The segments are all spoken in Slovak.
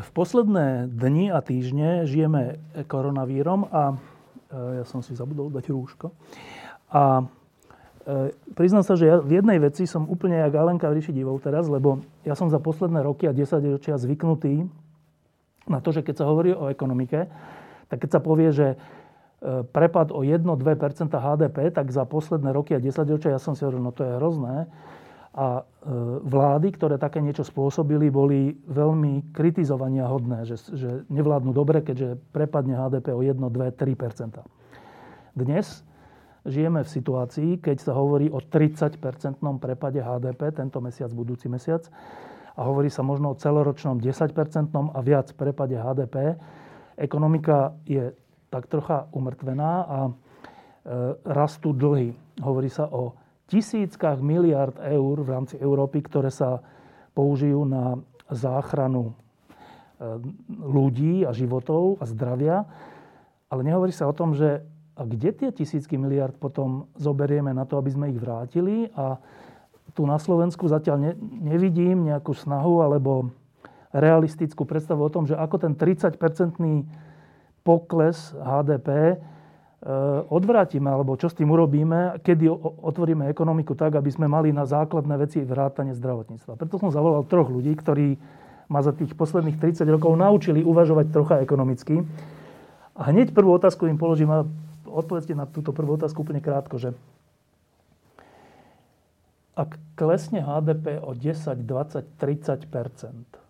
V posledné dni a týždne žijeme koronavírom a e, ja som si zabudol dať rúško. A e, priznám sa, že ja v jednej veci som úplne jak Alenka v ríši divov teraz, lebo ja som za posledné roky a 10 ročia zvyknutý na to, že keď sa hovorí o ekonomike, tak keď sa povie, že e, prepad o 1-2% HDP, tak za posledné roky a 10 ročia ja som si hovoril, no to je hrozné a e, vlády, ktoré také niečo spôsobili, boli veľmi kritizovania hodné, že, že nevládnu dobre, keďže prepadne HDP o 1, 2, 3% Dnes žijeme v situácii, keď sa hovorí o 30-percentnom prepade HDP tento mesiac, budúci mesiac, a hovorí sa možno o celoročnom 10-percentnom a viac prepade HDP. Ekonomika je tak trocha umrtvená a e, rastú dlhy. Hovorí sa o tisíckach miliard eur v rámci Európy, ktoré sa použijú na záchranu e, ľudí a životov a zdravia. Ale nehovorí sa o tom, že a kde tie tisícky miliard potom zoberieme na to, aby sme ich vrátili. A tu na Slovensku zatiaľ ne, nevidím nejakú snahu alebo realistickú predstavu o tom, že ako ten 30-percentný pokles HDP odvrátime, alebo čo s tým urobíme, kedy otvoríme ekonomiku tak, aby sme mali na základné veci vrátanie zdravotníctva. Preto som zavolal troch ľudí, ktorí ma za tých posledných 30 rokov naučili uvažovať trocha ekonomicky. A hneď prvú otázku im položím a odpovedzte na túto prvú otázku úplne krátko, že ak klesne HDP o 10, 20, 30%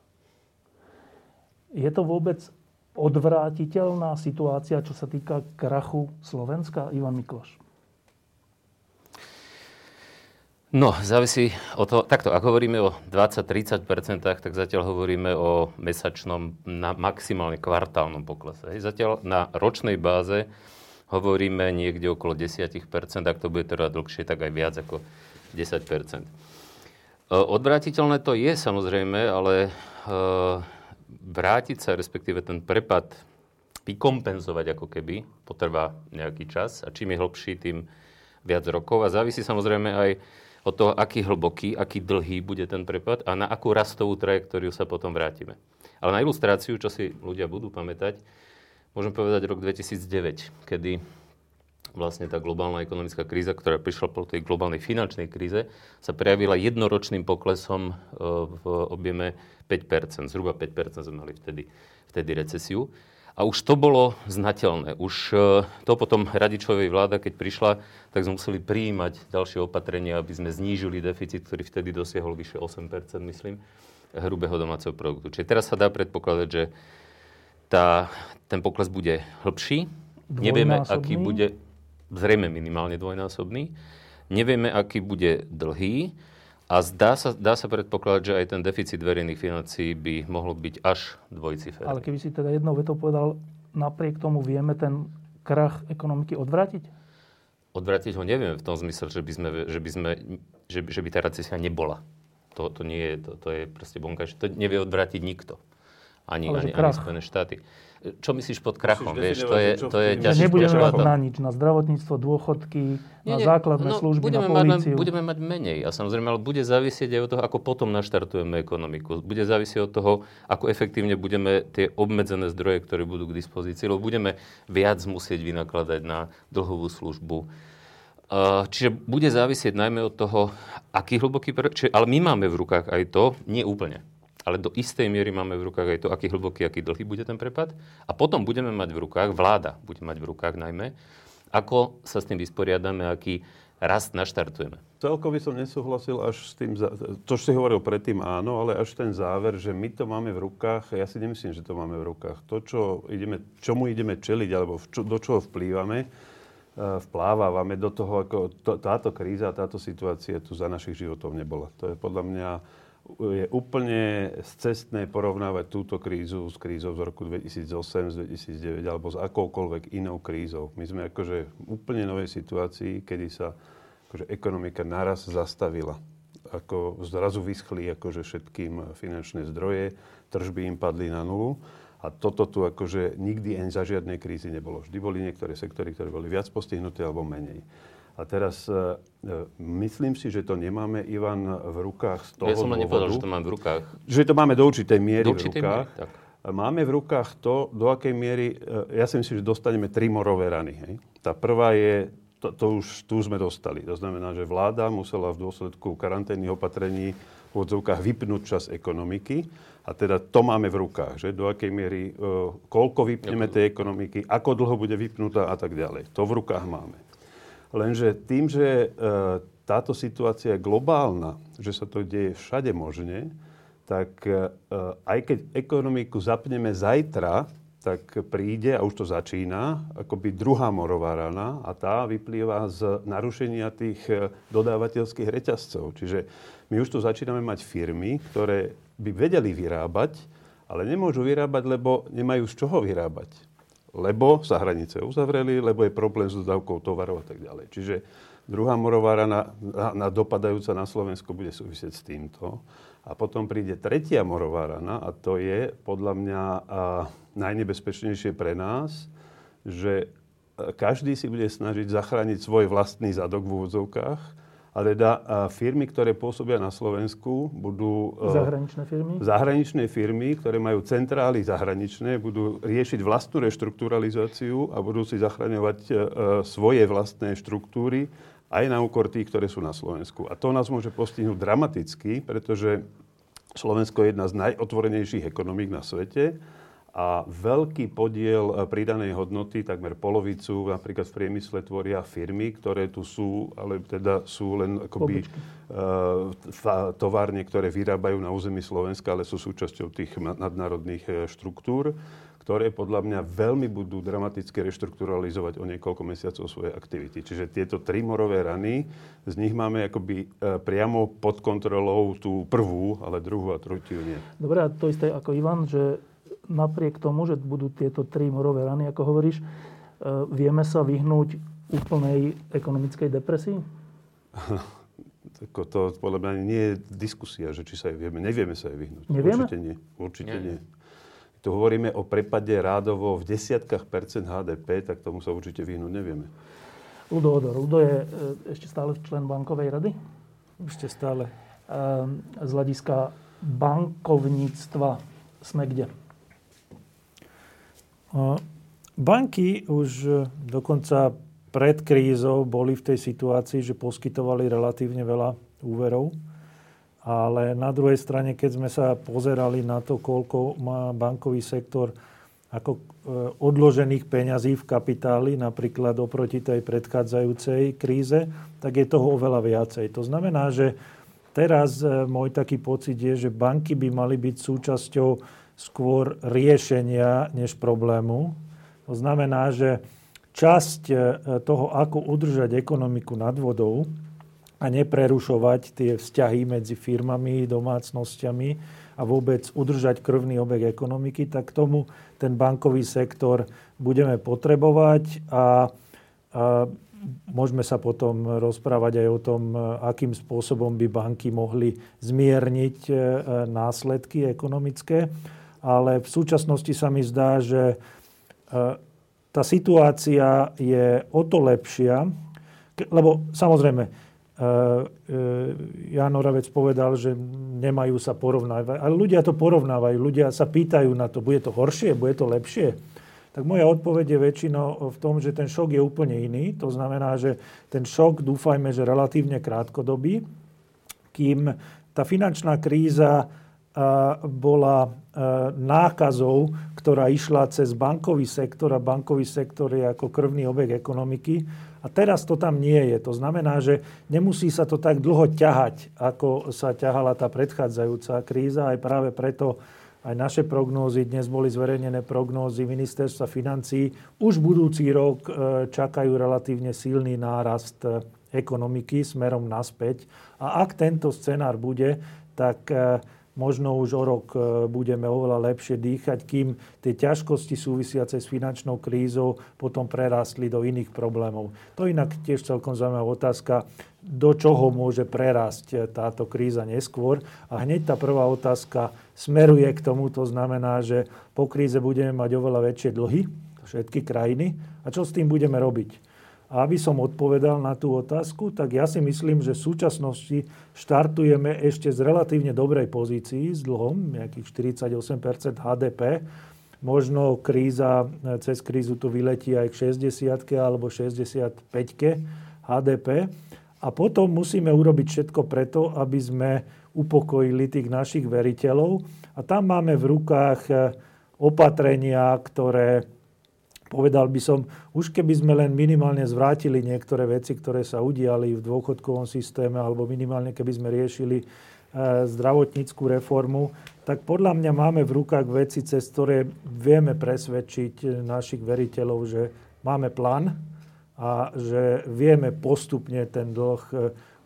je to vôbec odvrátiteľná situácia, čo sa týka krachu Slovenska? Ivan Mikloš. No, závisí o to, takto, ak hovoríme o 20-30%, tak zatiaľ hovoríme o mesačnom, na maximálne kvartálnom poklese. Zatiaľ na ročnej báze hovoríme niekde okolo 10%, ak to bude teda dlhšie, tak aj viac ako 10%. Odvrátiteľné to je samozrejme, ale vrátiť sa, respektíve ten prepad vykompenzovať ako keby, potrvá nejaký čas a čím je hlbší, tým viac rokov a závisí samozrejme aj od toho, aký hlboký, aký dlhý bude ten prepad a na akú rastovú trajektóriu sa potom vrátime. Ale na ilustráciu, čo si ľudia budú pamätať, môžem povedať rok 2009, kedy vlastne tá globálna ekonomická kríza, ktorá prišla po tej globálnej finančnej kríze, sa prejavila jednoročným poklesom e, v objeme 5%. Zhruba 5% sme mali vtedy, vtedy recesiu. A už to bolo znateľné. Už e, to potom Radičovej vláda, keď prišla, tak sme museli prijímať ďalšie opatrenia, aby sme znížili deficit, ktorý vtedy dosiahol vyše 8%, myslím, hrubého domáceho produktu. Čiže teraz sa dá predpokladať, že tá, ten pokles bude hĺbší. Nevieme, aký bude zrejme minimálne dvojnásobný. Nevieme, aký bude dlhý a zdá sa, dá sa predpokladať, že aj ten deficit verejných financií by mohol byť až dvojciferný. Ale keby si teda jednou vetou povedal, napriek tomu vieme ten krach ekonomiky odvrátiť? Odvrátiť ho nevieme v tom zmysle, že by, sme, že by, sme, že, že by tá recesia nebola. To, to nie je, to, to je proste bonka, že to nevie odvrátiť nikto. Ani, ani, ani Spojené štáty. Čo myslíš pod krachom? Vieš, to je, to je ťažké. Nebudeme mať na nič, na zdravotníctvo, dôchodky, nie, na základné no, služby, budeme na políciu. Mať, budeme mať menej. A samozrejme, ale bude závisieť aj od toho, ako potom naštartujeme ekonomiku. Bude závisieť od toho, ako efektívne budeme tie obmedzené zdroje, ktoré budú k dispozícii, lebo budeme viac musieť vynakladať na dlhovú službu. Čiže bude závisieť najmä od toho, aký hlboký... Čiže, ale my máme v rukách aj to, nie úplne ale do istej miery máme v rukách aj to, aký hlboký, aký dlhý bude ten prepad. A potom budeme mať v rukách, vláda bude mať v rukách najmä, ako sa s tým vysporiadame, aký rast naštartujeme. Celkovo som nesúhlasil až s tým, to, čo si hovoril predtým, áno, ale až ten záver, že my to máme v rukách, ja si nemyslím, že to máme v rukách. To, čo ideme, čomu ideme čeliť, alebo čo, do čoho vplývame, eh, vplávame do toho, ako to, táto kríza, táto situácia tu za našich životov nebola. To je podľa mňa je úplne cestné porovnávať túto krízu s krízou z roku 2008, z 2009 alebo s akoukoľvek inou krízou. My sme akože v úplne novej situácii, kedy sa akože ekonomika naraz zastavila. Ako zrazu vyschli akože všetkým finančné zdroje, tržby im padli na nulu. A toto tu akože nikdy ani za žiadnej krízy nebolo. Vždy boli niektoré sektory, ktoré boli viac postihnuté alebo menej. A teraz uh, myslím si, že to nemáme, Ivan, v rukách z toho Ja som len nepovedal, že to máme v rukách. Že to máme do určitej miery do určitej v rukách. Miery, tak. Máme v rukách to, do akej miery, uh, ja si myslím, že dostaneme tri morové rany. Hej? Tá prvá je, to, to už tu sme dostali. To znamená, že vláda musela v dôsledku karanténnych opatrení v odzovkách vypnúť čas ekonomiky. A teda to máme v rukách, že do akej miery, uh, koľko vypneme tej ekonomiky, ako dlho bude vypnutá a tak ďalej. To v rukách máme. Lenže tým, že e, táto situácia je globálna, že sa to deje všade možne, tak e, aj keď ekonomiku zapneme zajtra, tak príde, a už to začína, akoby druhá morová rana a tá vyplýva z narušenia tých e, dodávateľských reťazcov. Čiže my už tu začíname mať firmy, ktoré by vedeli vyrábať, ale nemôžu vyrábať, lebo nemajú z čoho vyrábať lebo sa hranice uzavreli, lebo je problém s dodávkou tovarov a tak ďalej. Čiže druhá morová rana na, na dopadajúca na Slovensko bude súvisieť s týmto. A potom príde tretia morová rana a to je podľa mňa a, najnebezpečnejšie pre nás, že každý si bude snažiť zachrániť svoj vlastný zadok v úvodzovkách a teda firmy, ktoré pôsobia na Slovensku, budú... E, zahraničné firmy? Zahraničné firmy, ktoré majú centrály zahraničné, budú riešiť vlastnú reštrukturalizáciu a budú si zachraňovať e, svoje vlastné štruktúry aj na úkor tých, ktoré sú na Slovensku. A to nás môže postihnúť dramaticky, pretože Slovensko je jedna z najotvorenejších ekonomík na svete a veľký podiel e, pridanej hodnoty, takmer polovicu, napríklad v priemysle tvoria firmy, ktoré tu sú, ale teda sú len akoby uh, továrne, ktoré vyrábajú na území Slovenska, ale sú súčasťou tých nadnárodných e, štruktúr, ktoré podľa mňa veľmi budú dramaticky reštrukturalizovať o niekoľko mesiacov svoje aktivity. Čiže tieto tri morové rany, z nich máme akoby priamo pod kontrolou tú prvú, ale druhú a tretiu nie. Dobre, a to isté ako Ivan, že napriek tomu, že budú tieto tri morové rany, ako hovoríš, e, vieme sa vyhnúť úplnej ekonomickej depresii? to podľa mňa nie je diskusia, že či sa jej vieme. Nevieme sa jej vyhnúť. Nevieme? Určite nie. Určite nie. nie. Tu hovoríme o prepade rádovo v desiatkách percent HDP, tak tomu sa určite vyhnúť nevieme. Ludo Odor. Ludo je e, ešte stále člen bankovej rady? Ešte stále. E, z hľadiska bankovníctva sme kde? Banky už e, dokonca pred krízou boli v tej situácii, že poskytovali relatívne veľa úverov. Ale na druhej strane, keď sme sa pozerali na to, koľko má bankový sektor ako e, odložených peňazí v kapitáli, napríklad oproti tej predchádzajúcej kríze, tak je toho oveľa viacej. To znamená, že teraz e, môj taký pocit je, že banky by mali byť súčasťou skôr riešenia než problému. To znamená, že časť e, toho, ako udržať ekonomiku nad vodou a neprerušovať tie vzťahy medzi firmami, domácnosťami a vôbec udržať krvný obeh ekonomiky, tak tomu ten bankový sektor budeme potrebovať a, a môžeme sa potom rozprávať aj o tom, akým spôsobom by banky mohli zmierniť e, následky ekonomické ale v súčasnosti sa mi zdá, že e, tá situácia je o to lepšia, lebo samozrejme, e, e, Jan Oravec povedal, že nemajú sa porovnávať. Ale ľudia to porovnávajú, ľudia sa pýtajú na to, bude to horšie, bude to lepšie. Tak moja odpoveď je väčšinou v tom, že ten šok je úplne iný. To znamená, že ten šok dúfajme, že relatívne krátkodobý, kým tá finančná kríza bola nákazou, ktorá išla cez bankový sektor a bankový sektor je ako krvný obeh ekonomiky. A teraz to tam nie je. To znamená, že nemusí sa to tak dlho ťahať, ako sa ťahala tá predchádzajúca kríza. Aj práve preto aj naše prognózy, dnes boli zverejnené prognózy ministerstva financí, už budúci rok e, čakajú relatívne silný nárast e, ekonomiky smerom naspäť. A ak tento scenár bude, tak možno už o rok budeme oveľa lepšie dýchať, kým tie ťažkosti súvisiace s finančnou krízou potom prerástli do iných problémov. To inak tiež celkom zaujímavá otázka, do čoho môže prerásť táto kríza neskôr. A hneď tá prvá otázka smeruje k tomu, to znamená, že po kríze budeme mať oveľa väčšie dlhy, všetky krajiny, a čo s tým budeme robiť? A aby som odpovedal na tú otázku, tak ja si myslím, že v súčasnosti štartujeme ešte z relatívne dobrej pozícii s dlhom, nejakých 48% HDP. Možno kríza, cez krízu tu vyletí aj k 60 alebo 65 HDP. A potom musíme urobiť všetko preto, aby sme upokojili tých našich veriteľov. A tam máme v rukách opatrenia, ktoré povedal by som, už keby sme len minimálne zvrátili niektoré veci, ktoré sa udiali v dôchodkovom systéme, alebo minimálne keby sme riešili e, zdravotníckú reformu, tak podľa mňa máme v rukách veci, cez ktoré vieme presvedčiť našich veriteľov, že máme plán a že vieme postupne ten dlh e,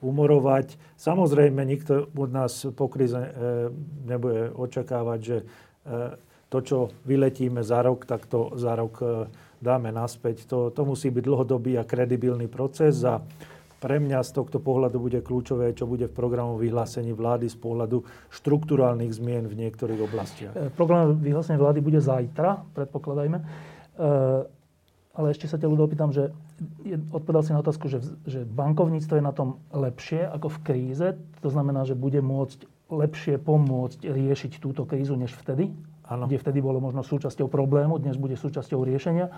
umorovať. Samozrejme, nikto od nás po kríze e, nebude očakávať, že to, čo vyletíme za rok, tak to za rok e, dáme naspäť. To, to musí byť dlhodobý a kredibilný proces a pre mňa z tohto pohľadu bude kľúčové, čo bude v programu vyhlásení vlády z pohľadu štruktúrálnych zmien v niektorých oblastiach. E, program vyhlásenia vlády bude zajtra, predpokladajme. E, ale ešte sa ťa ľudí opýtam, že odpovedal si na otázku, že, že bankovníctvo je na tom lepšie ako v kríze. To znamená, že bude môcť lepšie pomôcť riešiť túto krízu než vtedy? Ano. kde vtedy bolo možno súčasťou problému, dnes bude súčasťou riešenia.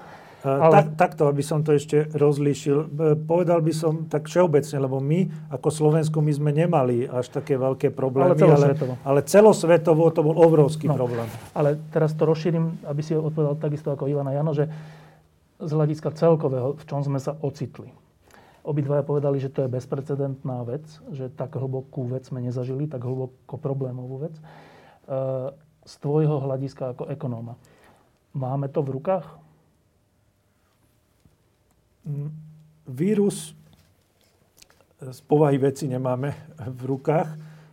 E, ale... Tak, takto, aby som to ešte rozlíšil. E, povedal by som tak všeobecne, lebo my ako Slovensku my sme nemali až také veľké problémy. Ale celosvetovo. Ale, ale celosvetovo to bol obrovský no, problém. Ale teraz to rozšírim, aby si odpovedal takisto ako Ivana Jano, že z hľadiska celkového, v čom sme sa ocitli. Obidvaja povedali, že to je bezprecedentná vec, že tak hlbokú vec sme nezažili, tak hlboko problémovú vec. E, z tvojho hľadiska ako ekonóma. Máme to v rukách? Mm, vírus z povahy veci nemáme v rukách,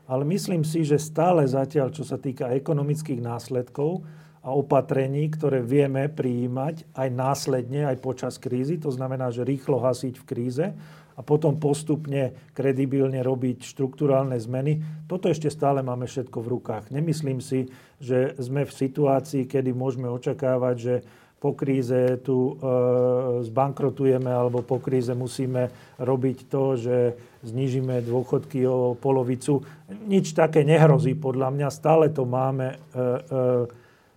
ale myslím si, že stále zatiaľ, čo sa týka ekonomických následkov a opatrení, ktoré vieme prijímať aj následne, aj počas krízy, to znamená, že rýchlo hasiť v kríze, a potom postupne kredibilne robiť štruktúrálne zmeny. Toto ešte stále máme všetko v rukách. Nemyslím si, že sme v situácii, kedy môžeme očakávať, že po kríze tu e, zbankrotujeme alebo po kríze musíme robiť to, že znižíme dôchodky o polovicu. Nič také nehrozí podľa mňa. Stále to máme e, e,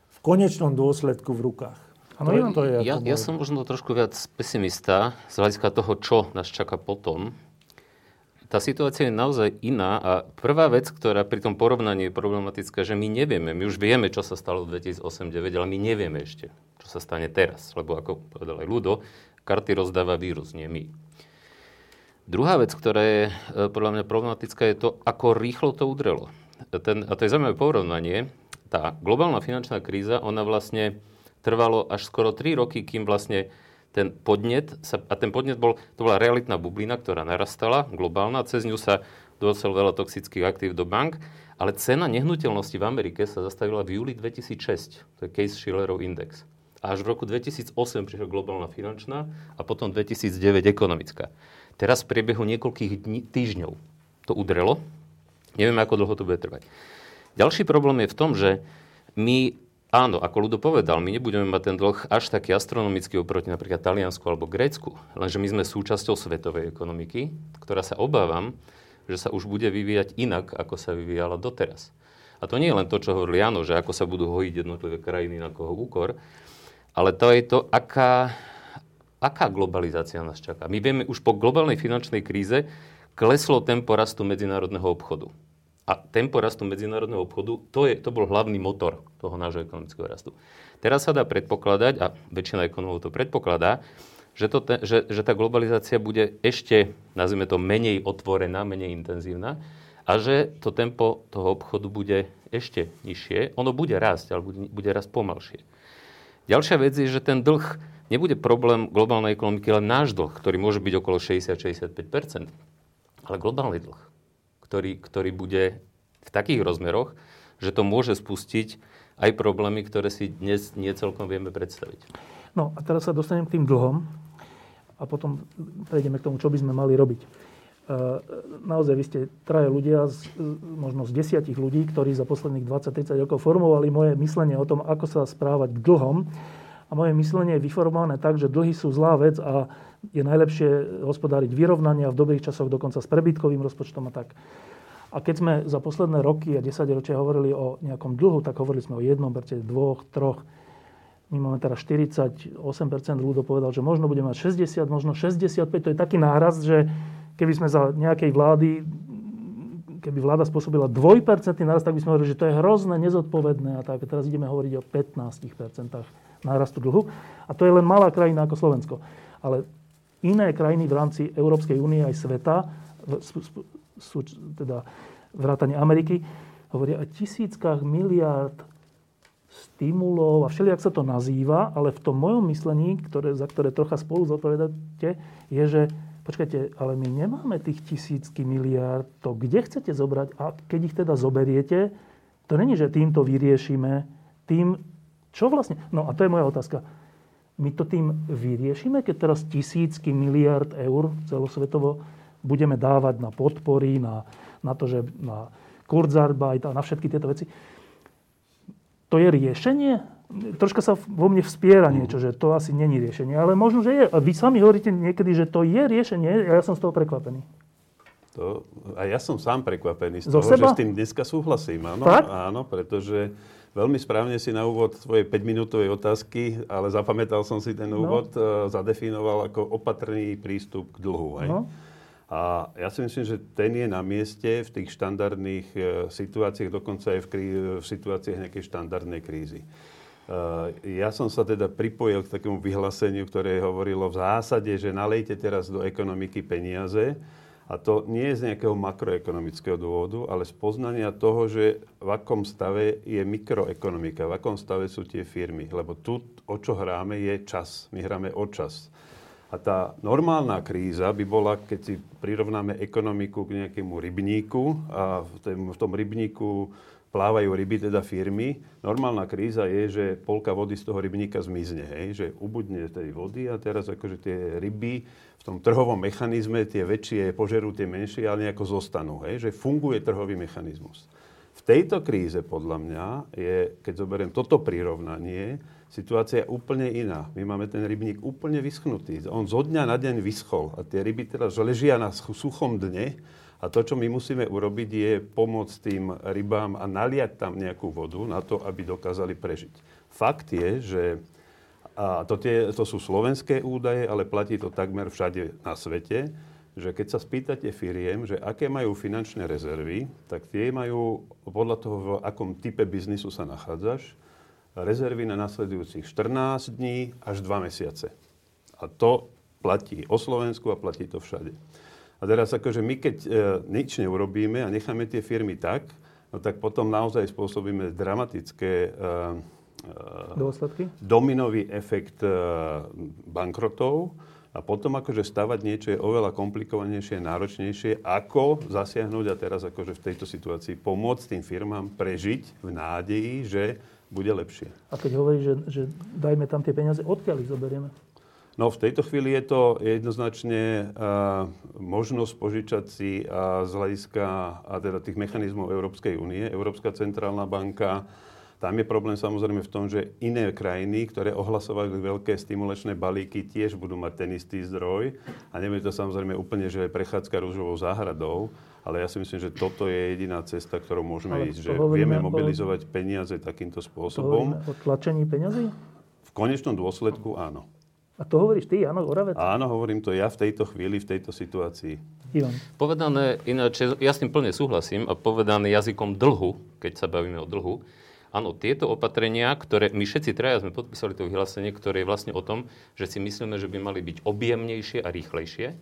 v konečnom dôsledku v rukách. Ano, to, to je ja, ja som možno trošku viac pesimista z hľadiska toho, čo nás čaká potom. Tá situácia je naozaj iná a prvá vec, ktorá pri tom porovnaní je problematická, že my nevieme, my už vieme, čo sa stalo v 2008-2009, ale my nevieme ešte, čo sa stane teraz. Lebo ako povedal aj Ludo, karty rozdáva vírus, nie my. Druhá vec, ktorá je e, podľa mňa problematická, je to, ako rýchlo to udrelo. Ten, a to je zaujímavé porovnanie. Tá globálna finančná kríza, ona vlastne trvalo až skoro 3 roky, kým vlastne ten podnet, sa, a ten podnet bol, to bola realitná bublina, ktorá narastala, globálna, cez ňu sa dosel veľa toxických aktív do bank, ale cena nehnuteľnosti v Amerike sa zastavila v júli 2006, to je Case Shillerov index. A až v roku 2008 prišla globálna finančná a potom 2009 ekonomická. Teraz v priebehu niekoľkých dní, týždňov to udrelo. Nevieme, ako dlho to bude trvať. Ďalší problém je v tom, že my Áno, ako Ludo povedal, my nebudeme mať ten dlh až taký astronomický oproti napríklad Taliansku alebo Grécku, lenže my sme súčasťou svetovej ekonomiky, ktorá sa obávam, že sa už bude vyvíjať inak, ako sa vyvíjala doteraz. A to nie je len to, čo hovorili Jano, že ako sa budú hojiť jednotlivé krajiny na koho úkor, ale to je to, aká, aká globalizácia nás čaká. My vieme, už po globálnej finančnej kríze kleslo tempo rastu medzinárodného obchodu. A tempo rastu medzinárodného obchodu, to, je, to bol hlavný motor toho nášho ekonomického rastu. Teraz sa dá predpokladať, a väčšina ekonomov to predpokladá, že, to, že, že tá globalizácia bude ešte, nazvime to, menej otvorená, menej intenzívna a že to tempo toho obchodu bude ešte nižšie. Ono bude rásť, ale bude, bude rásť pomalšie. Ďalšia vec je, že ten dlh nebude problém globálnej ekonomiky, ale náš dlh, ktorý môže byť okolo 60-65% ale globálny dlh ktorý, ktorý bude v takých rozmeroch, že to môže spustiť aj problémy, ktoré si dnes nie celkom vieme predstaviť. No a teraz sa dostanem k tým dlhom a potom prejdeme k tomu, čo by sme mali robiť. E, naozaj, vy ste traje ľudia, z, možno z desiatich ľudí, ktorí za posledných 20-30 rokov formovali moje myslenie o tom, ako sa správať k dlhom. A moje myslenie je vyformované tak, že dlhy sú zlá vec a je najlepšie hospodáriť vyrovnania v dobrých časoch, dokonca s prebytkovým rozpočtom a tak. A keď sme za posledné roky a 10 ročia hovorili o nejakom dlhu, tak hovorili sme o jednom perte, dvoch, troch. My máme teraz 48% ľudí povedal, že možno budeme mať 60, možno 65. To je taký nárast, že keby sme za nejakej vlády, keby vláda spôsobila 2% nárast, tak by sme hovorili, že to je hrozné, nezodpovedné a tak. Teraz ideme hovoriť o 15% nárastu dlhu. A to je len malá krajina ako Slovensko. Ale iné krajiny v rámci Európskej únie aj sveta sú teda vrátane Ameriky, hovoria o tisíckach miliárd stimulov a všelijak sa to nazýva, ale v tom mojom myslení, ktoré, za ktoré trocha spolu zodpovedáte, je, že počkajte, ale my nemáme tých tisícky miliárd, to kde chcete zobrať? A keď ich teda zoberiete, to není, že týmto vyriešime, tým, čo vlastne, no a to je moja otázka, my to tým vyriešime, keď teraz tisícky miliard eur celosvetovo budeme dávať na podpory, na, na to, že na Kurzarbeit a na všetky tieto veci. To je riešenie? Troška sa vo mne vspiera niečo, že to asi není riešenie, ale možno, že je. A vy sami hovoríte niekedy, že to je riešenie a ja som z toho prekvapený. To, a ja som sám prekvapený z Zo toho, seba? že s tým dneska súhlasím. Áno, áno, pretože veľmi správne si na úvod svojej 5-minútovej otázky, ale zapamätal som si ten no. úvod, no. zadefinoval ako opatrný prístup k dlhu. Hej? No. A ja si myslím, že ten je na mieste v tých štandardných e, situáciách, dokonca aj v, krí- v situáciách nejakej štandardnej krízy. Uh, ja som sa teda pripojil k takému vyhláseniu, ktoré hovorilo v zásade, že nalejte teraz do ekonomiky peniaze. A to nie je z nejakého makroekonomického dôvodu, ale z poznania toho, že v akom stave je mikroekonomika, v akom stave sú tie firmy. Lebo tu, o čo hráme, je čas. My hráme o čas. A tá normálna kríza by bola, keď si prirovnáme ekonomiku k nejakému rybníku a v, tém, v tom rybníku plávajú ryby, teda firmy. Normálna kríza je, že polka vody z toho rybníka zmizne, hej? že ubudne tej vody a teraz akože tie ryby v tom trhovom mechanizme, tie väčšie požerú tie menšie, ale nejako zostanú. Hej? Že funguje trhový mechanizmus. V tejto kríze, podľa mňa, je, keď zoberiem toto prirovnanie, situácia je úplne iná. My máme ten rybník úplne vyschnutý. On zo dňa na deň vyschol a tie ryby teraz ležia na suchom dne a to, čo my musíme urobiť, je pomôcť tým rybám a naliať tam nejakú vodu na to, aby dokázali prežiť. Fakt je, že a to, tie, to sú slovenské údaje, ale platí to takmer všade na svete, že keď sa spýtate firiem, že aké majú finančné rezervy, tak tie majú podľa toho, v akom type biznisu sa nachádzaš, rezervy na nasledujúcich 14 dní až 2 mesiace. A to platí o Slovensku a platí to všade. A teraz akože my keď e, nič neurobíme a necháme tie firmy tak, no tak potom naozaj spôsobíme dramatické e, Dôsledky? dominový efekt e, bankrotov a potom akože stavať niečo je oveľa komplikovanejšie, náročnejšie, ako zasiahnuť a teraz akože v tejto situácii pomôcť tým firmám prežiť v nádeji, že bude lepšie. A keď hovoríš, že, že dajme tam tie peniaze, odkiaľ ich zoberieme? No v tejto chvíli je to jednoznačne možnosť požičať si z hľadiska a teda tých mechanizmov Európskej únie. Európska centrálna banka, tam je problém samozrejme v tom, že iné krajiny, ktoré ohlasovali veľké stimulačné balíky, tiež budú mať ten istý zdroj. A nebude to samozrejme úplne, že prechádzka rúžovou záhradou, ale ja si myslím, že toto je jediná cesta, ktorou môžeme Ale ísť. Že vieme mobilizovať o... peniaze takýmto spôsobom. o tlačení peniazy? V konečnom dôsledku áno. A to hovoríš ty, áno, Oravec? Áno, hovorím to ja v tejto chvíli, v tejto situácii. Ivan. Povedané, ináč, ja s tým plne súhlasím a povedané jazykom dlhu, keď sa bavíme o dlhu, áno, tieto opatrenia, ktoré my všetci traja sme podpísali to vyhlásenie, ktoré je vlastne o tom, že si myslíme, že by mali byť objemnejšie a rýchlejšie,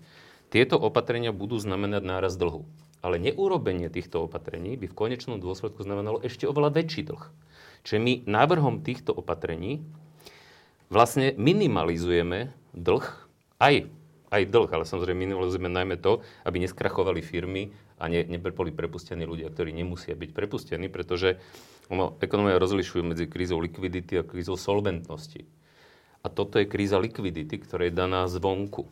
tieto opatrenia budú znamenať náraz dlhu. Ale neurobenie týchto opatrení by v konečnom dôsledku znamenalo ešte oveľa väčší dlh. Čiže my návrhom týchto opatrení vlastne minimalizujeme dlh, aj, aj dlh, ale samozrejme minimalizujeme najmä to, aby neskrachovali firmy a ne, neboli prepustení ľudia, ktorí nemusia byť prepustení, pretože ono, ekonomia rozlišujú medzi krízou likvidity a krízou solventnosti. A toto je kríza likvidity, ktorá je daná zvonku.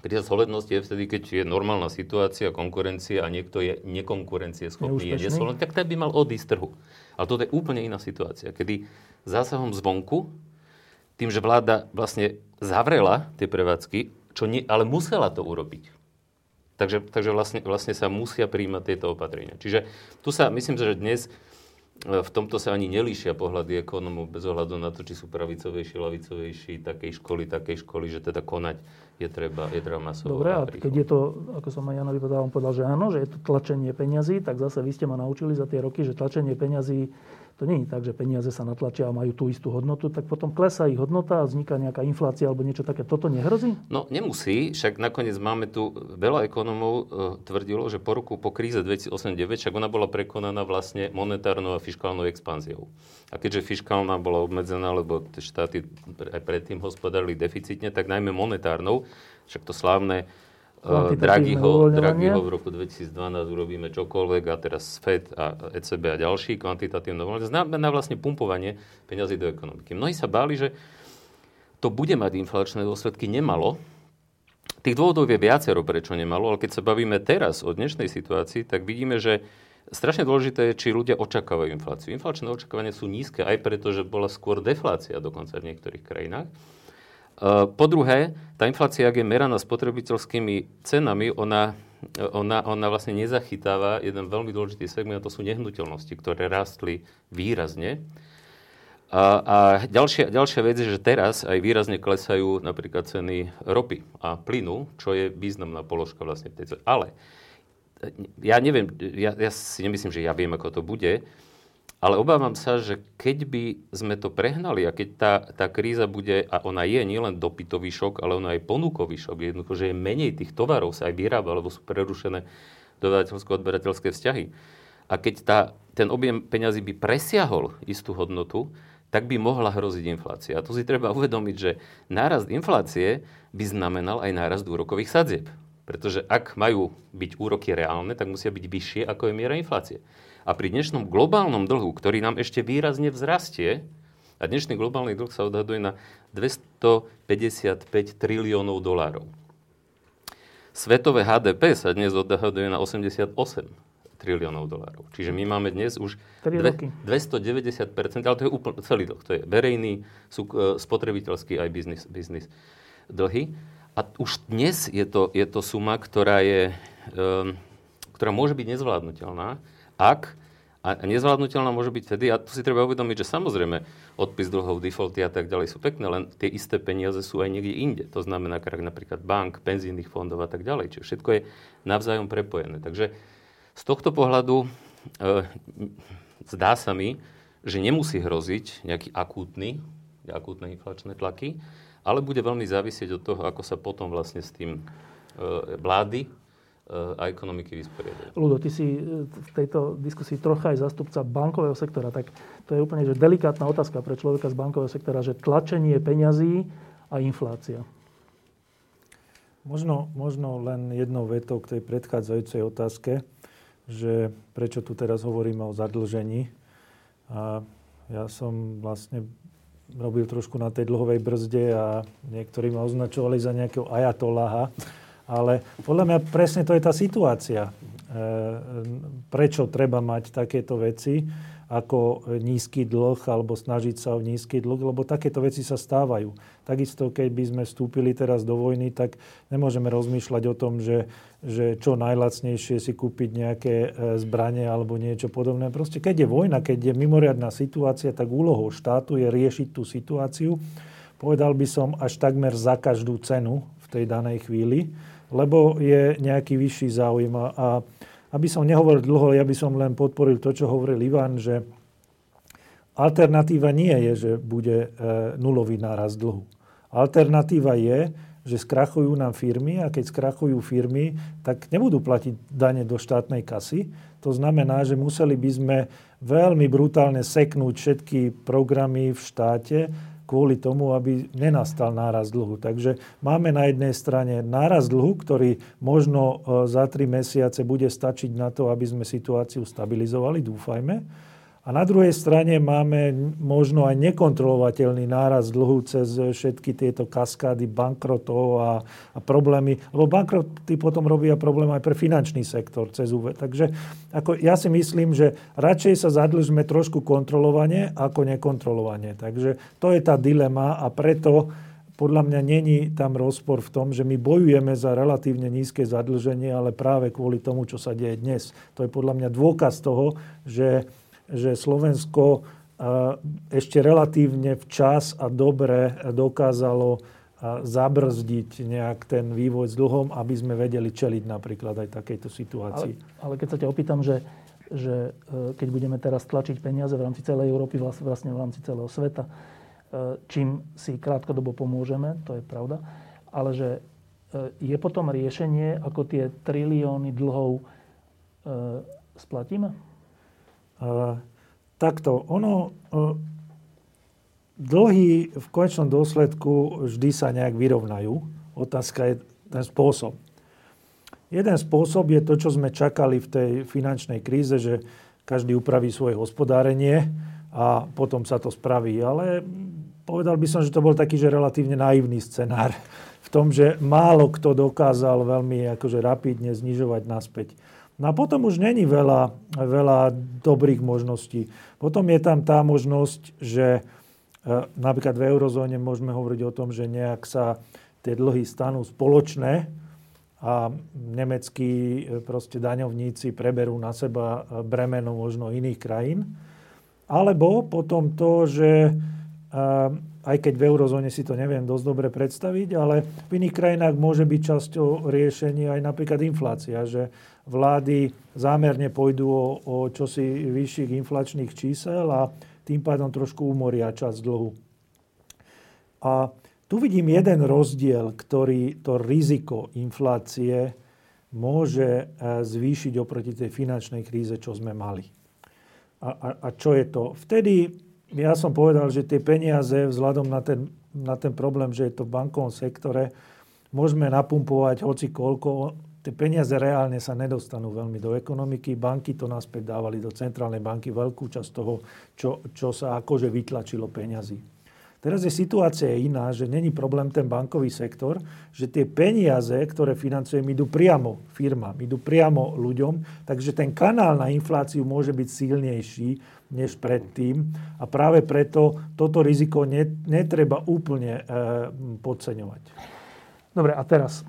Kríza solventnosti je vtedy, keď je normálna situácia, konkurencia a niekto je nekonkurencieschopný, je nesolventný, tak ten by mal odísť trhu. Ale toto je úplne iná situácia, kedy zásahom zvonku, tým, že vláda vlastne zavrela tie prevádzky, čo nie, ale musela to urobiť. Takže, takže vlastne, vlastne sa musia príjmať tieto opatrenia. Čiže tu sa, myslím, že dnes e, v tomto sa ani nelíšia pohľady ekonomov bez ohľadu na to, či sú pravicovejší, lavicovejší, takej školy, takej školy, že teda konať je treba, je treba masovo. Dobre, a keď je to, ako som aj Janovi povedal, on povedal, že áno, že je to tlačenie peňazí, tak zase vy ste ma naučili za tie roky, že tlačenie peňazí to nie je tak, že peniaze sa natlačia a majú tú istú hodnotu, tak potom klesá ich hodnota a vzniká nejaká inflácia alebo niečo také. Toto nehrozí? No nemusí, však nakoniec máme tu, veľa ekonomov e, tvrdilo, že po roku, po kríze 2008-2009, však ona bola prekonaná vlastne monetárnou a fiskálnou expanziou. A keďže fiskálna bola obmedzená, lebo štáty aj predtým hospodárili deficitne, tak najmä monetárnou, však to slávne Draghiho, Draghiho v roku 2012 urobíme čokoľvek a teraz FED a ECB a ďalší kvantitatívne uvoľnenie. Znamená vlastne pumpovanie peňazí do ekonomiky. Mnohí sa báli, že to bude mať inflačné dôsledky. Nemalo. Tých dôvodov je viacero, prečo nemalo, ale keď sa bavíme teraz o dnešnej situácii, tak vidíme, že strašne dôležité je, či ľudia očakávajú infláciu. Inflačné očakávania sú nízke aj preto, že bola skôr deflácia dokonca v niektorých krajinách. Eh, po druhé, tá inflácia, ak je meraná spotrebiteľskými cenami, ona, ona, ona vlastne nezachytáva jeden veľmi dôležitý segment, a to sú nehnuteľnosti, ktoré rástli výrazne. A, a ďalšia, ďalšia vec je, že teraz aj výrazne klesajú napríklad ceny ropy a plynu, čo je významná položka vlastne v tej cene. Ale eh, ja neviem, ja, ja si nemyslím, že ja viem, ako to bude, ale obávam sa, že keď by sme to prehnali a keď tá, tá kríza bude, a ona je nielen dopytový šok, ale ona je ponukový šok, jednoducho, že je menej tých tovarov sa aj vyrába, alebo sú prerušené dodateľsko-odberateľské vzťahy. A keď tá, ten objem peňazí by presiahol istú hodnotu, tak by mohla hroziť inflácia. A tu si treba uvedomiť, že nárast inflácie by znamenal aj nárast úrokových sadzieb. Pretože ak majú byť úroky reálne, tak musia byť vyššie, ako je miera inflácie. A pri dnešnom globálnom dlhu, ktorý nám ešte výrazne vzrastie, a dnešný globálny dlh sa odhaduje na 255 triliónov dolárov. Svetové HDP sa dnes odhaduje na 88 triliónov dolárov. Čiže my máme dnes už dve, 290%, ale to je úplne celý dlh. To je verejný, sú e, spotrebiteľský aj biznis, biznis dlhy. A už dnes je to, je to suma, ktorá, je, um, ktorá môže byť nezvládnutelná ak, a nezvládnutelná môže byť vtedy, a tu si treba uvedomiť, že samozrejme odpis dlhov, defaulty a tak ďalej sú pekné, len tie isté peniaze sú aj niekde inde. To znamená krak napríklad bank, penzijných fondov a tak ďalej. Čiže všetko je navzájom prepojené. Takže z tohto pohľadu e, zdá sa mi, že nemusí hroziť nejaký akútny, akútne inflačné tlaky, ale bude veľmi závisieť od toho, ako sa potom vlastne s tým e, vlády a ekonomiky vysporiadajú. Ludo, ty si e, v tejto diskusii trocha aj zastupca bankového sektora, tak to je úplne že delikátna otázka pre človeka z bankového sektora, že tlačenie peňazí a inflácia. Možno, možno len jednou vetou k tej predchádzajúcej otázke, že prečo tu teraz hovoríme o zadlžení. A ja som vlastne robil trošku na tej dlhovej brzde a niektorí ma označovali za nejakého ajatoláha ale podľa mňa presne to je tá situácia. E, prečo treba mať takéto veci ako nízky dlh alebo snažiť sa o nízky dlh, lebo takéto veci sa stávajú. Takisto, keď by sme vstúpili teraz do vojny, tak nemôžeme rozmýšľať o tom, že, že čo najlacnejšie si kúpiť nejaké e, zbranie alebo niečo podobné. Proste keď je vojna, keď je mimoriadná situácia, tak úlohou štátu je riešiť tú situáciu. Povedal by som až takmer za každú cenu v tej danej chvíli lebo je nejaký vyšší záujem. A aby som nehovoril dlho, ja by som len podporil to, čo hovoril Ivan, že alternatíva nie je, že bude e, nulový náraz dlhu. Alternatíva je, že skrachujú nám firmy a keď skrachujú firmy, tak nebudú platiť dane do štátnej kasy. To znamená, že museli by sme veľmi brutálne seknúť všetky programy v štáte, kvôli tomu, aby nenastal náraz dlhu. Takže máme na jednej strane náraz dlhu, ktorý možno e, za tri mesiace bude stačiť na to, aby sme situáciu stabilizovali, dúfajme. A na druhej strane máme možno aj nekontrolovateľný náraz dlhu cez všetky tieto kaskády bankrotov a, a problémy. Lebo bankroty potom robia problém aj pre finančný sektor cez UV. Takže ako ja si myslím, že radšej sa zadlžme trošku kontrolovanie ako nekontrolovanie. Takže to je tá dilema a preto podľa mňa není tam rozpor v tom, že my bojujeme za relatívne nízke zadlženie, ale práve kvôli tomu, čo sa deje dnes. To je podľa mňa dôkaz toho, že že Slovensko ešte relatívne včas a dobre dokázalo zabrzdiť nejak ten vývoj s dlhom, aby sme vedeli čeliť napríklad aj takejto situácii. Ale, ale keď sa ťa opýtam, že, že e, keď budeme teraz tlačiť peniaze v rámci celej Európy, vlastne v rámci celého sveta, e, čím si krátkodobo pomôžeme, to je pravda, ale že e, je potom riešenie, ako tie trilióny dlhov splatíme? Takto, ono, dlhy v konečnom dôsledku vždy sa nejak vyrovnajú. Otázka je ten spôsob. Jeden spôsob je to, čo sme čakali v tej finančnej kríze, že každý upraví svoje hospodárenie a potom sa to spraví. Ale povedal by som, že to bol taký, že relatívne naivný scenár v tom, že málo kto dokázal veľmi akože rapidne znižovať naspäť No a potom už není veľa, veľa dobrých možností. Potom je tam tá možnosť, že e, napríklad v eurozóne môžeme hovoriť o tom, že nejak sa tie dlhy stanú spoločné a nemeckí e, proste daňovníci preberú na seba e, bremeno možno iných krajín. Alebo potom to, že aj keď v eurozóne si to neviem dosť dobre predstaviť, ale v iných krajinách môže byť časťou riešenia aj napríklad inflácia, že vlády zámerne pôjdu o, o čosi vyšších inflačných čísel a tým pádom trošku umoria čas dlhu. A tu vidím jeden rozdiel, ktorý to riziko inflácie môže e, zvýšiť oproti tej finančnej kríze, čo sme mali. A, a, a čo je to? Vtedy ja som povedal, že tie peniaze vzhľadom na ten, na ten problém, že je to v bankovom sektore, môžeme napumpovať hoci koľko, tie peniaze reálne sa nedostanú veľmi do ekonomiky. Banky to naspäť dávali do centrálnej banky veľkú časť toho, čo, čo sa akože vytlačilo peňazí. Teraz je situácia iná, že není problém ten bankový sektor, že tie peniaze, ktoré financujem, idú priamo firmám, idú priamo ľuďom, takže ten kanál na infláciu môže byť silnejší než predtým a práve preto toto riziko netreba úplne e, podceňovať. Dobre, a teraz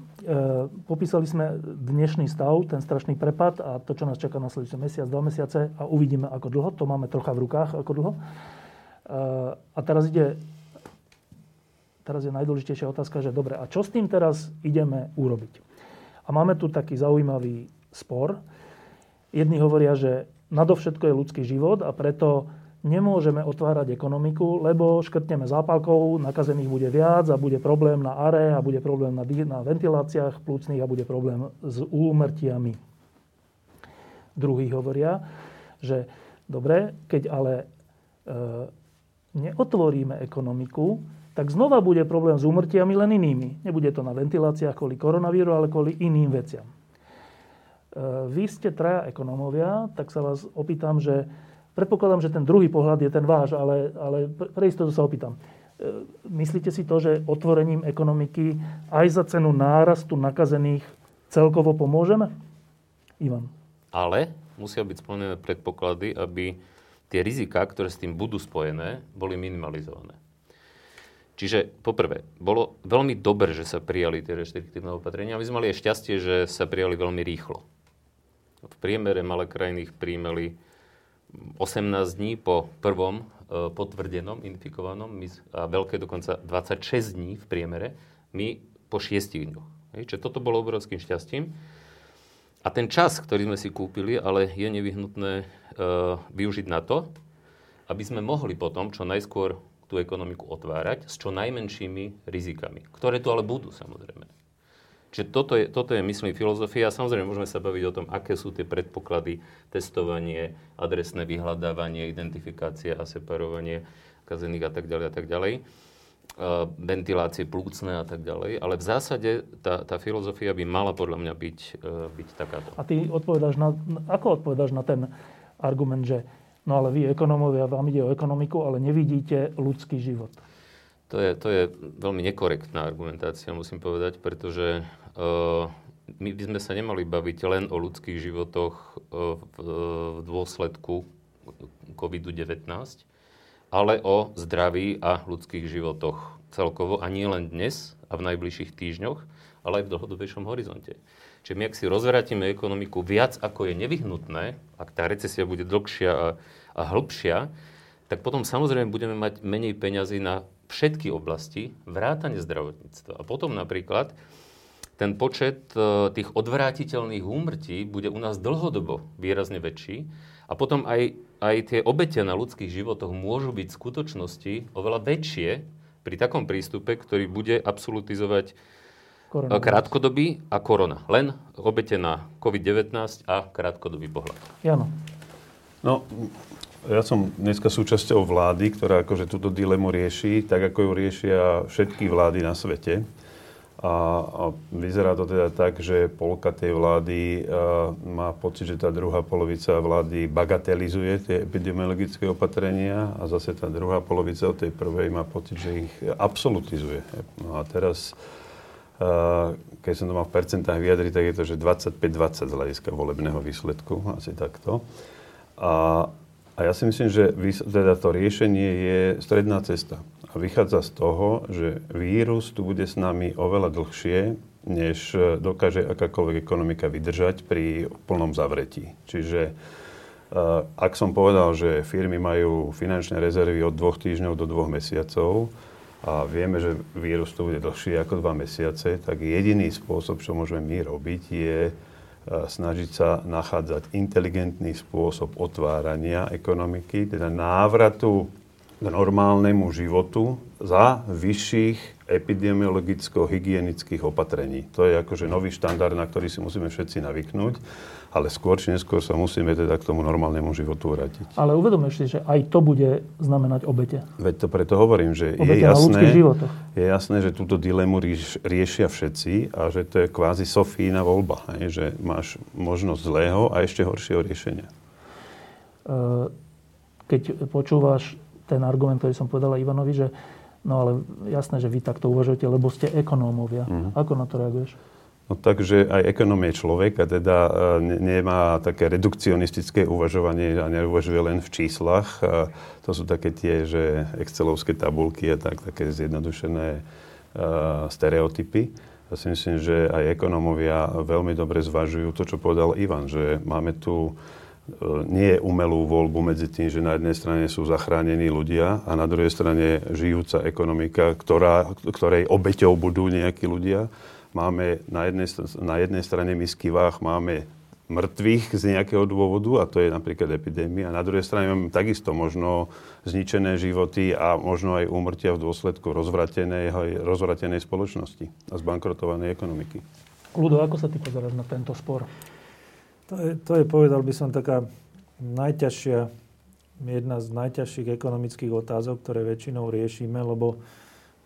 popísali sme dnešný stav, ten strašný prepad a to, čo nás čaká nasledujúci mesiac, dva mesiace a uvidíme, ako dlho. To máme trocha v rukách, ako dlho. E, a teraz ide, teraz je najdôležitejšia otázka, že dobre, a čo s tým teraz ideme urobiť? A máme tu taký zaujímavý spor. Jedni hovoria, že nadovšetko je ľudský život a preto nemôžeme otvárať ekonomiku, lebo škrtneme zápalkou, nakazených bude viac a bude problém na are a bude problém na, na ventiláciách plúcnych a bude problém s úmrtiami. Druhí hovoria, že dobre, keď ale e, neotvoríme ekonomiku, tak znova bude problém s úmrtiami len inými. Nebude to na ventiláciách kvôli koronavíru, ale kvôli iným veciam. E, vy ste traja ekonómovia, tak sa vás opýtam, že Predpokladám, že ten druhý pohľad je ten váš, ale, ale pre istotu sa opýtam. E, myslíte si to, že otvorením ekonomiky aj za cenu nárastu nakazených celkovo pomôžeme? Ivan. Ale musia byť splnené predpoklady, aby tie rizika, ktoré s tým budú spojené, boli minimalizované. Čiže poprvé, bolo veľmi dobré, že sa prijali tie reštriktívne opatrenia. My sme mali aj šťastie, že sa prijali veľmi rýchlo. V priemere malé krajiny ich prijímali 18 dní po prvom e, potvrdenom infikovanom a veľké dokonca 26 dní v priemere, my po 6 dňoch. Čiže toto bolo obrovským šťastím. A ten čas, ktorý sme si kúpili, ale je nevyhnutné e, využiť na to, aby sme mohli potom čo najskôr tú ekonomiku otvárať s čo najmenšími rizikami, ktoré tu ale budú samozrejme. Čiže toto je, toto je, myslím, filozofia. Samozrejme, môžeme sa baviť o tom, aké sú tie predpoklady, testovanie, adresné vyhľadávanie, identifikácia a separovanie kazených a tak ďalej a tak ďalej. ventilácie plúcne a tak ďalej. Ale v zásade tá, tá filozofia by mala podľa mňa byť, byť takáto. A ty odpovedáš na, ako odpovedáš na ten argument, že no ale vy ekonómovia, vám ide o ekonomiku, ale nevidíte ľudský život? To je, to je veľmi nekorektná argumentácia, musím povedať, pretože my by sme sa nemali baviť len o ľudských životoch uh, v, v dôsledku COVID-19, ale o zdraví a ľudských životoch celkovo a nie len dnes a v najbližších týždňoch, ale aj v dlhodobejšom horizonte. Čiže my, ak si rozvrátime ekonomiku viac, ako je nevyhnutné, ak tá recesia bude dlhšia a, a hĺbšia, tak potom samozrejme budeme mať menej peňazí na všetky oblasti, vrátane zdravotníctva. A potom napríklad ten počet e, tých odvrátiteľných úmrtí bude u nás dlhodobo výrazne väčší a potom aj aj tie obete na ľudských životoch môžu byť v skutočnosti oveľa väčšie pri takom prístupe, ktorý bude absolutizovať Koronavirus. krátkodobý a korona. Len obete na COVID-19 a krátkodobý pohľad. Jano. No, ja som dneska súčasťou vlády, ktorá akože túto dilemu rieši, tak ako ju riešia všetky vlády na svete. A, a vyzerá to teda tak, že polka tej vlády a, má pocit, že tá druhá polovica vlády bagatelizuje tie epidemiologické opatrenia a zase tá druhá polovica od tej prvej má pocit, že ich absolutizuje. No a teraz, a, keď som to mal v percentách vyjadriť, tak je to, že 25-20 z hľadiska volebného výsledku, asi takto. A, a ja si myslím, že teda to riešenie je stredná cesta a vychádza z toho, že vírus tu bude s nami oveľa dlhšie, než dokáže akákoľvek ekonomika vydržať pri plnom zavretí. Čiže eh, ak som povedal, že firmy majú finančné rezervy od dvoch týždňov do dvoch mesiacov a vieme, že vírus tu bude dlhšie ako dva mesiace, tak jediný spôsob, čo môžeme my robiť, je eh, snažiť sa nachádzať inteligentný spôsob otvárania ekonomiky, teda návratu k normálnemu životu za vyšších epidemiologicko-hygienických opatrení. To je akože nový štandard, na ktorý si musíme všetci navyknúť, ale skôr či neskôr sa musíme teda k tomu normálnemu životu vrátiť. Ale uvedomuješ si, že aj to bude znamenať obete. Veď to preto hovorím, že obete je jasné, je jasné, že túto dilemu rieš, riešia všetci a že to je kvázi Sofína voľba, hej, že máš možnosť zlého a ešte horšieho riešenia. Keď počúvaš ten argument, ktorý som povedala Ivanovi, že no ale jasné, že vy takto uvažujete, lebo ste ekonómovia. Mm-hmm. Ako na to reaguješ? No takže aj ekonom je človek a teda e, nemá také redukcionistické uvažovanie a neuvažuje len v číslach. A to sú také tie, že excelovské tabulky a tak, také zjednodušené uh, stereotypy. Ja si myslím, že aj ekonómovia veľmi dobre zvažujú to, čo povedal Ivan, že máme tu nie je umelú voľbu medzi tým, že na jednej strane sú zachránení ľudia a na druhej strane žijúca ekonomika, ktorá, ktorej obeťou budú nejakí ľudia. Máme na jednej, na jednej strane misky váh, máme mŕtvych z nejakého dôvodu, a to je napríklad epidémia. Na druhej strane máme takisto možno zničené životy a možno aj úmrtia v dôsledku rozvratenej, rozvratenej spoločnosti a zbankrotovanej ekonomiky. Ludo, ako sa ty pozeráš na tento spor? To je, to je, povedal by som, taká najťažšia, jedna z najťažších ekonomických otázok, ktoré väčšinou riešime, lebo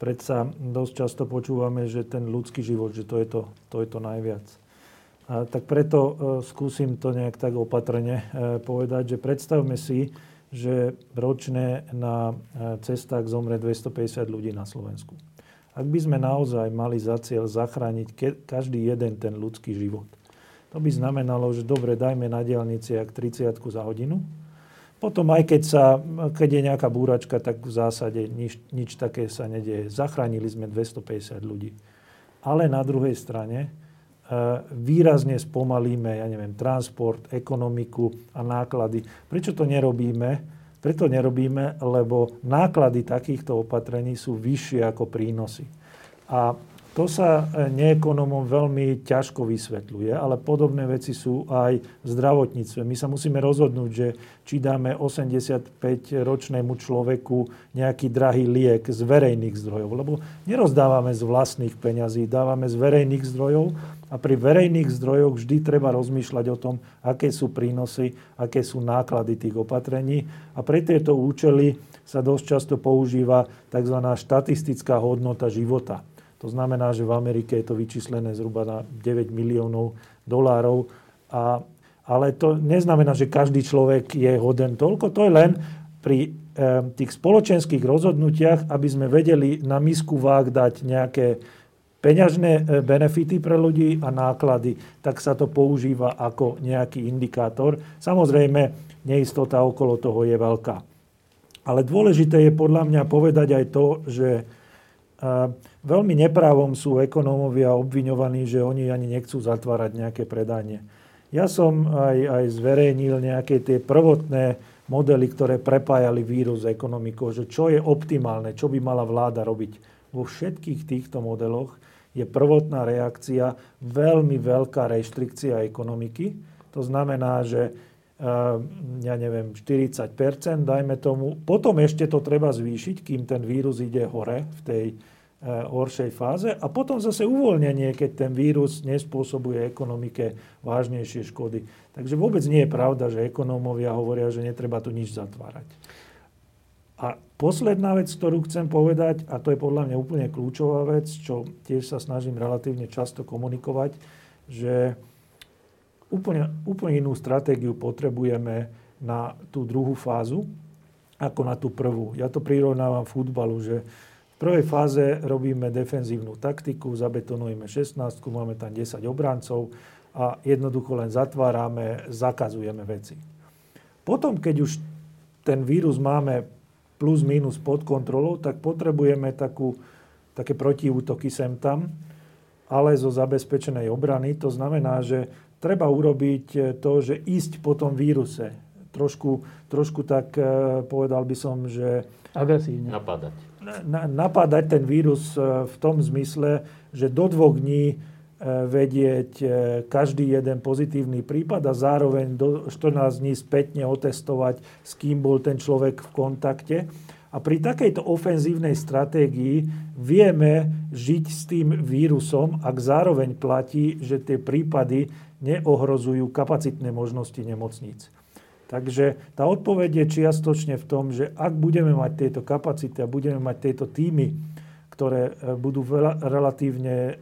predsa dosť často počúvame, že ten ľudský život, že to je to, to, je to najviac. A tak preto e, skúsim to nejak tak opatrne e, povedať, že predstavme si, že ročne na e, cestách zomre 250 ľudí na Slovensku. Ak by sme naozaj mali za cieľ zachrániť ke, každý jeden ten ľudský život, to by znamenalo, že dobre, dajme na diálnici ak 30 za hodinu. Potom aj keď, sa, keď je nejaká búračka, tak v zásade nič, nič také sa nedieje. Zachránili sme 250 ľudí. Ale na druhej strane e, výrazne spomalíme, ja neviem, transport, ekonomiku a náklady. Prečo to nerobíme? Preto nerobíme, lebo náklady takýchto opatrení sú vyššie ako prínosy. A to sa e, neekonomom veľmi ťažko vysvetľuje, ale podobné veci sú aj v zdravotníctve. My sa musíme rozhodnúť, že či dáme 85-ročnému človeku nejaký drahý liek z verejných zdrojov, lebo nerozdávame z vlastných peňazí, dávame z verejných zdrojov a pri verejných zdrojoch vždy treba rozmýšľať o tom, aké sú prínosy, aké sú náklady tých opatrení a pre tieto účely sa dosť často používa tzv. štatistická hodnota života. To znamená, že v Amerike je to vyčíslené zhruba na 9 miliónov dolárov. A, ale to neznamená, že každý človek je hoden toľko. To je len pri e, tých spoločenských rozhodnutiach, aby sme vedeli na misku váh dať nejaké peňažné e, benefity pre ľudí a náklady, tak sa to používa ako nejaký indikátor. Samozrejme, neistota okolo toho je veľká. Ale dôležité je podľa mňa povedať aj to, že e, veľmi neprávom sú ekonómovia obviňovaní, že oni ani nechcú zatvárať nejaké predanie. Ja som aj, aj zverejnil nejaké tie prvotné modely, ktoré prepájali vírus s ekonomikou, že čo je optimálne, čo by mala vláda robiť. Vo všetkých týchto modeloch je prvotná reakcia veľmi veľká reštrikcia ekonomiky. To znamená, že ja neviem, 40%, dajme tomu. Potom ešte to treba zvýšiť, kým ten vírus ide hore v tej eh, horšej fáze. A potom zase uvoľnenie, keď ten vírus nespôsobuje ekonomike vážnejšie škody. Takže vôbec nie je pravda, že ekonómovia hovoria, že netreba tu nič zatvárať. A posledná vec, ktorú chcem povedať, a to je podľa mňa úplne kľúčová vec, čo tiež sa snažím relatívne často komunikovať, že úplne, úplne inú stratégiu potrebujeme na tú druhú fázu, ako na tú prvú. Ja to prirovnávam futbalu, že v prvej fáze robíme defenzívnu taktiku, zabetonujeme 16, máme tam 10 obrancov a jednoducho len zatvárame, zakazujeme veci. Potom, keď už ten vírus máme plus minus pod kontrolou, tak potrebujeme takú, také protiútoky sem tam, ale zo zabezpečenej obrany. To znamená, že treba urobiť eh, to, že ísť po tom víruse. Trošku, trošku tak eh, povedal by som, že... Agresívne. Napádať. Na, napádať ten vírus eh, v tom zmysle, že do dvoch dní vedieť každý jeden pozitívny prípad a zároveň do 14 dní spätne otestovať, s kým bol ten človek v kontakte. A pri takejto ofenzívnej stratégii vieme žiť s tým vírusom, ak zároveň platí, že tie prípady neohrozujú kapacitné možnosti nemocníc. Takže tá odpoveď je čiastočne v tom, že ak budeme mať tieto kapacity a budeme mať tieto týmy, ktoré e, budú veľa, relatívne e,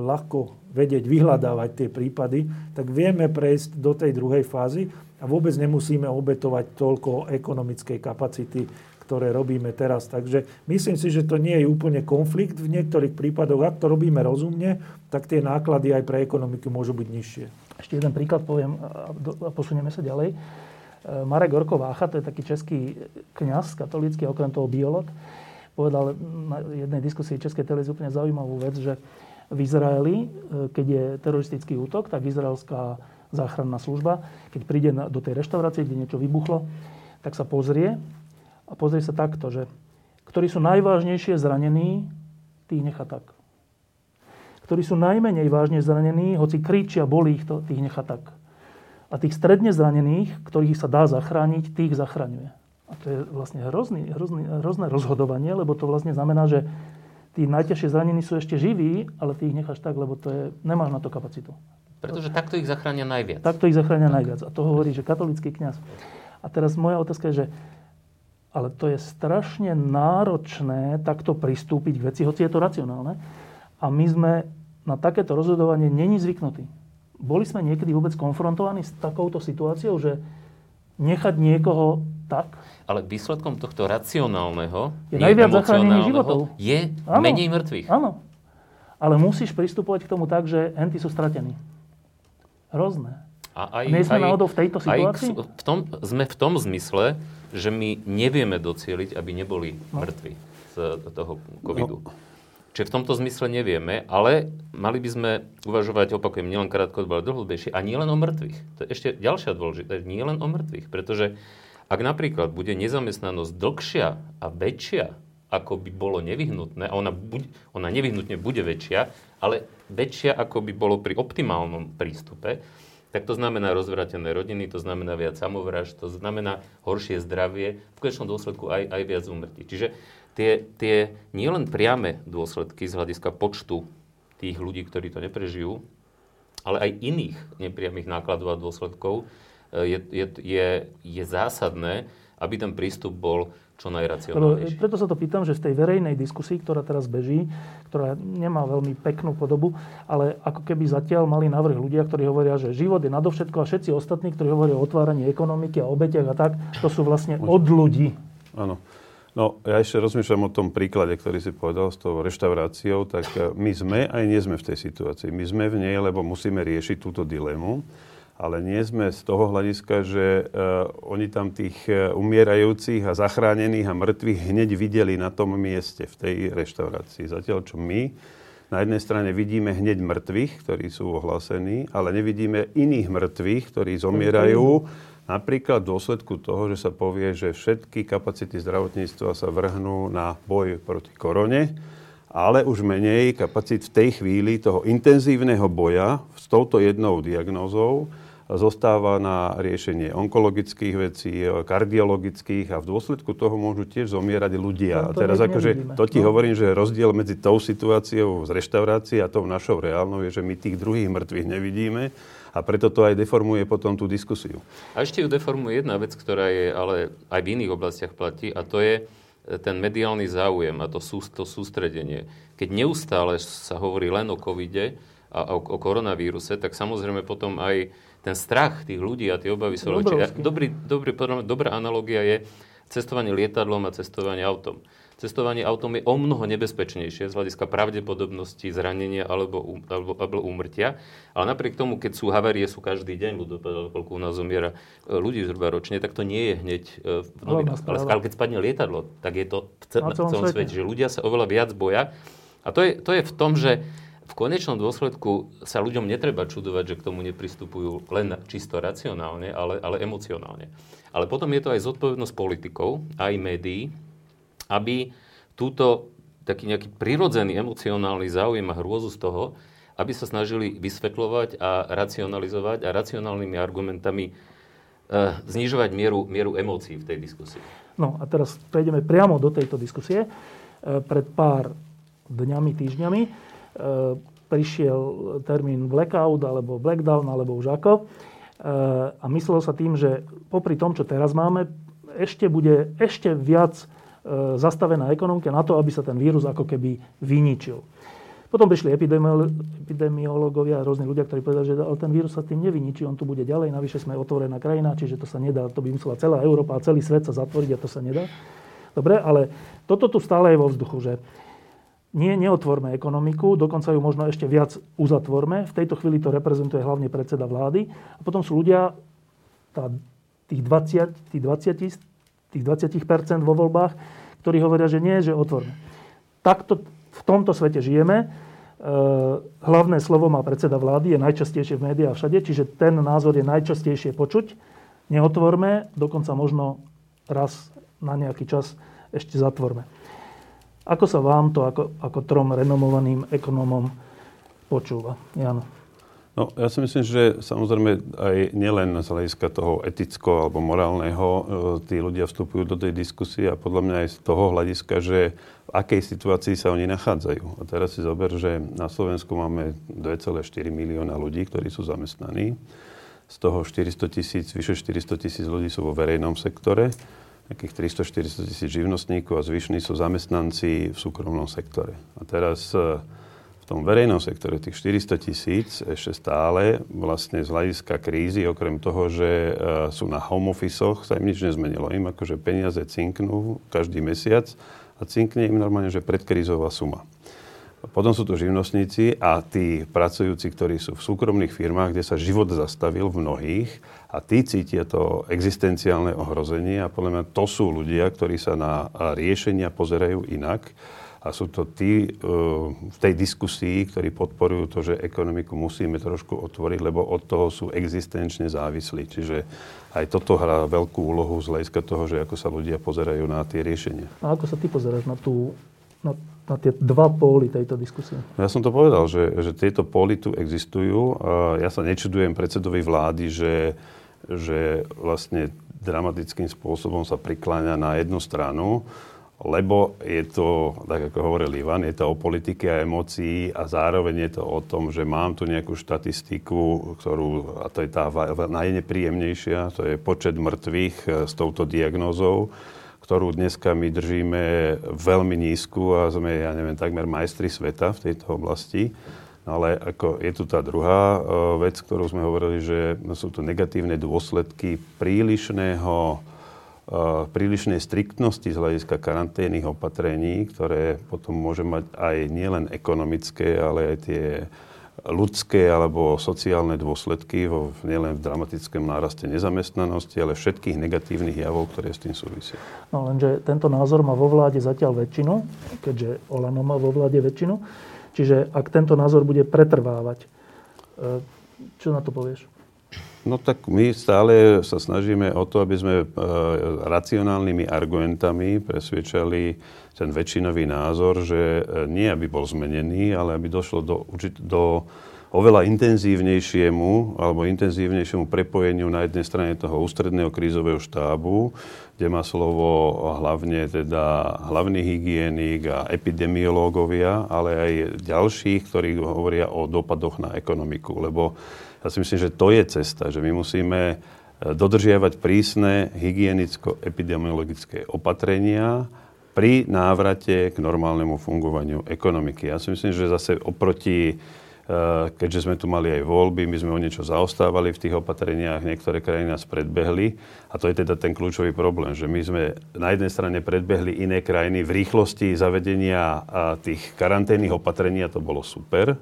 ľahko vedieť vyhľadávať tie prípady, tak vieme prejsť do tej druhej fázy a vôbec nemusíme obetovať toľko ekonomickej kapacity, ktoré robíme teraz. Takže myslím si, že to nie je úplne konflikt. V niektorých prípadoch, ak to robíme rozumne, tak tie náklady aj pre ekonomiku môžu byť nižšie. Ešte jeden príklad poviem a posunieme sa ďalej. E, Marek Gorko Vácha, to je taký český kňaz katolícky, okrem toho biolog, povedal na jednej diskusii Českej televízie úplne zaujímavú vec, že v Izraeli, e, keď je teroristický útok, tak izraelská záchranná služba, keď príde do tej reštaurácie, kde niečo vybuchlo, tak sa pozrie a pozrie sa takto, že ktorí sú najvážnejšie zranení, tých nechá tak. Ktorí sú najmenej vážne zranení, hoci kričia, bolí ich to, tých nechá tak. A tých stredne zranených, ktorých sa dá zachrániť, tých zachraňuje. A to je vlastne hrozný, hrozný, hrozné rozhodovanie, lebo to vlastne znamená, že tí najťažšie zranení sú ešte živí, ale ty ich necháš tak, lebo to je, nemáš na to kapacitu. Pretože takto ich zachránia najviac. Takto ich zachránia tak. najviac. A to hovorí, že katolický kňaz. A teraz moja otázka je, že ale to je strašne náročné takto pristúpiť k veci, hoci je to racionálne. A my sme na takéto rozhodovanie není zvyknutí. Boli sme niekedy vôbec konfrontovaní s takouto situáciou, že nechať niekoho tak. Ale výsledkom tohto racionálneho, je najviac zachránených životov. Je áno, menej mŕtvych. Áno. Ale musíš pristupovať k tomu tak, že enty sú stratení. Hrozné. A aj, Nie sme aj, náhodou v tejto situácii? Aj v tom, sme v tom zmysle, že my nevieme docieliť, aby neboli no. mŕtvi z toho covidu. No. Čiže v tomto zmysle nevieme, ale mali by sme uvažovať, opakujem, nielen krátko, ale dlhodobejšie a nielen o mŕtvych. To je ešte ďalšia dôležitá, nielen o mŕtvych, pretože ak napríklad bude nezamestnanosť dlhšia a väčšia, ako by bolo nevyhnutné, a ona, buď, ona nevyhnutne bude väčšia, ale väčšia, ako by bolo pri optimálnom prístupe, tak to znamená rozvratené rodiny, to znamená viac samovražd, to znamená horšie zdravie, v konečnom dôsledku aj, aj viac umrtí. Čiže tie, tie nielen priame dôsledky z hľadiska počtu tých ľudí, ktorí to neprežijú, ale aj iných nepriamých nákladov a dôsledkov je, je, je, je zásadné, aby ten prístup bol čo najracionálnejšie. preto sa to pýtam, že v tej verejnej diskusii, ktorá teraz beží, ktorá nemá veľmi peknú podobu, ale ako keby zatiaľ mali navrh ľudia, ktorí hovoria, že život je nadovšetko a všetci ostatní, ktorí hovoria o otváraní ekonomiky a obetiach a tak, to sú vlastne od ľudí. Áno. No, ja ešte rozmýšľam o tom príklade, ktorý si povedal s tou reštauráciou, tak e, my sme aj nie sme v tej situácii. My sme v nej, lebo musíme riešiť túto dilemu, ale nie sme z toho hľadiska, že uh, oni tam tých uh, umierajúcich a zachránených a mŕtvych hneď videli na tom mieste, v tej reštaurácii. Zatiaľ, čo my na jednej strane vidíme hneď mŕtvych, ktorí sú ohlásení, ale nevidíme iných mŕtvych, ktorí zomierajú Napríklad v dôsledku toho, že sa povie, že všetky kapacity zdravotníctva sa vrhnú na boj proti korone, ale už menej kapacít v tej chvíli toho intenzívneho boja s touto jednou diagnózou zostáva na riešenie onkologických vecí, kardiologických a v dôsledku toho môžu tiež zomierať ľudia. No, a to teraz akože, nevidíme. to ti No. hovorím, že rozdiel medzi tou situáciou z reštaurácie a tou našou reálnou je, že my tých druhých mŕtvych nevidíme a preto to aj deformuje potom tú diskusiu. A ešte ju deformuje jedna vec, ktorá je ale aj v iných oblastiach platí, a to je e, ten mediálny záujem a to, sú, to sústredenie. Keď neustále sa hovorí len o covide a o, o koronavíruse, tak samozrejme potom aj ten strach tých ľudí a tie obavy sú väčšie. Dobrý, dobrý, dobrá analogia je cestovanie lietadlom a cestovanie autom. Cestovanie autom je o mnoho nebezpečnejšie z hľadiska pravdepodobnosti zranenia alebo, alebo, alebo úmrtia. Ale napriek tomu, keď sú havárie, sú každý deň, ľudia povedal, koľko u nás zomiera e, ľudí zhruba ročne, tak to nie je hneď e, v novinách. Ale keď spadne lietadlo, tak je to v ce- Na na celom celom svete. svete, že ľudia sa oveľa viac boja. A to je, to je v tom, že v konečnom dôsledku sa ľuďom netreba čudovať, že k tomu nepristupujú len čisto racionálne, ale, ale emocionálne. Ale potom je to aj zodpovednosť politikov, aj médií, aby túto taký nejaký prirodzený emocionálny záujem a hrôzu z toho, aby sa snažili vysvetľovať a racionalizovať a racionálnymi argumentami e, znižovať mieru, mieru emócií v tej diskusii. No a teraz prejdeme priamo do tejto diskusie. E, Pred pár dňami, týždňami prišiel termín blackout alebo blackdown alebo už ako. E, A myslelo sa tým, že popri tom, čo teraz máme, ešte bude ešte viac e, zastavená ekonomika na to, aby sa ten vírus ako keby vyničil. Potom prišli epidemiológovia a rôzni ľudia, ktorí povedali, že ale ten vírus sa tým nevyničí, on tu bude ďalej, navyše sme otvorená krajina, čiže to sa nedá, to by musela celá Európa a celý svet sa zatvoriť a to sa nedá. Dobre, ale toto tu stále je vo vzduchu, že nie, neotvorme ekonomiku, dokonca ju možno ešte viac uzatvorme. V tejto chvíli to reprezentuje hlavne predseda vlády. A potom sú ľudia, tá, tých 20, tých 20, tých 20% vo voľbách, ktorí hovoria, že nie, že otvorme. Takto v tomto svete žijeme. E, hlavné slovo má predseda vlády, je najčastejšie v médiách všade, čiže ten názor je najčastejšie počuť. Neotvorme, dokonca možno raz na nejaký čas ešte zatvorme. Ako sa vám to ako, ako trom renomovaným ekonómom počúva? Jan. No, ja si myslím, že samozrejme aj nielen z hľadiska toho etického alebo morálneho e, tí ľudia vstupujú do tej diskusie a podľa mňa aj z toho hľadiska, že v akej situácii sa oni nachádzajú. A teraz si zober, že na Slovensku máme 2,4 milióna ľudí, ktorí sú zamestnaní. Z toho 400 tisíc, vyše 400 tisíc ľudí sú vo verejnom sektore, nejakých 300-400 tisíc živnostníkov a zvyšní sú zamestnanci v súkromnom sektore. A teraz e, v tom verejnom sektore tých 400 tisíc ešte stále vlastne z hľadiska krízy, okrem toho, že e, sú na home office sa im nič nezmenilo. Im akože peniaze cinknú každý mesiac a cinkne im normálne, že predkrízová suma. Potom sú to živnostníci a tí pracujúci, ktorí sú v súkromných firmách, kde sa život zastavil v mnohých a tí cítia to existenciálne ohrozenie a podľa mňa to sú ľudia, ktorí sa na riešenia pozerajú inak a sú to tí e, v tej diskusii, ktorí podporujú to, že ekonomiku musíme trošku otvoriť, lebo od toho sú existenčne závislí. Čiže aj toto hrá veľkú úlohu z hľadiska toho, že ako sa ľudia pozerajú na tie riešenia. A ako sa ty pozeráš na, tú, na, na tie dva póly tejto diskusie? Ja som to povedal, že, že tieto póly tu existujú. Ja sa nečudujem predsedovi vlády, že, že vlastne dramatickým spôsobom sa prikláňa na jednu stranu, lebo je to, tak ako hovoril Ivan, je to o politike a emócií a zároveň je to o tom, že mám tu nejakú štatistiku, ktorú, a to je tá najnepríjemnejšia, to je počet mŕtvych e, s touto diagnózou, ktorú dneska my držíme veľmi nízku a sme, ja neviem, takmer majstri sveta v tejto oblasti. Ale ako je tu tá druhá uh, vec, ktorú sme hovorili, že sú tu negatívne dôsledky prílišného uh, prílišnej striktnosti z hľadiska karanténnych opatrení, ktoré potom môže mať aj nielen ekonomické, ale aj tie ľudské alebo sociálne dôsledky vo, nielen v dramatickom náraste nezamestnanosti, ale všetkých negatívnych javov, ktoré s tým súvisia. No lenže tento názor má vo vláde zatiaľ väčšinu, keďže Olano má vo vláde väčšinu. Čiže ak tento názor bude pretrvávať, e, čo na to povieš? No tak my stále sa snažíme o to, aby sme e, racionálnymi argumentami presviečali ten väčšinový názor, že e, nie aby bol zmenený, ale aby došlo do, do oveľa intenzívnejšiemu alebo intenzívnejšiemu prepojeniu na jednej strane toho ústredného krízového štábu, kde má slovo hlavne teda hlavný hygienik a epidemiológovia, ale aj ďalších, ktorí hovoria o dopadoch na ekonomiku. Lebo ja si myslím, že to je cesta, že my musíme e, dodržiavať prísne hygienicko-epidemiologické opatrenia pri návrate k normálnemu fungovaniu ekonomiky. Ja si myslím, že zase oproti keďže sme tu mali aj voľby, my sme o niečo zaostávali v tých opatreniach, niektoré krajiny nás predbehli. A to je teda ten kľúčový problém, že my sme na jednej strane predbehli iné krajiny v rýchlosti zavedenia tých karanténnych opatrení, a to bolo super.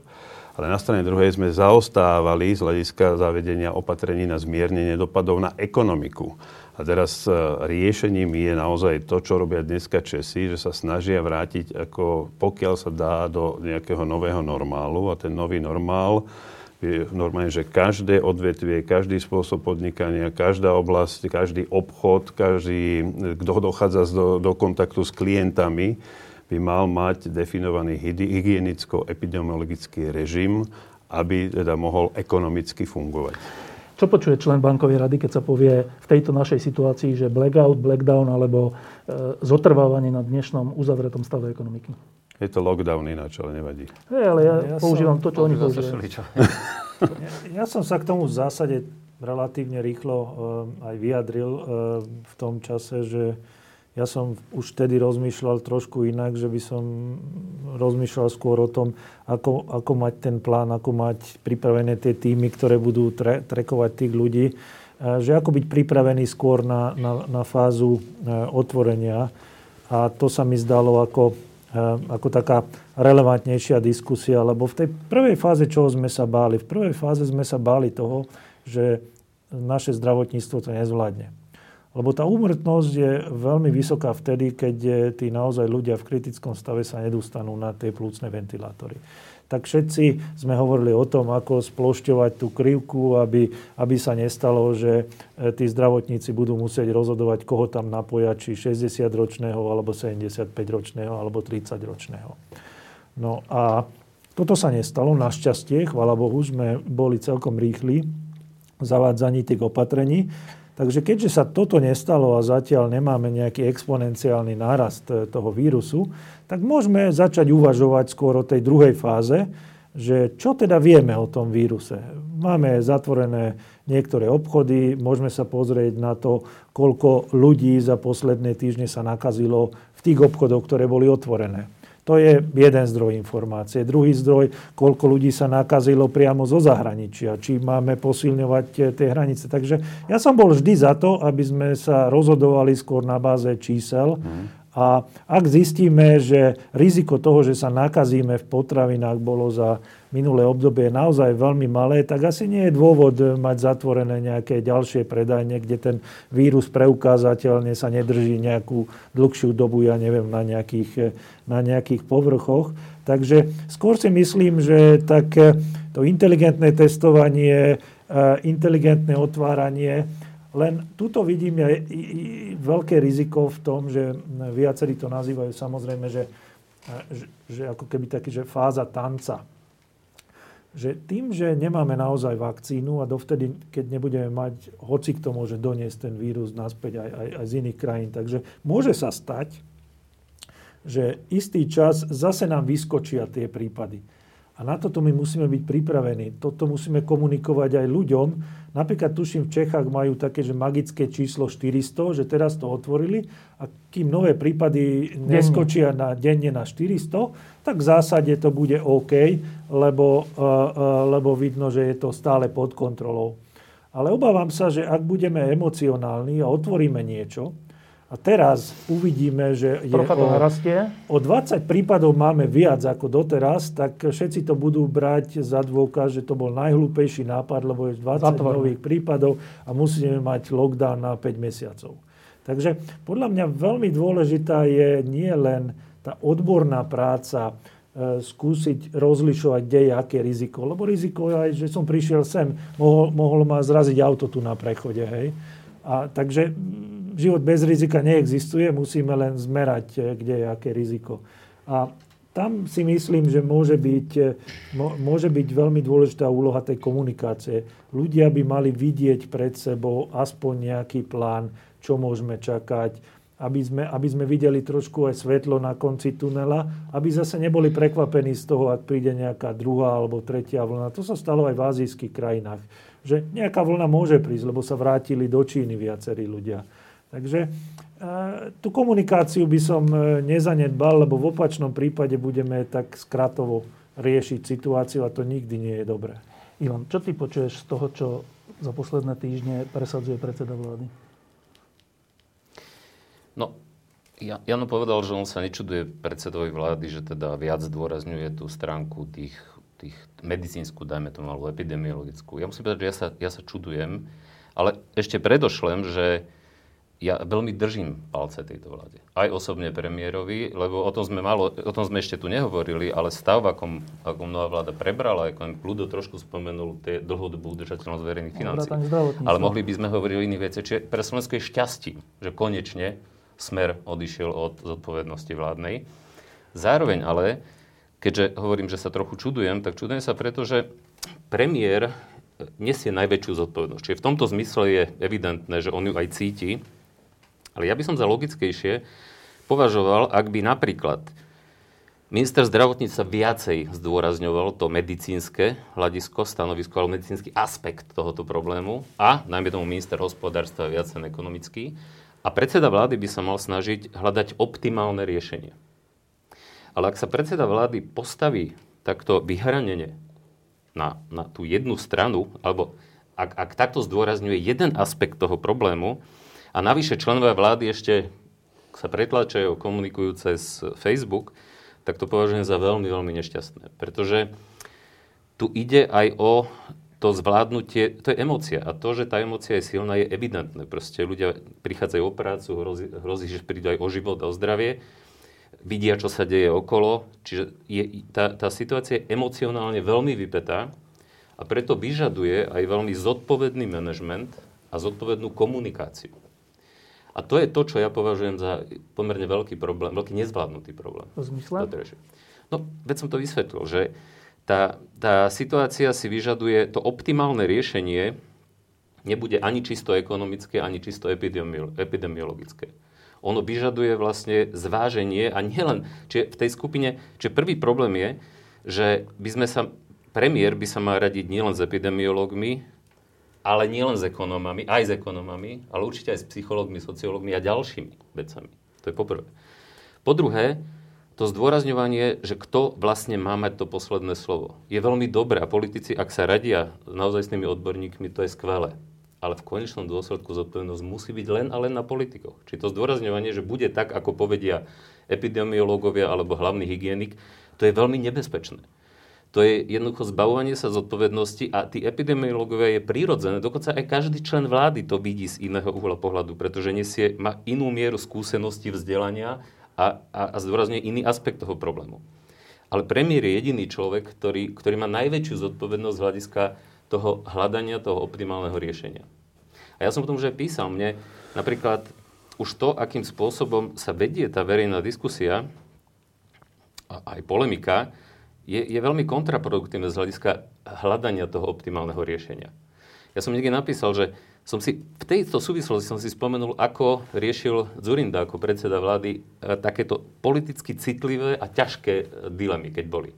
Ale na strane druhej sme zaostávali z hľadiska zavedenia opatrení na zmiernenie dopadov na ekonomiku. A teraz e, riešením je naozaj to, čo robia dneska Česi, že sa snažia vrátiť, ako pokiaľ sa dá do nejakého nového normálu. A ten nový normál je normálne, že každé odvetvie, každý spôsob podnikania, každá oblasť, každý obchod, každý, kto dochádza do, do kontaktu s klientami, by mal mať definovaný hygienicko-epidemiologický režim, aby teda mohol ekonomicky fungovať. Čo počuje člen bankovej rady, keď sa povie v tejto našej situácii, že blackout, blackdown alebo e, zotrvávanie na dnešnom uzavretom stave ekonomiky? Je to lockdown ináč, ale nevadí. Hey, ale ja, ja používam som, to, čo oni používajú. ja, ja som sa k tomu v zásade relatívne rýchlo e, aj vyjadril e, v tom čase, že ja som už vtedy rozmýšľal trošku inak, že by som rozmýšľal skôr o tom, ako, ako mať ten plán, ako mať pripravené tie týmy, ktoré budú tre, trekovať tých ľudí. E, že ako byť pripravený skôr na, na, na fázu e, otvorenia. A to sa mi zdalo ako, e, ako taká relevantnejšia diskusia, lebo v tej prvej fáze, čoho sme sa báli? V prvej fáze sme sa báli toho, že naše zdravotníctvo to nezvládne. Lebo tá úmrtnosť je veľmi vysoká vtedy, keď tí naozaj ľudia v kritickom stave sa nedostanú na tie plúcne ventilátory. Tak všetci sme hovorili o tom, ako splošťovať tú krivku, aby, aby sa nestalo, že e, tí zdravotníci budú musieť rozhodovať, koho tam napoja, či 60-ročného, alebo 75-ročného, alebo 30-ročného. No a toto sa nestalo. Našťastie, chvala Bohu, sme boli celkom rýchli v zavádzaní tých opatrení. Takže keďže sa toto nestalo a zatiaľ nemáme nejaký exponenciálny nárast e, toho vírusu, tak môžeme začať uvažovať skôr o tej druhej fáze, že čo teda vieme o tom víruse. Máme zatvorené niektoré obchody, môžeme sa pozrieť na to, koľko ľudí za posledné týždne sa nakazilo v tých obchodoch, ktoré boli otvorené. To je jeden zdroj informácie. Druhý zdroj, koľko ľudí sa nakazilo priamo zo zahraničia, či máme posilňovať tie hranice. Takže ja som bol vždy za to, aby sme sa rozhodovali skôr na báze čísel. Mm. A ak zistíme, že riziko toho, že sa nakazíme v potravinách bolo za minulé obdobie naozaj veľmi malé, tak asi nie je dôvod mať zatvorené nejaké ďalšie predajne, kde ten vírus preukázateľne sa nedrží nejakú dlhšiu dobu, ja neviem, na nejakých, na nejakých povrchoch. Takže skôr si myslím, že tak to inteligentné testovanie, inteligentné otváranie, len tuto vidím aj veľké riziko v tom, že viacerí to nazývajú samozrejme, že, že, že ako keby taký, že fáza tanca že tým, že nemáme naozaj vakcínu a dovtedy, keď nebudeme mať, hoci kto môže doniesť ten vírus naspäť aj, aj, aj z iných krajín. Takže môže sa stať, že istý čas zase nám vyskočia tie prípady. A na toto my musíme byť pripravení. Toto musíme komunikovať aj ľuďom. Napríklad tuším, v Čechách majú také, že magické číslo 400, že teraz to otvorili a kým nové prípady neskočia na, denne na 400, tak v zásade to bude OK, lebo, uh, uh, lebo vidno, že je to stále pod kontrolou. Ale obávam sa, že ak budeme emocionálni a otvoríme niečo, a teraz uvidíme, že je o, o 20 prípadov máme viac ako doteraz, tak všetci to budú brať za dôkaz, že to bol najhlúpejší nápad, lebo je 20 Zatvorné. nových prípadov a musíme mať lockdown na 5 mesiacov. Takže podľa mňa veľmi dôležitá je nie len tá odborná práca, e, skúsiť rozlišovať, kde je aké riziko. Lebo riziko je aj, že som prišiel sem, mohol, mohol ma zraziť auto tu na prechode. Hej? A, takže život bez rizika neexistuje, musíme len zmerať, eh, kde je aké riziko. A tam si myslím, že môže byť, eh, môže byť veľmi dôležitá úloha tej komunikácie. Ľudia by mali vidieť pred sebou aspoň nejaký plán, čo môžeme čakať, aby sme, aby sme videli trošku aj svetlo na konci tunela, aby zase neboli prekvapení z toho, ak príde nejaká druhá alebo tretia vlna. To sa stalo aj v azijských krajinách. Že nejaká vlna môže prísť, lebo sa vrátili do Číny viacerí ľudia. Takže tú komunikáciu by som e, nezanedbal, lebo v opačnom prípade budeme tak skratovo riešiť situáciu a to nikdy nie je dobré. Ivan, čo ty počuješ z toho, čo za posledné týždne presadzuje predseda vlády? No, ja, Jano povedal, že on sa nečuduje predsedovi vlády, že teda viac zdôrazňuje tú stránku tých, tých medicínsku, dajme tomu, alebo epidemiologickú. Ja musím povedať, že ja sa, ja sa čudujem, ale ešte predošlem, že ja veľmi držím palce tejto vláde. Aj osobne premiérovi, lebo o tom sme, malo, o tom sme ešte tu nehovorili, ale stav, akom, akom nová vláda prebrala, ako Pludo trošku spomenul tie dlhodobú udržateľnosť verejných financí. Ale mohli by sme hovoriť o iných veciach. Čiže pre Slovensko je šťastí, že konečne smer odišiel od zodpovednosti vládnej. Zároveň ale, keďže hovorím, že sa trochu čudujem, tak čudujem sa preto, že premiér nesie najväčšiu zodpovednosť. Čiže v tomto zmysle je evidentné, že on ju aj cíti, ale ja by som za logickejšie považoval, ak by napríklad minister zdravotníctva viacej zdôrazňoval to medicínske hľadisko, stanovisko, alebo medicínsky aspekt tohoto problému a najmä tomu minister hospodárstva viac ten ekonomický. A predseda vlády by sa mal snažiť hľadať optimálne riešenie. Ale ak sa predseda vlády postaví takto vyhranene na, na tú jednu stranu, alebo ak, ak takto zdôrazňuje jeden aspekt toho problému, a navyše členovia vlády ešte sa pretlačajú, komunikujú cez Facebook, tak to považujem za veľmi, veľmi nešťastné. Pretože tu ide aj o to zvládnutie, to je emócia. A to, že tá emócia je silná, je evidentné. Proste ľudia prichádzajú o prácu, hrozí, hrozí že prídu aj o život a o zdravie, vidia, čo sa deje okolo. Čiže je, tá, tá situácia je emocionálne veľmi vypetá a preto vyžaduje aj veľmi zodpovedný manažment a zodpovednú komunikáciu. A to je to, čo ja považujem za pomerne veľký problém, veľký nezvládnutý problém. V zmysle? No, veď som to vysvetlil, že tá, tá situácia si vyžaduje to optimálne riešenie, nebude ani čisto ekonomické, ani čisto epidemiologické. Ono vyžaduje vlastne zváženie a nielen, čiže v tej skupine, čiže prvý problém je, že by sme sa, premiér by sa mal radiť nielen s epidemiológmi, ale nielen s ekonomami, aj s ekonomami, ale určite aj s psychológmi, sociológmi a ďalšími vecami. To je poprvé. Po druhé, to zdôrazňovanie, že kto vlastne má mať to posledné slovo. Je veľmi dobré a politici, ak sa radia naozaj s tými odborníkmi, to je skvelé. Ale v konečnom dôsledku zodpovednosť musí byť len a len na politikoch. Či to zdôrazňovanie, že bude tak, ako povedia epidemiológovia alebo hlavný hygienik, to je veľmi nebezpečné. To je jednoducho zbavovanie sa zodpovednosti a tí epidemiológovia je prírodzené. Dokonca aj každý člen vlády to vidí z iného uhla pohľadu, pretože nesie, má inú mieru skúsenosti, vzdelania a, a, a zdôrazňuje iný aspekt toho problému. Ale premiér je jediný človek, ktorý, ktorý má najväčšiu zodpovednosť z hľadiska toho hľadania toho optimálneho riešenia. A ja som potom už aj písal, mne napríklad už to, akým spôsobom sa vedie tá verejná diskusia a aj polemika, je, je veľmi kontraproduktívne z hľadiska hľadania toho optimálneho riešenia. Ja som niekde napísal, že som si v tejto súvislosti som si spomenul, ako riešil Zurinda ako predseda vlády e, takéto politicky citlivé a ťažké e, dilemy, keď boli.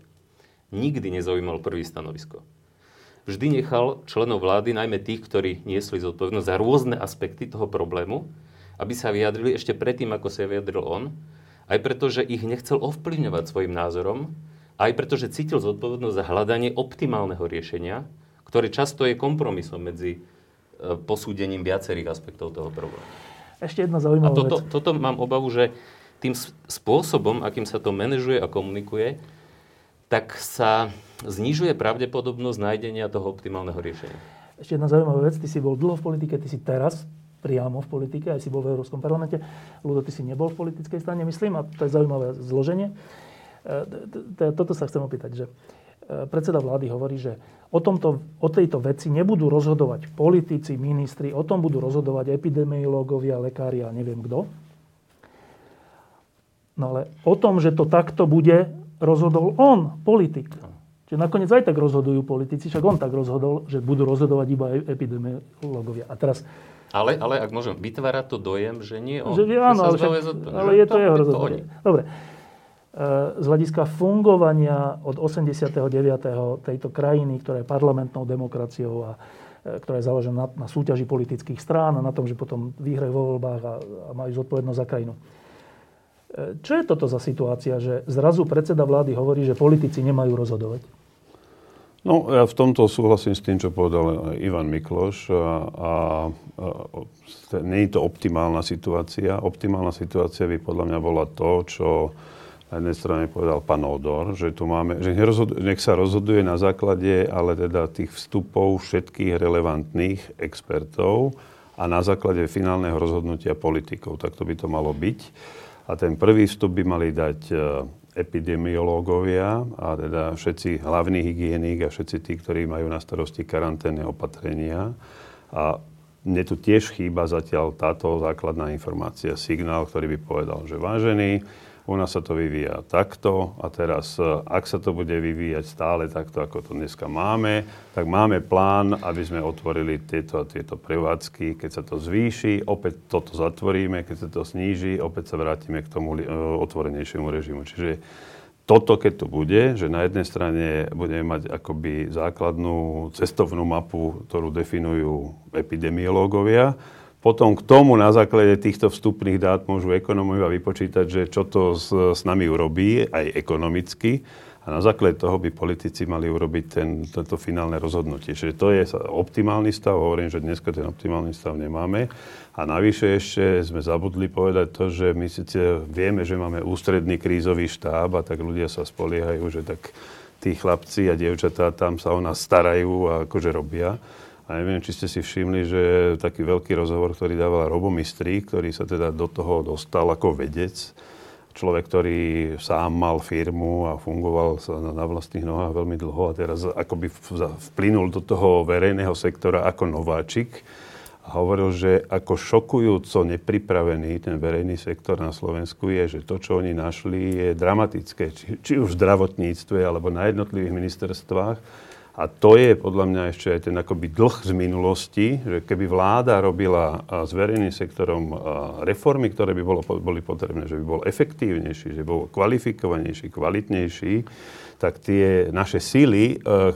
nikdy nezaujímal prvý stanovisko. Vždy nechal členov vlády, najmä tých, ktorí niesli zodpovednosť za rôzne aspekty toho problému, aby sa vyjadrili ešte predtým, ako sa vyjadril on, aj preto, že ich nechcel ovplyvňovať svojim názorom, aj preto, že cítil zodpovednosť za hľadanie optimálneho riešenia, ktoré často je kompromisom medzi e, posúdením viacerých aspektov toho problému. Ešte jedna zaujímavá A toto, vec. toto mám obavu, že tým spôsobom, akým sa to manažuje a komunikuje, tak sa znižuje pravdepodobnosť nájdenia toho optimálneho riešenia. Ešte jedna zaujímavá vec. Ty si bol dlho v politike, ty si teraz priamo v politike, aj si bol v Európskom parlamente. Ľudo, ty si nebol v politickej strane, myslím, a to je zaujímavé zloženie. E, toto sa chcem opýtať, že e, predseda vlády hovorí, že o, tomto, o tejto veci nebudú rozhodovať politici, ministri, o tom budú rozhodovať epidemiológovia, lekári a neviem kto. No ale o tom, že to takto bude, rozhodol on, politik. Čiže nakoniec aj tak rozhodujú politici, však on tak rozhodol, že budú rozhodovať iba e- epidemiológovia. A teraz... Ale, ale ak môžem, vytvára to dojem, že nie on. Že, áno, ale, však, ale je to, to jeho rozhodnutie. Dobre. Z hľadiska fungovania od 89. tejto krajiny, ktorá je parlamentnou demokraciou a e, ktorá je založená na, na súťaži politických strán a na tom, že potom vyhrajú vo voľbách a, a majú zodpovednosť za krajinu. E, čo je toto za situácia, že zrazu predseda vlády hovorí, že politici nemajú rozhodovať? No, ja v tomto súhlasím s tým, čo povedal Ivan Mikloš. A, a, a nie je to optimálna situácia. Optimálna situácia by podľa mňa bola to, čo na jednej strane povedal pán Odor, že tu máme, že nech sa rozhoduje na základe ale teda tých vstupov všetkých relevantných expertov a na základe finálneho rozhodnutia politikov. Tak to by to malo byť. A ten prvý vstup by mali dať e, epidemiológovia a teda všetci hlavní hygienik a všetci tí, ktorí majú na starosti karanténne opatrenia. A mne tu tiež chýba zatiaľ táto základná informácia, signál, ktorý by povedal, že vážený, u nás sa to vyvíja takto a teraz, e, ak sa to bude vyvíjať stále takto, ako to dneska máme, tak máme plán, aby sme otvorili tieto a tieto prevádzky. Keď sa to zvýši, opäť toto zatvoríme, keď sa to sníži, opäť sa vrátime k tomu e, otvorenejšiemu režimu. Čiže toto, keď to bude, že na jednej strane budeme mať akoby základnú cestovnú mapu, ktorú definujú epidemiológovia, potom k tomu na základe týchto vstupných dát môžu ekonómovia vypočítať, že čo to s, s nami urobí, aj ekonomicky. A na základe toho by politici mali urobiť ten, toto finálne rozhodnutie. Čiže to je optimálny stav. Hovorím, že dneska ten optimálny stav nemáme. A navyše ešte sme zabudli povedať to, že my síce vieme, že máme ústredný krízový štáb a tak ľudia sa spoliehajú, že tak tí chlapci a dievčatá tam sa o nás starajú a akože robia. A neviem, či ste si všimli, že taký veľký rozhovor, ktorý dával Robomistri, ktorý sa teda do toho dostal ako vedec, človek, ktorý sám mal firmu a fungoval sa na vlastných nohách veľmi dlho a teraz akoby vplynul do toho verejného sektora ako nováčik. A hovoril, že ako šokujúco nepripravený ten verejný sektor na Slovensku je, že to, čo oni našli, je dramatické, či, či už v zdravotníctve alebo na jednotlivých ministerstvách a to je podľa mňa ešte aj ten akoby dlh z minulosti, že keby vláda robila s verejným sektorom reformy, ktoré by bolo, boli potrebné, že by bol efektívnejší, že by bol kvalifikovanejší, kvalitnejší, tak tie naše síly e, e,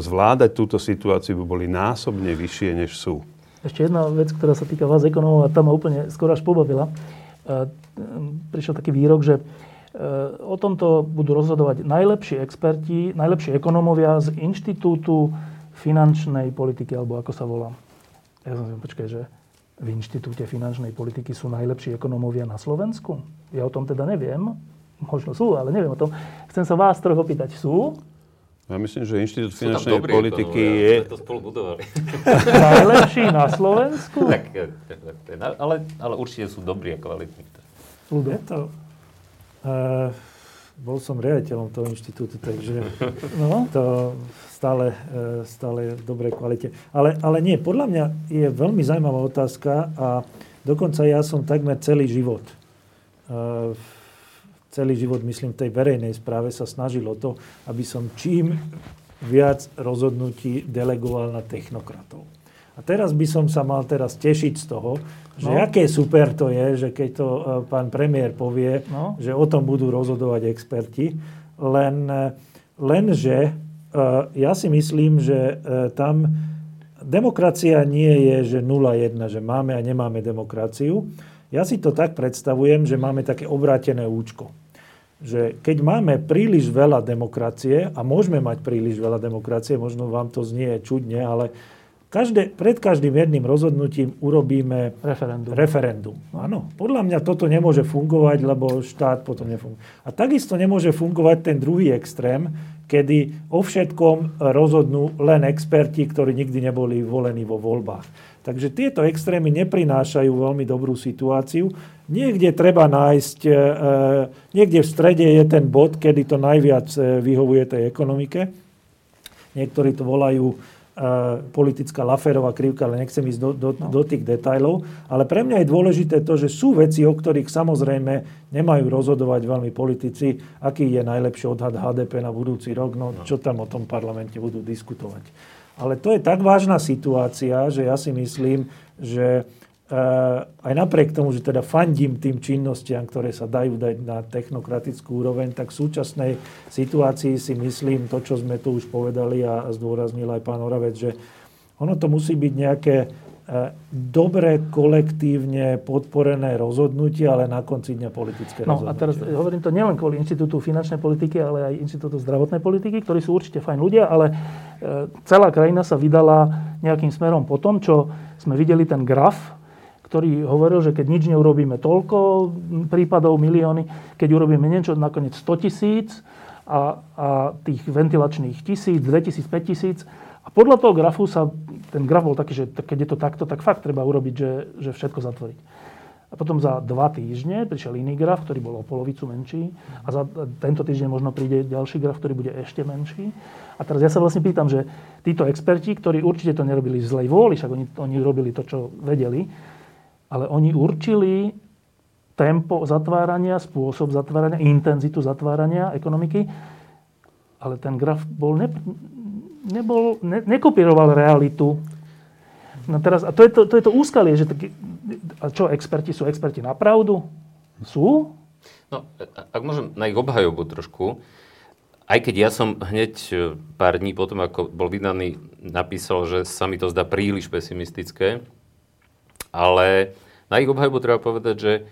zvládať túto situáciu by boli násobne vyššie, než sú. Ešte jedna vec, ktorá sa týka vás ekonómov, a tam ma úplne skoro až pobavila. E, prišiel taký výrok, že o tomto budú rozhodovať najlepší experti, najlepší ekonómovia z Inštitútu finančnej politiky, alebo ako sa volá. Ja som si počkaj, že v Inštitúte finančnej politiky sú najlepší ekonómovia na Slovensku? Ja o tom teda neviem. Možno sú, ale neviem o tom. Chcem sa vás trochu opýtať, sú? Ja myslím, že Inštitút finančnej politiky je... Sme to spolu budovali. Najlepší na Slovensku? tak, ale, ale určite sú dobrí a kvalitní. Je to, bol som riaditeľom toho inštitútu, takže no. to stále, uh, stále v dobrej kvalite. Ale, ale nie, podľa mňa je veľmi zaujímavá otázka a dokonca ja som takmer celý život, uh, celý život, myslím, v tej verejnej správe sa snažil o to, aby som čím viac rozhodnutí delegoval na technokratov. A teraz by som sa mal teraz tešiť z toho, že no. aké super to je, že keď to e, pán premiér povie, no. že o tom budú rozhodovať experti, len e, Lenže ja si myslím, že tam demokracia nie je, že 0-1, že máme a nemáme demokraciu. Ja si to tak predstavujem, že máme také obrátené účko. Že keď máme príliš veľa demokracie, a môžeme mať príliš veľa demokracie, možno vám to znie čudne, ale Každé, pred každým jedným rozhodnutím urobíme referendum. referendum. Áno, podľa mňa toto nemôže fungovať, lebo štát potom nefunguje. A takisto nemôže fungovať ten druhý extrém, kedy o všetkom rozhodnú len experti, ktorí nikdy neboli volení vo voľbách. Takže tieto extrémy neprinášajú veľmi dobrú situáciu. Niekde treba nájsť, e, e niekde v strede je ten bod, kedy to najviac e, vyhovuje tej ekonomike. Niektorí to volajú politická Laferová krivka, ale nechcem ísť do, do, no. do tých detajlov. Ale pre mňa je dôležité to, že sú veci, o ktorých samozrejme nemajú rozhodovať veľmi politici, aký je najlepší odhad HDP na budúci rok, no, no čo tam o tom parlamente budú diskutovať. Ale to je tak vážna situácia, že ja si myslím, že aj napriek tomu, že teda fandím tým činnostiam, ktoré sa dajú dať na technokratickú úroveň, tak v súčasnej situácii si myslím to, čo sme tu už povedali a zdôraznil aj pán Oravec, že ono to musí byť nejaké e, dobre kolektívne podporené rozhodnutie, ale na konci dňa politické no, rozhodnutie. a teraz hovorím to nielen kvôli Inštitútu finančnej politiky, ale aj Inštitútu zdravotnej politiky, ktorí sú určite fajn ľudia, ale e, celá krajina sa vydala nejakým smerom po tom, čo sme videli ten graf, ktorý hovoril, že keď nič neurobíme toľko prípadov, milióny, keď urobíme niečo, nakoniec 100 tisíc a, a tých ventilačných tisíc, 2000, 5000. A podľa toho grafu sa, ten graf bol taký, že keď je to takto, tak fakt treba urobiť, že, že všetko zatvoriť. A potom za dva týždne prišiel iný graf, ktorý bol o polovicu menší. A za tento týždeň možno príde ďalší graf, ktorý bude ešte menší. A teraz ja sa vlastne pýtam, že títo experti, ktorí určite to nerobili z zlej vôli, však oni, oni robili to, čo vedeli, ale oni určili tempo zatvárania, spôsob zatvárania, intenzitu zatvárania ekonomiky, ale ten graf bol ne, nebol, ne, nekopíroval realitu. No teraz, a to je to, to, je to úskalie, že taký, a čo, experti sú experti na pravdu? Sú? No, ak môžem na ich obhajobu trošku, aj keď ja som hneď e, pár dní potom, ako bol vydaný, napísal, že sa mi to zdá príliš pesimistické, ale na ich obhajbu treba povedať, že e,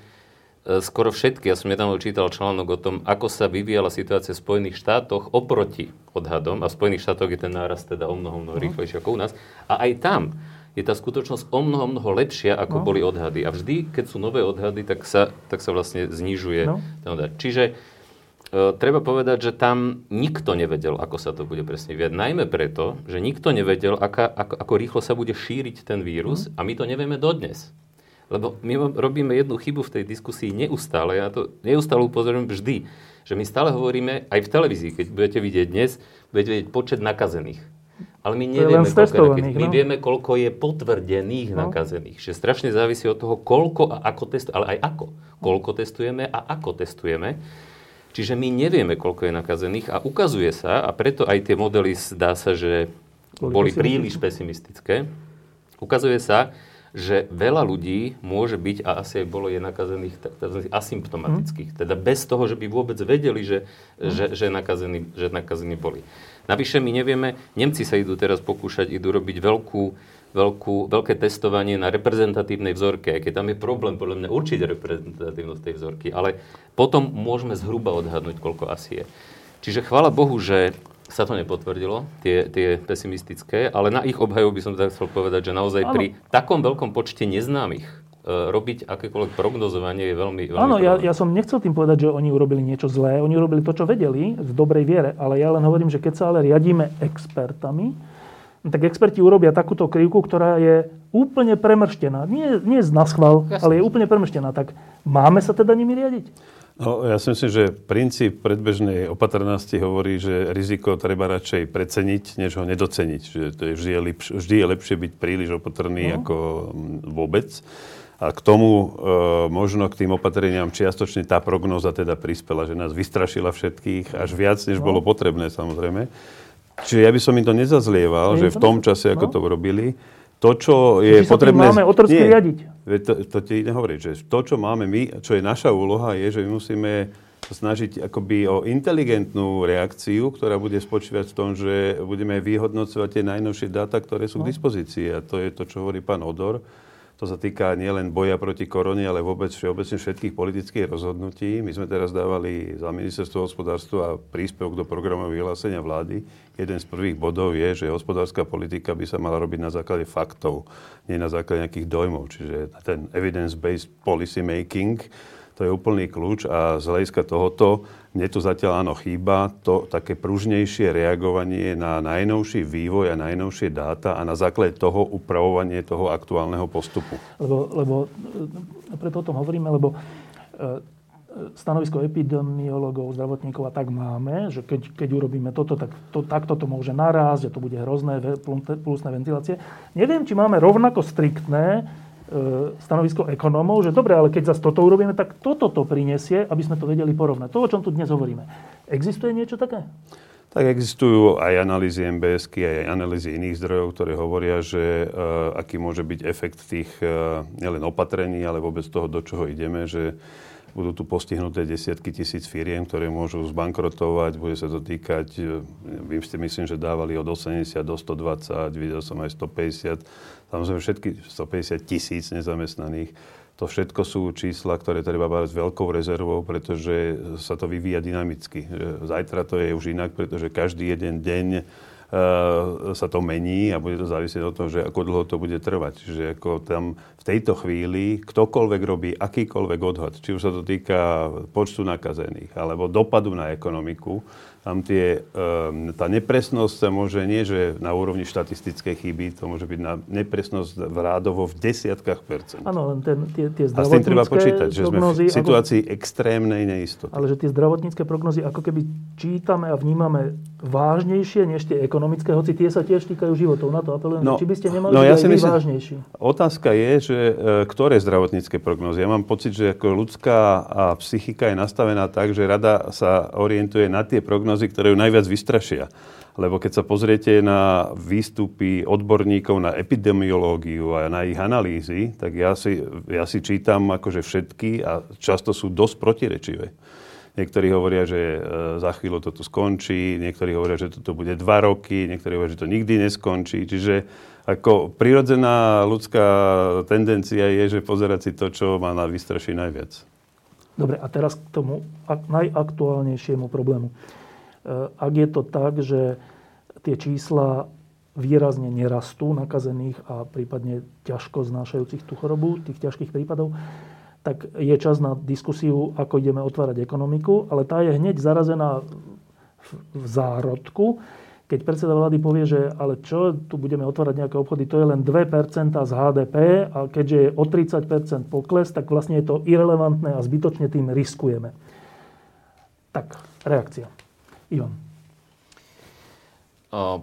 skoro všetky, ja som nedávno čítal článok o tom, ako sa vyvíjala situácia v Spojených štátoch oproti odhadom, a v Spojených štátoch je ten nárast teda o mnoho, mnoho no. rýchlejší ako u nás, a aj tam je tá skutočnosť o mnoho, mnoho lepšia, ako no. boli odhady. A vždy, keď sú nové odhady, tak sa, tak sa vlastne znižuje no. Čiže treba povedať, že tam nikto nevedel, ako sa to bude presne viať. Najmä preto, že nikto nevedel, aká, ako, ako rýchlo sa bude šíriť ten vírus mm. a my to nevieme dodnes. Lebo my robíme jednu chybu v tej diskusii neustále. Ja to neustále upozorňujem vždy, že my stále hovoríme aj v televízii, keď budete vidieť dnes, budete vidieť počet nakazených. Ale my nevieme, koľko, je my no? vieme, koľko je potvrdených no. nakazených. Že strašne závisí od toho, koľko a ako testujeme, ale aj ako. Koľko testujeme a ako testujeme. Čiže my nevieme, koľko je nakazených a ukazuje sa, a preto aj tie modely zdá sa, že boli príliš pesimistické, ukazuje sa, že veľa ľudí môže byť, a asi aj bolo je nakazených tzv. asymptomatických, mm. teda bez toho, že by vôbec vedeli, že, mm. že, že, nakazení, že nakazení boli. Navyše my nevieme, Nemci sa idú teraz pokúšať, idú robiť veľkú, veľkú, veľké testovanie na reprezentatívnej vzorke, keď tam je problém podľa mňa určiť reprezentatívnosť tej vzorky, ale potom môžeme zhruba odhadnúť, koľko asi je. Čiže chvála Bohu, že sa to nepotvrdilo, tie, tie pesimistické, ale na ich obhajobu by som tak chcel povedať, že naozaj ano. pri takom veľkom počte neznámych e, robiť akékoľvek prognozovanie je veľmi, veľmi Áno, ja, ja som nechcel tým povedať, že oni urobili niečo zlé. Oni urobili to, čo vedeli, v dobrej viere. Ale ja len hovorím, že keď sa ale riadíme expertami, tak experti urobia takúto krivku, ktorá je úplne premrštená. Nie, nie z naschval, ale je úplne premrštená. Tak máme sa teda nimi riadiť? No, ja si myslím, že princíp predbežnej opatrnosti hovorí, že riziko treba radšej preceniť, než ho nedoceniť. Že to je vždy, je lepš- vždy je lepšie byť príliš opatrný no. ako vôbec. A k tomu e, možno k tým opatreniam čiastočne tá prognóza teda prispela, že nás vystrašila všetkých až viac, než no. bolo potrebné samozrejme. Čiže ja by som im to nezazlieval, že v tom čase, ako no. to urobili, to, čo je Čiže potrebné... máme otrocky riadiť. To, to ti nehovorí, že to, čo máme my, čo je naša úloha, je, že my musíme snažiť akoby o inteligentnú reakciu, ktorá bude spočívať v tom, že budeme vyhodnocovať tie najnovšie dáta, ktoré sú k no. dispozícii. A to je to, čo hovorí pán Odor. To sa týka nielen boja proti korone, ale vôbec všeobecne všetkých politických rozhodnutí. My sme teraz dávali za ministerstvo hospodárstva príspevok do programového vyhlásenia vlády. Jeden z prvých bodov je, že hospodárska politika by sa mala robiť na základe faktov, nie na základe nejakých dojmov. Čiže ten evidence-based policy making, to je úplný kľúč a z hľadiska tohoto mne tu zatiaľ áno chýba to také pružnejšie reagovanie na najnovší vývoj a najnovšie dáta a na základe toho upravovanie toho aktuálneho postupu. Lebo, lebo e, preto o tom hovoríme, lebo e, stanovisko epidemiologov, zdravotníkov a tak máme, že keď, keď urobíme toto, tak to, takto to môže narásť, že to bude hrozné plusné ventilácie. Neviem, či máme rovnako striktné E, stanovisko ekonómov, že dobre, ale keď zase toto urobíme, tak toto to prinesie, aby sme to vedeli porovnať. To, o čom tu dnes hovoríme. Existuje niečo také? Tak existujú aj analýzy mbs aj analýzy iných zdrojov, ktoré hovoria, že uh, aký môže byť efekt tých uh, nielen opatrení, ale vôbec toho, do čoho ideme, že budú tu postihnuté desiatky tisíc firiem, ktoré môžu zbankrotovať, bude sa to týkať, vy ste myslím, že dávali od 80 do 120, videl som aj 150 Samozrejme všetky 150 tisíc nezamestnaných. To všetko sú čísla, ktoré treba brať s veľkou rezervou, pretože sa to vyvíja dynamicky. Zajtra to je už inak, pretože každý jeden deň uh, sa to mení a bude to závisieť od toho, že ako dlho to bude trvať. Čiže ako tam v tejto chvíli ktokoľvek robí akýkoľvek odhad, či už sa to týka počtu nakazených alebo dopadu na ekonomiku, tam tie, um, tá nepresnosť sa môže nie, že na úrovni štatistickej chyby, to môže byť na nepresnosť v rádovo v desiatkách percent. Áno, len ten, tie, tie A s tým treba počítať, že sme v situácii ako, extrémnej neistoty. Ale že tie zdravotnícke prognozy ako keby čítame a vnímame vážnejšie než tie ekonomické, hoci tie sa tiež týkajú životov. Na to apelujem, no, či by ste nemali no, ja aj myslím, vážnejší. Otázka je, že e, ktoré zdravotnícke prognozy. Ja mám pocit, že ako ľudská psychika je nastavená tak, že rada sa orientuje na tie prognozy, prognozy, ktoré ju najviac vystrašia. Lebo keď sa pozriete na výstupy odborníkov na epidemiológiu a na ich analýzy, tak ja si, ja si čítam akože všetky a často sú dosť protirečivé. Niektorí hovoria, že e, za chvíľu to tu skončí, niektorí hovoria, že toto bude dva roky, niektorí hovoria, že to nikdy neskončí. Čiže ako prirodzená ľudská tendencia je, že pozerať si to, čo má na vystraší najviac. Dobre, a teraz k tomu najaktuálnejšiemu problému. Eh, ak je to tak, že tie čísla výrazne nerastú nakazených a prípadne ťažko znášajúcich tú chorobu, tých ťažkých prípadov, tak je čas na diskusiu, ako ideme otvárať ekonomiku, ale tá je hneď zarazená v zárodku, keď predseda vlády povie, že ale čo, tu budeme otvárať nejaké obchody, to je len 2% z HDP a keďže je o 30% pokles, tak vlastne je to irrelevantné a zbytočne tým riskujeme. Tak, reakcia. Ivan.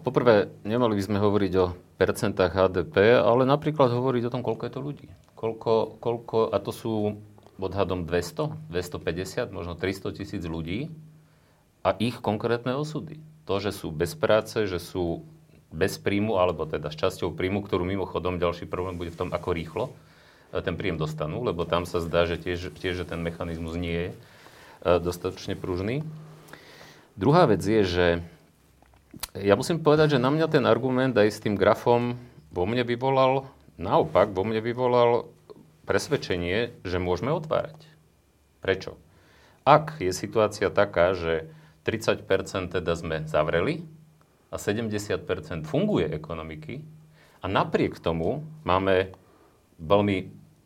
Poprvé, nemali by sme hovoriť o percentách HDP, ale napríklad hovoriť o tom, koľko je to ľudí. Koľko, koľko, a to sú odhadom 200, 250, možno 300 tisíc ľudí a ich konkrétne osudy. To, že sú bez práce, že sú bez príjmu, alebo teda s časťou príjmu, ktorú mimochodom ďalší problém bude v tom, ako rýchlo e, ten príjem dostanú, lebo tam sa zdá, že tiež, tiež že ten mechanizmus nie je e, dostatočne pružný. Druhá vec je, že ja musím povedať, že na mňa ten argument aj s tým grafom vo mne vyvolal, naopak, vo mne vyvolal presvedčenie, že môžeme otvárať. Prečo? Ak je situácia taká, že 30% teda sme zavreli a 70% funguje ekonomiky a napriek tomu máme veľmi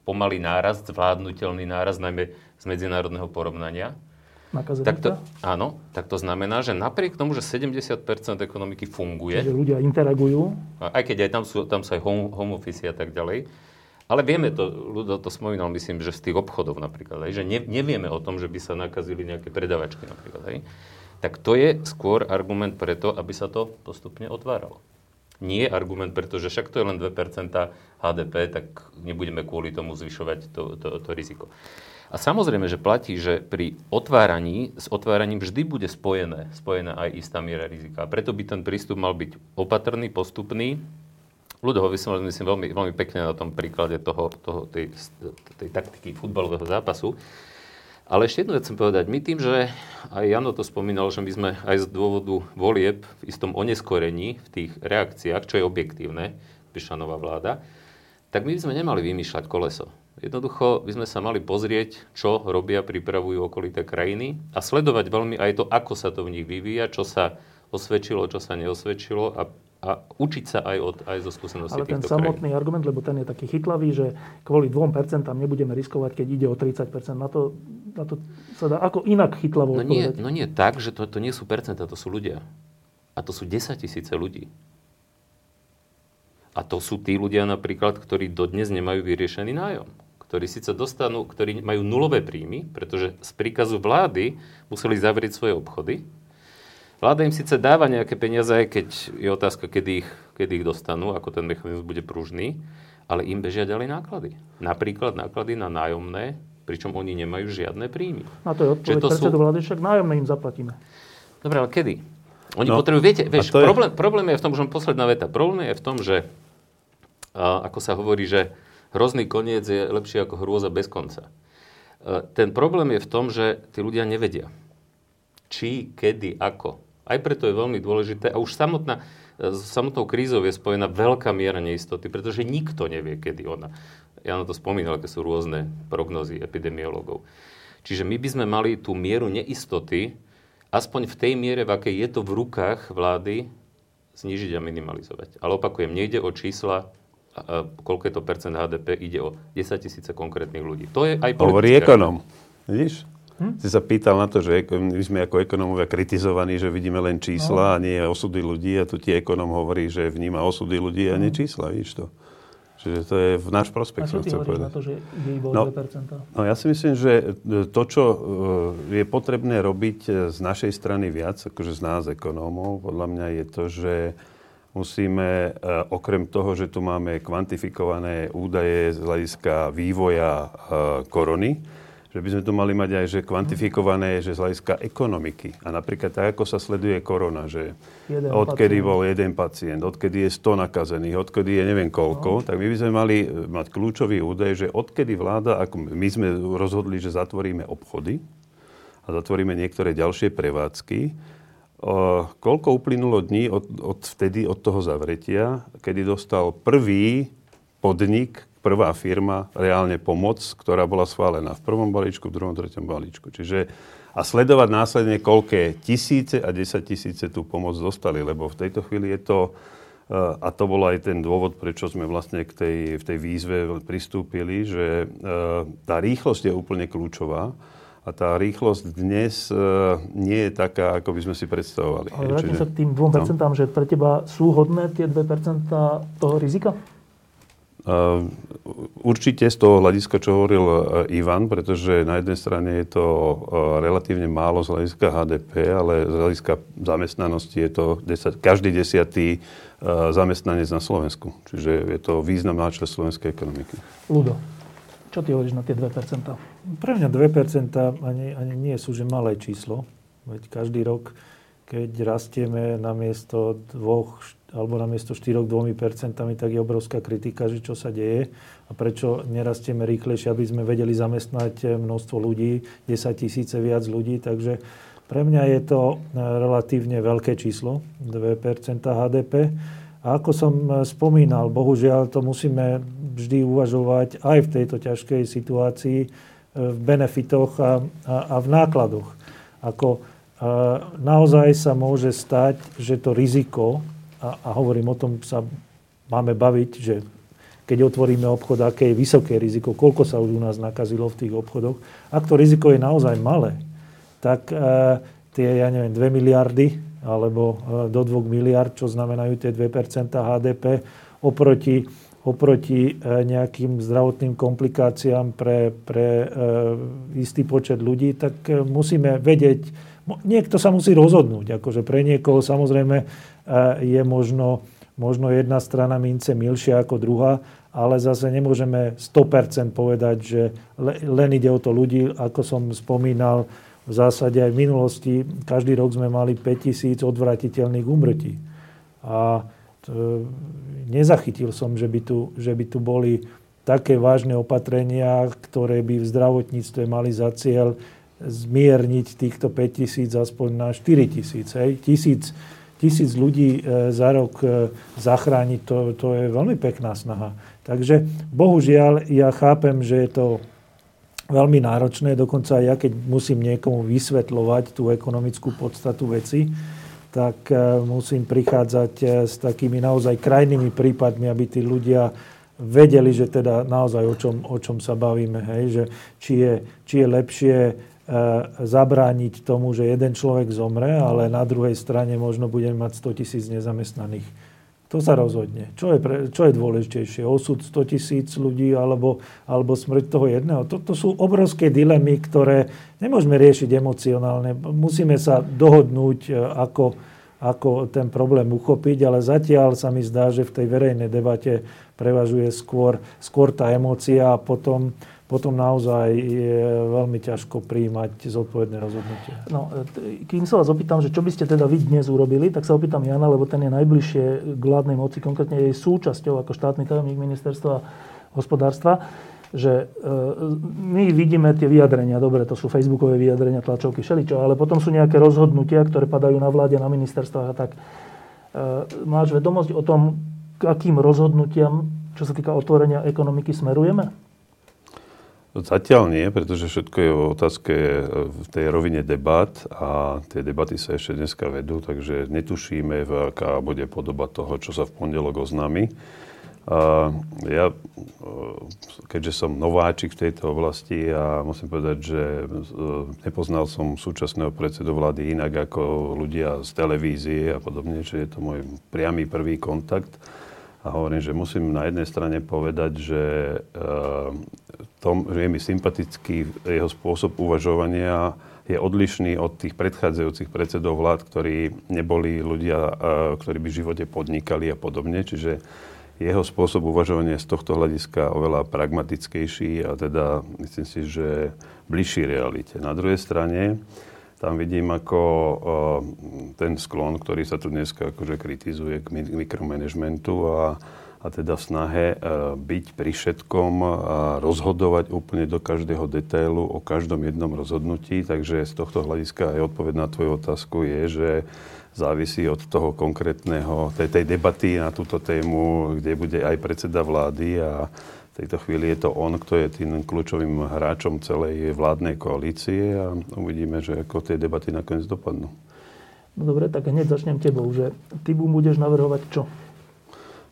pomalý nárast, zvládnutelný nárast, najmä z medzinárodného porovnania, tak to, áno, tak to znamená, že napriek tomu, že 70% ekonomiky funguje... Čiže ľudia interagujú. Aj keď aj tam sú, tam sú aj home, home office a tak ďalej. Ale vieme to, ľudia to spomínal, myslím, že z tých obchodov napríklad, aj, že ne, nevieme o tom, že by sa nakazili nejaké predavačky napríklad. Aj. Tak to je skôr argument preto, aby sa to postupne otváralo. Nie argument, pretože však to je len 2% HDP, tak nebudeme kvôli tomu zvyšovať to, to, to riziko. A samozrejme, že platí, že pri otváraní, s otváraním vždy bude spojené, spojená aj istá miera rizika. A preto by ten prístup mal byť opatrný, postupný. Ľudovo som myslím veľmi, veľmi pekne na tom príklade toho, toho, tej, tej taktiky futbalového zápasu. Ale ešte jednu vec chcem povedať. My tým, že aj Jano to spomínal, že my sme aj z dôvodu volieb v istom oneskorení v tých reakciách, čo je objektívne, prišla nová vláda, tak my by sme nemali vymýšľať koleso. Jednoducho by sme sa mali pozrieť, čo robia, pripravujú okolité krajiny a sledovať veľmi aj to, ako sa to v nich vyvíja, čo sa osvedčilo, čo sa neosvedčilo a a učiť sa aj, od, aj zo skúseností Ale ten samotný krajín. argument, lebo ten je taký chytlavý, že kvôli 2% nebudeme riskovať, keď ide o 30%. Na to, na to sa dá ako inak chytlavo no nie, no nie tak, že to, to nie sú percentá, to sú ľudia. A to sú 10 tisíce ľudí. A to sú tí ľudia napríklad, ktorí dodnes nemajú vyriešený nájom. Ktorí síce dostanú, ktorí majú nulové príjmy, pretože z príkazu vlády museli zavrieť svoje obchody, Vláda im síce dáva nejaké peniaze, keď je otázka, kedy ich, kedy ich dostanú, ako ten mechanizmus bude pružný, ale im bežia ďalej náklady. Napríklad náklady na nájomné, pričom oni nemajú žiadne príjmy. Na to je odpoveď to predsedu sú... vlády, však nájomné im zaplatíme. Dobre, ale kedy? Oni no, potrebujú, viete, vieš, je... problém, problém je v tom, už posledná veta, problém je v tom, že a, ako sa hovorí, že hrozný koniec je lepší ako hrôza bez konca. A, ten problém je v tom, že tí ľudia nevedia, či, kedy, ako. Aj preto je veľmi dôležité, a už samotná, s samotnou krízou je spojená veľká miera neistoty, pretože nikto nevie, kedy ona. Ja na to spomínal, aké sú rôzne prognozy epidemiologov. Čiže my by sme mali tú mieru neistoty, aspoň v tej miere, v akej je to v rukách vlády, znižiť a minimalizovať. Ale opakujem, nejde o čísla, koľko je to percent HDP, ide o 10 tisíce konkrétnych ľudí. To je aj politická... Hovorí ekonom. Vidíš? Hm? Si sa pýtal na to, že my sme ako ekonómovia kritizovaní, že vidíme len čísla no. a nie osudy ľudí a tu ti ekonóm hovorí, že vníma osudy ľudí a nie hm. čísla, víš to. Čiže to je v náš prospekt. A čo ty hovoríš na to, že je iba no, 2%? No ja si myslím, že to, čo e, je potrebné robiť e, z našej strany viac, akože z nás ekonómov, podľa mňa je to, že musíme, e, okrem toho, že tu máme kvantifikované údaje z hľadiska vývoja korony, že by sme to mali mať aj že kvantifikované, že z hľadiska ekonomiky. A napríklad tak, ako sa sleduje korona, že jeden odkedy pacient. bol jeden pacient, odkedy je 100 nakazených, odkedy je neviem koľko, no. tak my by sme mali e, mať kľúčový údaj, že odkedy vláda, ako my sme rozhodli, že zatvoríme obchody a zatvoríme niektoré ďalšie prevádzky, koľko uplynulo dní od, od vtedy, od toho zavretia, kedy dostal prvý podnik prvá firma reálne pomoc, ktorá bola schválená v prvom balíčku, v druhom, treťom balíčku. Čiže a sledovať následne, koľké tisíce a desať tisíce tú pomoc dostali, lebo v tejto chvíli je to, eh, a to bol aj ten dôvod, prečo sme vlastne k tej, v tej výzve pristúpili, že eh, tá rýchlosť je úplne kľúčová a tá rýchlosť dnes eh, nie je taká, ako by sme si predstavovali. Ale vrátim sa k tým 2%, no. že pre teba sú hodné tie 2% toho rizika? Ehm, určite z toho hľadiska, čo hovoril e, Ivan, pretože na jednej strane je to e, relatívne málo z hľadiska HDP, ale z hľadiska zamestnanosti je to 10, každý desiatý e, zamestnanec na Slovensku. Čiže je to významná časť slovenskej ekonomiky. Ludo, čo ty hovoríš na tie 2%? Pre mňa 2% ani, ani nie sú že malé číslo. Veď každý rok, keď rastieme na miesto 2, alebo na miesto 4 2 percentami, tak je obrovská kritika, že čo sa deje a prečo nerastieme rýchlejšie, aby sme vedeli zamestnať množstvo ľudí, 10 tisíce viac ľudí. Takže pre mňa je to e, relatívne veľké číslo, 2% HDP. A ako som e, spomínal, bohužiaľ to musíme vždy uvažovať aj v tejto ťažkej situácii v benefitoch a, a, a v nákladoch. Ako naozaj sa môže stať, že to riziko a, a hovorím o tom, sa máme baviť, že keď otvoríme obchod, aké je vysoké riziko, koľko sa už u nás nakazilo v tých obchodoch. Ak to riziko je naozaj malé, tak e, tie, ja neviem, 2 miliardy alebo e, do 2 miliard, čo znamenajú tie 2% HDP, oproti, oproti e, nejakým zdravotným komplikáciám pre, pre e, istý počet ľudí, tak e, musíme vedieť, niekto sa musí rozhodnúť. Akože pre niekoho samozrejme je možno, možno jedna strana mince milšia ako druhá, ale zase nemôžeme 100% povedať, že len ide o to ľudí, ako som spomínal, v zásade aj v minulosti, každý rok sme mali 5000 odvratiteľných úmrtí. A nezachytil som, že by tu, že by tu boli také vážne opatrenia, ktoré by v zdravotníctve mali za cieľ zmierniť týchto 5 tisíc aspoň na 4 tisíc. Tisíc, tisíc ľudí e, za rok e, zachrániť, to, to je veľmi pekná snaha. Takže bohužiaľ ja chápem, že je to veľmi náročné, dokonca aj ja, keď musím niekomu vysvetľovať tú ekonomickú podstatu veci, tak e, musím prichádzať s takými naozaj krajnými prípadmi, aby tí ľudia vedeli, že teda naozaj o čom, o čom sa bavíme. Hej? Že či, je, či je lepšie E, zabrániť tomu, že jeden človek zomre, ale na druhej strane možno budeme mať 100 tisíc nezamestnaných. To sa rozhodne. Čo je, pre, čo je dôležitejšie? Osud 100 tisíc ľudí alebo, alebo smrť toho jedného? Toto sú obrovské dilemy, ktoré nemôžeme riešiť emocionálne. Musíme sa dohodnúť, e, ako, ako ten problém uchopiť, ale zatiaľ sa mi zdá, že v tej verejnej debate prevažuje skôr, skôr tá emócia a potom, potom naozaj je veľmi ťažko príjmať zodpovedné rozhodnutie. No, kým sa vás opýtam, že čo by ste teda vy dnes urobili, tak sa opýtam Jana, lebo ten je najbližšie k vládnej moci, konkrétne jej súčasťou ako štátny tajomník ministerstva hospodárstva, že e, my vidíme tie vyjadrenia, dobre, to sú facebookové vyjadrenia, tlačovky, všeličo, ale potom sú nejaké rozhodnutia, ktoré padajú na vláde, na ministerstvách a tak. E, máš vedomosť o tom, k akým rozhodnutiam, čo sa týka otvorenia ekonomiky, smerujeme? Zatiaľ nie, pretože všetko je o otázke e, v tej rovine debat a tie debaty sa ešte dneska vedú, takže netušíme, aká bude podoba toho, čo sa v pondelok oznámi. Ja, e, keďže som nováčik v tejto oblasti a musím povedať, že e, nepoznal som súčasného predsedu vlády inak ako ľudia z televízie a podobne, že je to môj priamy prvý kontakt. A hovorím, že musím na jednej strane povedať, že, e, tom, že je mi sympatický jeho spôsob uvažovania je odlišný od tých predchádzajúcich predsedov vlád, ktorí neboli ľudia, e, ktorí by v živote podnikali a podobne. Čiže jeho spôsob uvažovania z tohto hľadiska oveľa pragmatickejší a teda myslím si, že bližší realite. Na druhej strane, tam vidím ako uh, ten sklon, ktorý sa tu dneska akože kritizuje k mikromanagementu a, a teda snahe uh, byť pri všetkom a rozhodovať úplne do každého detailu o každom jednom rozhodnutí. Takže z tohto hľadiska aj odpoveď na tvoju otázku je, že závisí od toho konkrétneho, tej, tej debaty na túto tému, kde bude aj predseda vlády a v tejto chvíli je to on, kto je tým kľúčovým hráčom celej vládnej koalície a uvidíme, že ako tie debaty nakoniec dopadnú. No dobre, tak hneď začnem tebou, že ty budeš navrhovať čo?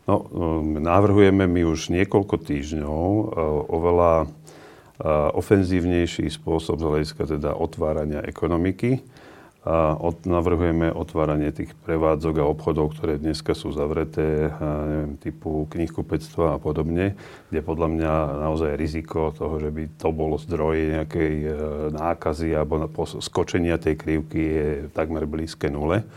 No, um, navrhujeme my už niekoľko týždňov uh, oveľa uh, ofenzívnejší spôsob z hľadiska teda otvárania ekonomiky a od, navrhujeme otváranie tých prevádzok a obchodov, ktoré dneska sú zavreté, neviem, typu knihkupectva a podobne, kde podľa mňa naozaj riziko toho, že by to bolo zdroj nejakej e, nákazy alebo skočenia tej krivky je takmer blízke nule.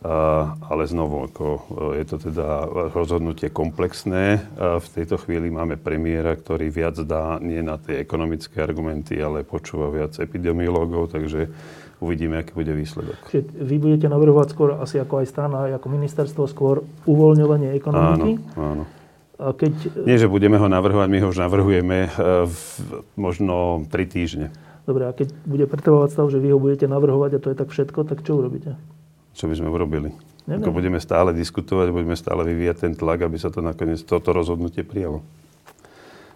A, ale znovu, ako, e, je to teda rozhodnutie komplexné. A v tejto chvíli máme premiéra, ktorý viac dá nie na tie ekonomické argumenty, ale počúva viac epidemiológov, takže uvidíme, aký bude výsledok. Čiže vy budete navrhovať skôr asi ako aj strana, ako ministerstvo, skôr uvoľňovanie ekonomiky? Áno, áno. A keď... Nie, že budeme ho navrhovať, my ho už navrhujeme e, v možno tri týždne. Dobre, a keď bude pretrvávať stav, že vy ho budete navrhovať a to je tak všetko, tak čo urobíte? Čo by sme urobili? Ako budeme stále diskutovať, budeme stále vyvíjať ten tlak, aby sa to nakoniec toto rozhodnutie prijalo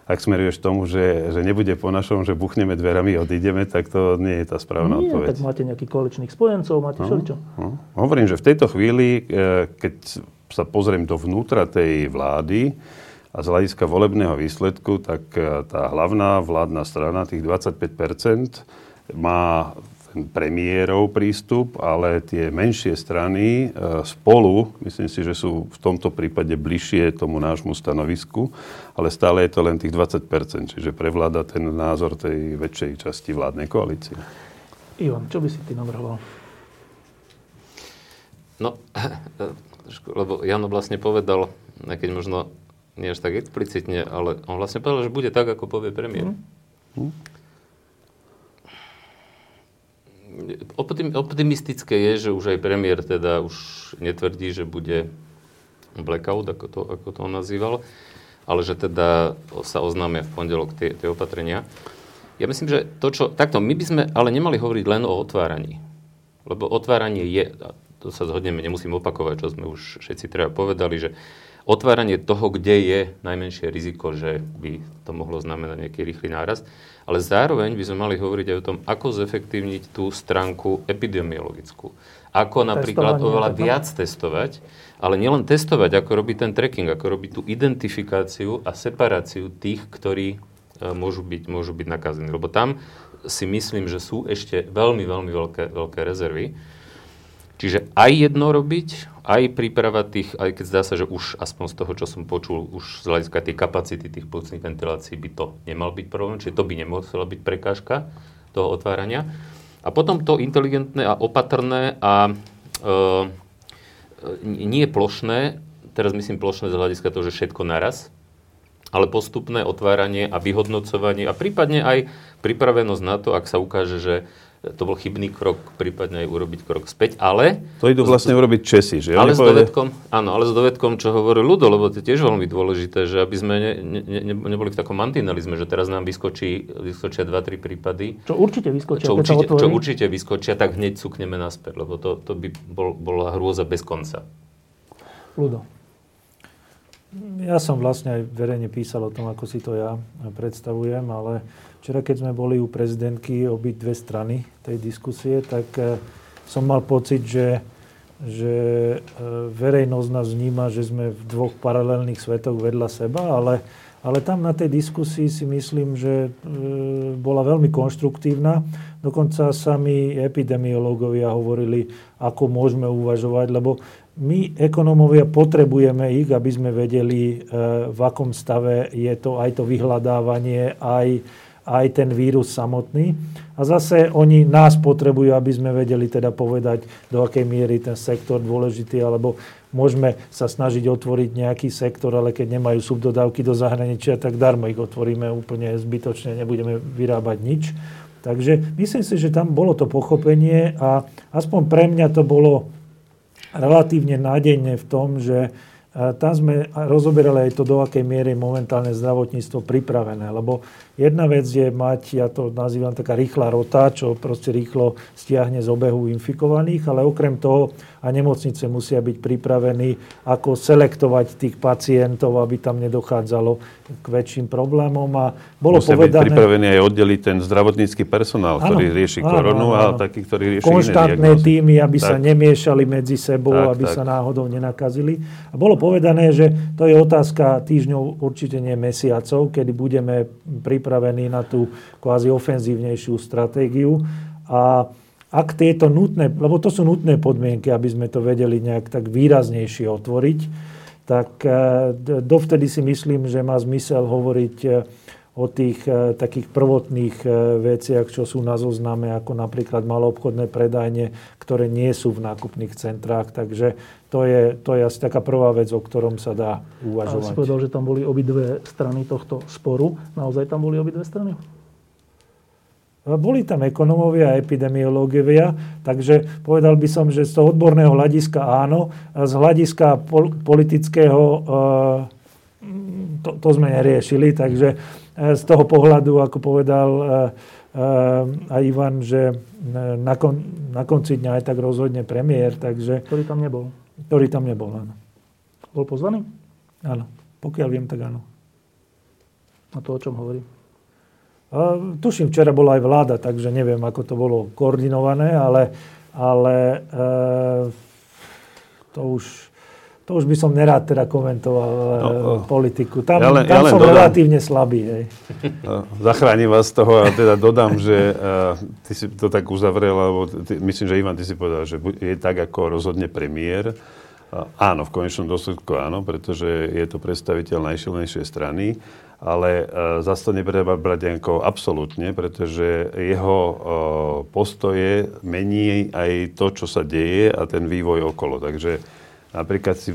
ak smeruješ tomu, že, že nebude po našom, že buchneme dverami a odídeme, tak to nie je tá správna nie, odpoveď. tak máte nejakých koaličných spojencov, máte no, všeličo. No. Hovorím, že v tejto chvíli, e, keď sa pozriem dovnútra tej vlády a z hľadiska volebného výsledku, tak e, tá hlavná vládna strana, tých 25% má premiérov prístup, ale tie menšie strany e, spolu, myslím si, že sú v tomto prípade bližšie tomu nášmu stanovisku, ale stále je to len tých 20%, čiže prevláda ten názor tej väčšej časti vládnej koalície. Ivan, čo by si ty navrhoval? No, lebo Jano vlastne povedal, keď možno nie až tak explicitne, ale on vlastne povedal, že bude tak, ako povie premiér. Mm. Optimistické je, že už aj premiér teda už netvrdí, že bude blackout, ako to, ako to on nazýval. ale že teda sa oznámia v pondelok tie, tie opatrenia. Ja myslím, že to, čo... Takto, my by sme ale nemali hovoriť len o otváraní. Lebo otváranie je, a to sa zhodneme, nemusím opakovať, čo sme už všetci treba povedali, že otváranie toho, kde je najmenšie riziko, že by to mohlo znamenať nejaký rýchly nárast. Ale zároveň by sme mali hovoriť aj o tom, ako zefektívniť tú stránku epidemiologickú. Ako napríklad Testovanie, oveľa viac testovať, ale nielen testovať, ako robiť ten tracking, ako robiť tú identifikáciu a separáciu tých, ktorí e, môžu byť, môžu byť nakazení. Lebo tam si myslím, že sú ešte veľmi, veľmi veľké, veľké rezervy. Čiže aj jedno robiť, aj príprava tých, aj keď zdá sa, že už aspoň z toho, čo som počul, už z hľadiska tej kapacity tých plúcnych ventilácií by to nemal byť problém, čiže to by nemusela byť prekážka toho otvárania. A potom to inteligentné a opatrné a e, nie plošné, teraz myslím plošné z hľadiska toho, že všetko naraz, ale postupné otváranie a vyhodnocovanie a prípadne aj pripravenosť na to, ak sa ukáže, že to bol chybný krok, prípadne aj urobiť krok späť, ale... To idú vlastne z, urobiť Česi, že? Ale s dovedkom, áno, ale s dovedkom, čo hovorí ľudo, lebo to je tiež veľmi dôležité, že aby sme ne, ne, ne, neboli v takom mantinalizme, že teraz nám vyskočí, vyskočia 2-3 prípady. Čo určite vyskočia, čo určite, čo určite vyskočia, tak hneď cukneme naspäť, lebo to, to by bol, bola hrôza bez konca. Ľudo. Ja som vlastne aj verejne písal o tom, ako si to ja predstavujem, ale Včera, keď sme boli u prezidentky obi dve strany tej diskusie, tak e, som mal pocit, že, že e, verejnosť nás vníma, že sme v dvoch paralelných svetoch vedľa seba, ale, ale tam na tej diskusii si myslím, že e, bola veľmi konštruktívna. Dokonca sami epidemiológovia hovorili, ako môžeme uvažovať, lebo my, ekonómovia, potrebujeme ich, aby sme vedeli, v akom stave je to aj to vyhľadávanie, aj aj ten vírus samotný. A zase oni nás potrebujú, aby sme vedeli teda povedať, do akej miery ten sektor dôležitý, alebo môžeme sa snažiť otvoriť nejaký sektor, ale keď nemajú subdodávky do zahraničia, tak darmo ich otvoríme úplne zbytočne, nebudeme vyrábať nič. Takže myslím si, že tam bolo to pochopenie a aspoň pre mňa to bolo relatívne nádejné v tom, že tam sme rozoberali aj to, do akej miery momentálne zdravotníctvo pripravené. Lebo jedna vec je mať, ja to nazývam taká rýchla rota, čo proste rýchlo stiahne z obehu infikovaných, ale okrem toho a nemocnice musia byť pripravení, ako selektovať tých pacientov, aby tam nedochádzalo k väčším problémom. A bolo musia povedané, byť pripravení aj oddeliť ten zdravotnícky personál, áno, ktorý rieši áno, koronu áno, a taký, ktorý rieši Konštantné iné týmy, aby tak. sa nemiešali medzi sebou, tak, aby tak. sa náhodou nenakazili. A bolo povedané, že to je otázka týždňov, určite nie mesiacov, kedy budeme pripravení na tú kvázi ofenzívnejšiu stratégiu. A ak tieto nutné, lebo to sú nutné podmienky, aby sme to vedeli nejak tak výraznejšie otvoriť, tak e, dovtedy si myslím, že má zmysel hovoriť e, o tých e, takých prvotných veciach, čo sú na zozname, ako napríklad maloobchodné predajne, ktoré nie sú v nákupných centrách. Takže to je, to je asi taká prvá vec, o ktorom sa dá uvažovať. Ale si povedal, že tam boli obidve strany tohto sporu. Naozaj tam boli obidve strany? Boli tam ekonómovia a epidemiológovia, takže povedal by som, že z toho odborného hľadiska áno, z hľadiska politického eh, to, to sme neriešili, takže z toho pohľadu, ako povedal eh, aj Ivan, že na, kon, na konci dňa aj tak rozhodne premiér, takže... Ktorý tam nebol. Ktorý tam nebol, áno. Bol pozvaný? Áno, pokiaľ viem, tak áno. A to o čom hovorí? Tuším, včera bola aj vláda, takže neviem, ako to bolo koordinované, ale, ale e, to už to už by som nerád teda komentoval e, no, no, politiku. Tam, ja len, tam ja som dodám, relatívne slabý. Hej. Zachránim vás z toho a teda dodám, že uh, ty si to tak uzavrel, alebo ty, myslím, že Ivan, ty si povedal, že je tak, ako rozhodne premiér. Uh, áno, v konečnom dôsledku áno, pretože je to predstaviteľ najšilnejšej strany ale uh, zase to nebude brať ako absolútne, pretože jeho uh, postoje mení aj to, čo sa deje a ten vývoj okolo. Takže napríklad si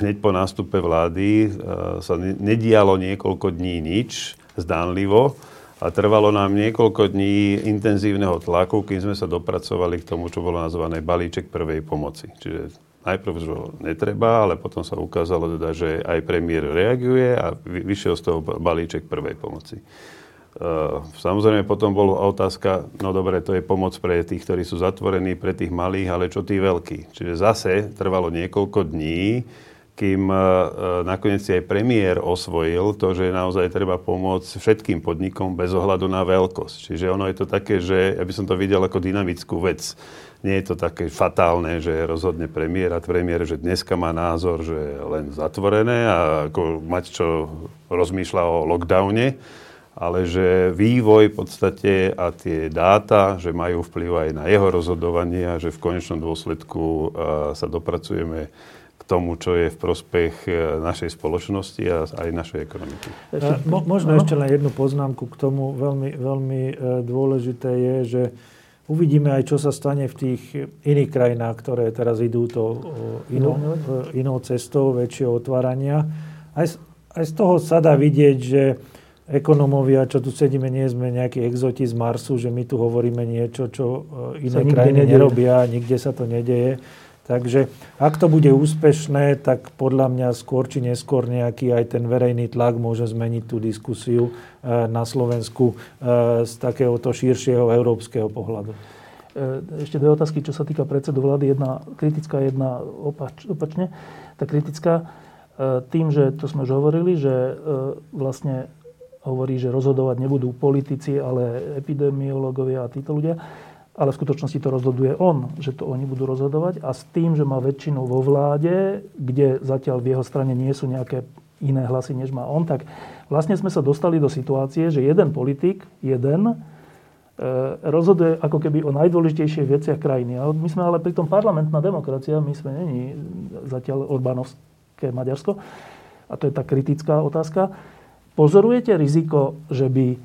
hneď po nástupe vlády uh, sa nedialo niekoľko dní nič, zdánlivo, a trvalo nám niekoľko dní intenzívneho tlaku, kým sme sa dopracovali k tomu, čo bolo nazvané balíček prvej pomoci. Čiže najprv, ho netreba, ale potom sa ukázalo teda, že aj premiér reaguje a vyšiel z toho balíček prvej pomoci. Uh, samozrejme potom bola otázka, no dobre, to je pomoc pre tých, ktorí sú zatvorení, pre tých malých, ale čo tí veľkí. Čiže zase trvalo niekoľko dní, kým uh, nakoniec si aj premiér osvojil to, že naozaj treba pomôcť všetkým podnikom bez ohľadu na veľkosť. Čiže ono je to také, že ja by som to videl ako dynamickú vec nie je to také fatálne, že rozhodne premiér a premiér, že dneska má názor, že len zatvorené a ako mať čo rozmýšľa o lockdowne, ale že vývoj v podstate a tie dáta, že majú vplyv aj na jeho rozhodovanie a že v konečnom dôsledku sa dopracujeme k tomu, čo je v prospech e, našej spoločnosti a aj našej ekonomiky. Ešte, mo, možno ešte len jednu poznámku k tomu. Veľmi, veľmi e, dôležité je, že Uvidíme aj, čo sa stane v tých iných krajinách, ktoré teraz idú to inou, inou cestou väčšieho otvárania. Aj, aj z toho sa dá vidieť, že ekonomovia, čo tu sedíme, nie sme nejakí exoti z Marsu, že my tu hovoríme niečo, čo e, iné krajiny nerobia, nikde sa to nedeje. Takže ak to bude úspešné, tak podľa mňa skôr či neskôr nejaký aj ten verejný tlak môže zmeniť tú diskusiu e, na Slovensku e, z takéhoto širšieho európskeho pohľadu. Ešte dve otázky, čo sa týka predsedu vlády. Jedna kritická, jedna opač, opačne. Tá kritická tým, že to sme už hovorili, že vlastne hovorí, že rozhodovať nebudú politici, ale epidemiológovia a títo ľudia ale v skutočnosti to rozhoduje on, že to oni budú rozhodovať a s tým, že má väčšinu vo vláde, kde zatiaľ v jeho strane nie sú nejaké iné hlasy, než má on, tak vlastne sme sa dostali do situácie, že jeden politik, jeden, e, rozhoduje ako keby o najdôležitejších veciach krajiny. A my sme ale pritom parlamentná demokracia, my sme není zatiaľ Orbánovské Maďarsko. A to je tá kritická otázka. Pozorujete riziko, že by e,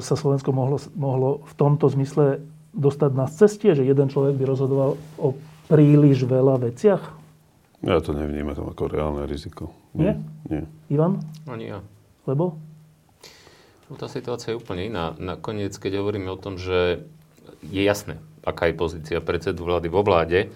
sa Slovensko mohlo, mohlo v tomto zmysle dostať na cestie, že jeden človek by rozhodoval o príliš veľa veciach? Ja to nevnímam ako reálne riziko. Nie? Nie. Ivan? Ani ja. Lebo? No, tá situácia je úplne iná. Nakoniec, keď hovoríme o tom, že je jasné, aká je pozícia predsedu vlády vo vláde,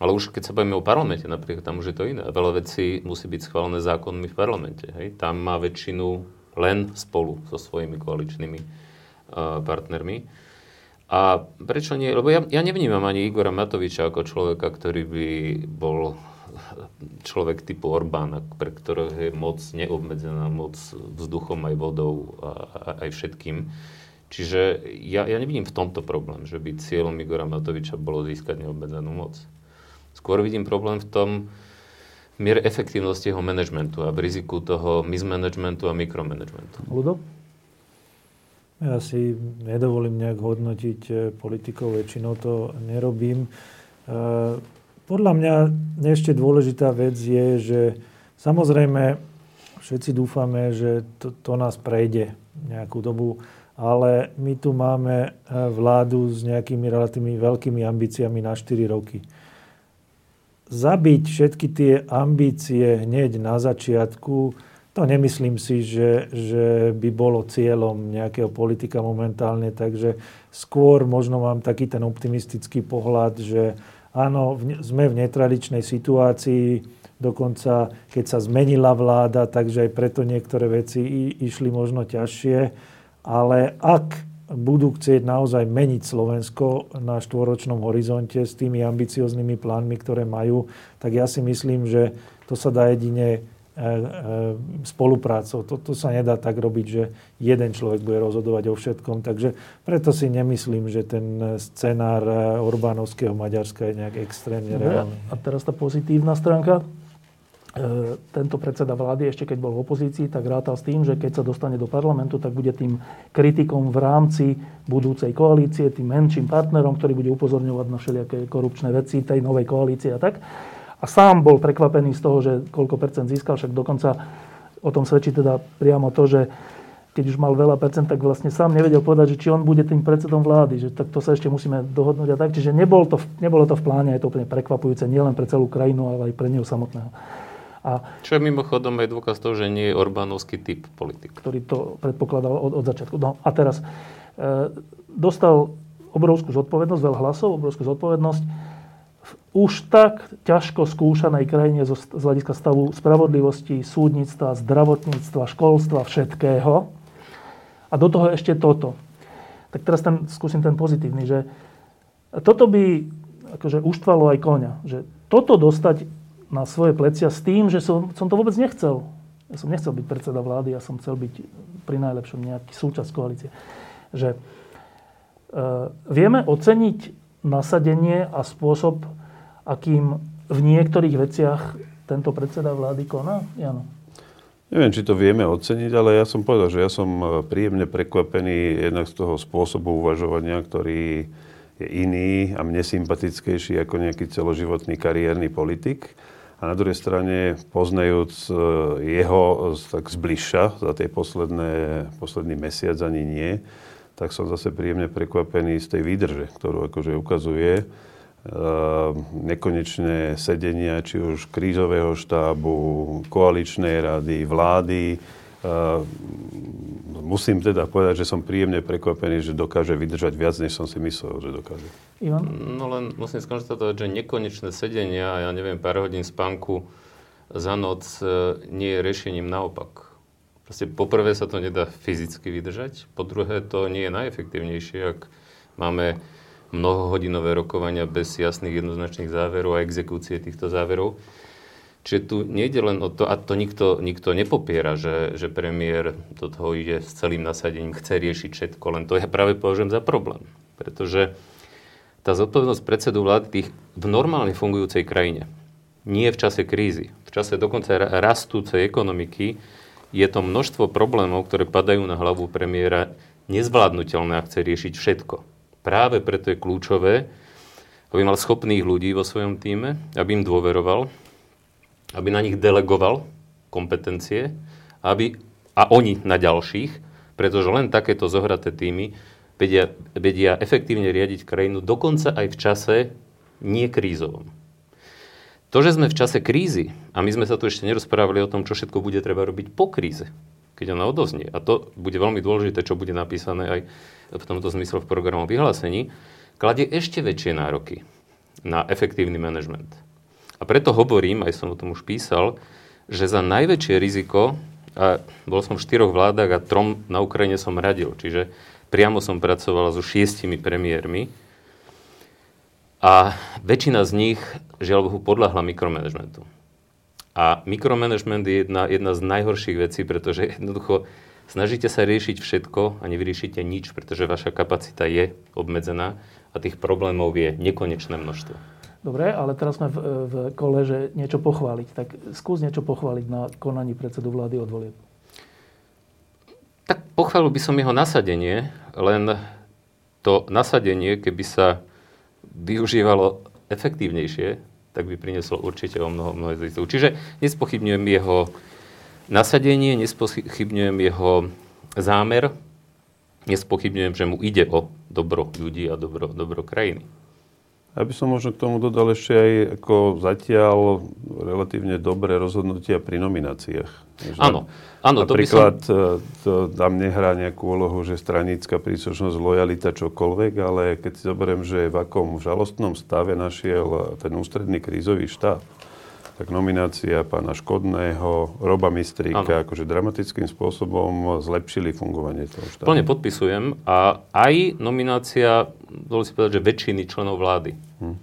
ale už keď sa bavíme o parlamente, napríklad tam už je to iné. Veľa vecí musí byť schválené zákonmi v parlamente. Hej? Tam má väčšinu len spolu so svojimi koaličnými uh, partnermi. A prečo nie? Lebo ja, ja nevnímam ani Igora Matoviča ako človeka, ktorý by bol človek typu Orbána, pre ktorého je moc neobmedzená, moc vzduchom aj vodou a, a aj všetkým. Čiže ja, ja nevidím v tomto problém, že by cieľom Igora Matoviča bolo získať neobmedzenú moc. Skôr vidím problém v tom, v miere efektívnosti jeho manažmentu a v riziku toho mismanagementu a mikromanagementu. Ludo? Ja si nedovolím nejak hodnotiť eh, politikov, väčšinou to nerobím. Eh, podľa mňa ešte dôležitá vec je, že samozrejme všetci dúfame, že to, to nás prejde nejakú dobu, ale my tu máme eh, vládu s nejakými relatívnymi veľkými ambíciami na 4 roky. Zabiť všetky tie ambície hneď na začiatku, to nemyslím si, že, že by bolo cieľom nejakého politika momentálne, takže skôr možno mám taký ten optimistický pohľad, že áno, v, sme v netradičnej situácii, dokonca keď sa zmenila vláda, takže aj preto niektoré veci išli možno ťažšie, ale ak budú chcieť naozaj meniť Slovensko na štvoročnom horizonte s tými ambicioznými plánmi, ktoré majú, tak ja si myslím, že to sa dá jedine E, e, spoluprácou. Toto sa nedá tak robiť, že jeden človek bude rozhodovať o všetkom. Takže preto si nemyslím, že ten scenár e, Orbánovského Maďarska je nejak extrémne reálny. A teraz tá pozitívna stránka. Tento predseda vlády, ešte keď bol v opozícii, tak rátal s tým, že keď sa dostane do parlamentu, tak bude tým kritikom v rámci budúcej koalície, tým menším partnerom, ktorý bude upozorňovať na všelijaké korupčné veci tej novej koalície a tak a sám bol prekvapený z toho, že koľko percent získal, však dokonca o tom svedčí teda priamo to, že keď už mal veľa percent, tak vlastne sám nevedel povedať, že či on bude tým predsedom vlády, že tak to sa ešte musíme dohodnúť a tak. Čiže nebolo to, nebolo to v pláne, je to úplne prekvapujúce, nielen pre celú krajinu, ale aj pre neho samotného. A, Čo je mimochodom aj dôkaz toho, že nie je Orbánovský typ politik. Ktorý to predpokladal od, od začiatku. No a teraz e, dostal obrovskú zodpovednosť, veľa hlasov, obrovskú zodpovednosť v už tak ťažko skúšanej krajine z hľadiska stavu spravodlivosti, súdnictva, zdravotníctva, školstva, všetkého. A do toho ešte toto. Tak teraz ten, skúsim ten pozitívny, že toto by akože uštvalo aj koňa. Že toto dostať na svoje plecia s tým, že som, som to vôbec nechcel. Ja som nechcel byť predseda vlády, ja som chcel byť pri najlepšom nejaký súčasť koalície. Že e, vieme oceniť nasadenie a spôsob, akým v niektorých veciach tento predseda vlády koná? Jano. Neviem, či to vieme oceniť, ale ja som povedal, že ja som e, príjemne prekvapený jednak z toho spôsobu uvažovania, ktorý je iný a mne sympatickejší ako nejaký celoživotný kariérny politik. A na druhej strane, poznajúc e, jeho tak zbližša za tej posledné, posledný mesiac ani nie, tak som zase príjemne prekvapený z tej výdrže, ktorú akože ukazuje Ehm, nekonečné sedenia, či už krízového štábu, koaličnej rady, vlády. Ehm, musím teda povedať, že som príjemne prekvapený, že dokáže vydržať viac, než som si myslel, že dokáže. Ivan? No len musím skonštatovať, že nekonečné sedenia, ja neviem, pár hodín spánku za noc e, nie je riešením naopak. Proste poprvé sa to nedá fyzicky vydržať, po druhé to nie je najefektívnejšie, ak máme mnohohodinové rokovania bez jasných jednoznačných záverov a exekúcie týchto záverov. Čiže tu nejde len o to, a to nikto, nikto nepopiera, že, že premiér do toho ide s celým nasadením, chce riešiť všetko, len to ja práve považujem za problém. Pretože tá zodpovednosť predsedu vlády tých v normálne fungujúcej krajine, nie v čase krízy, v čase dokonca rastúcej ekonomiky, je to množstvo problémov, ktoré padajú na hlavu premiéra, nezvládnutelné a chce riešiť všetko. Práve preto je kľúčové, aby mal schopných ľudí vo svojom týme, aby im dôveroval, aby na nich delegoval kompetencie aby, a oni na ďalších, pretože len takéto zohraté týmy vedia, vedia efektívne riadiť krajinu dokonca aj v čase nie krízovom. To, že sme v čase krízy, a my sme sa tu ešte nerozprávali o tom, čo všetko bude treba robiť po kríze, keď ona odoznie, a to bude veľmi dôležité, čo bude napísané aj v tomto zmysle v programu vyhlásení, kladie ešte väčšie nároky na efektívny manažment. A preto hovorím, aj som o tom už písal, že za najväčšie riziko, a bol som v štyroch vládach a trom na Ukrajine som radil, čiže priamo som pracoval so šiestimi premiérmi a väčšina z nich, žiaľ Bohu, podľahla mikromanagementu. A mikromanagement je jedna, jedna z najhorších vecí, pretože jednoducho Snažíte sa riešiť všetko a nevyriešite nič, pretože vaša kapacita je obmedzená a tých problémov je nekonečné množstvo. Dobre, ale teraz sme v, v kole, že niečo pochváliť. Tak skús niečo pochváliť na konaní predsedu vlády od volieb. Tak pochválil by som jeho nasadenie, len to nasadenie, keby sa využívalo efektívnejšie, tak by prinieslo určite o mnoho, mnoho zistov. Čiže nespochybňujem jeho nasadenie, nespochybňujem jeho zámer, nespochybňujem, že mu ide o dobro ľudí a dobro, dobro krajiny. Ja by som možno k tomu dodal ešte aj ako zatiaľ relatívne dobré rozhodnutia pri nomináciách. Áno, áno. Napríklad to, som... to tam nehrá nejakú úlohu, že stranická príslušnosť, lojalita, čokoľvek, ale keď si zoberiem, že v akom žalostnom stave našiel ten ústredný krízový štáb, tak nominácia pána Škodného, Roba Mistríka, ano. akože dramatickým spôsobom zlepšili fungovanie toho štátu. Plne podpisujem. A aj nominácia, dalo si povedať, že väčšiny členov vlády. Hm.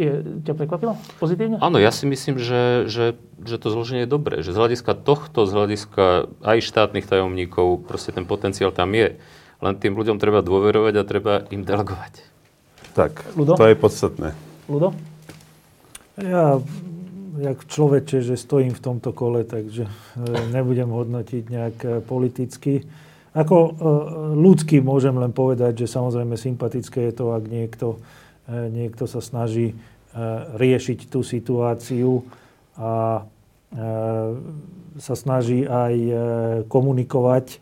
Je, ťa prekvapilo? Pozitívne? Áno, ja si myslím, že, že, že to zloženie je dobré. Že z hľadiska tohto, z hľadiska aj štátnych tajomníkov, proste ten potenciál tam je. Len tým ľuďom treba dôverovať a treba im delegovať. Tak, Ludo? to je podstatné. Ludo? Ja jak človeče, že stojím v tomto kole, takže e, nebudem hodnotiť nejak e, politicky. Ako e, ľudský môžem len povedať, že samozrejme sympatické je to, ak niekto, niekto sa snaží riešiť tú situáciu a sa snaží aj komunikovať.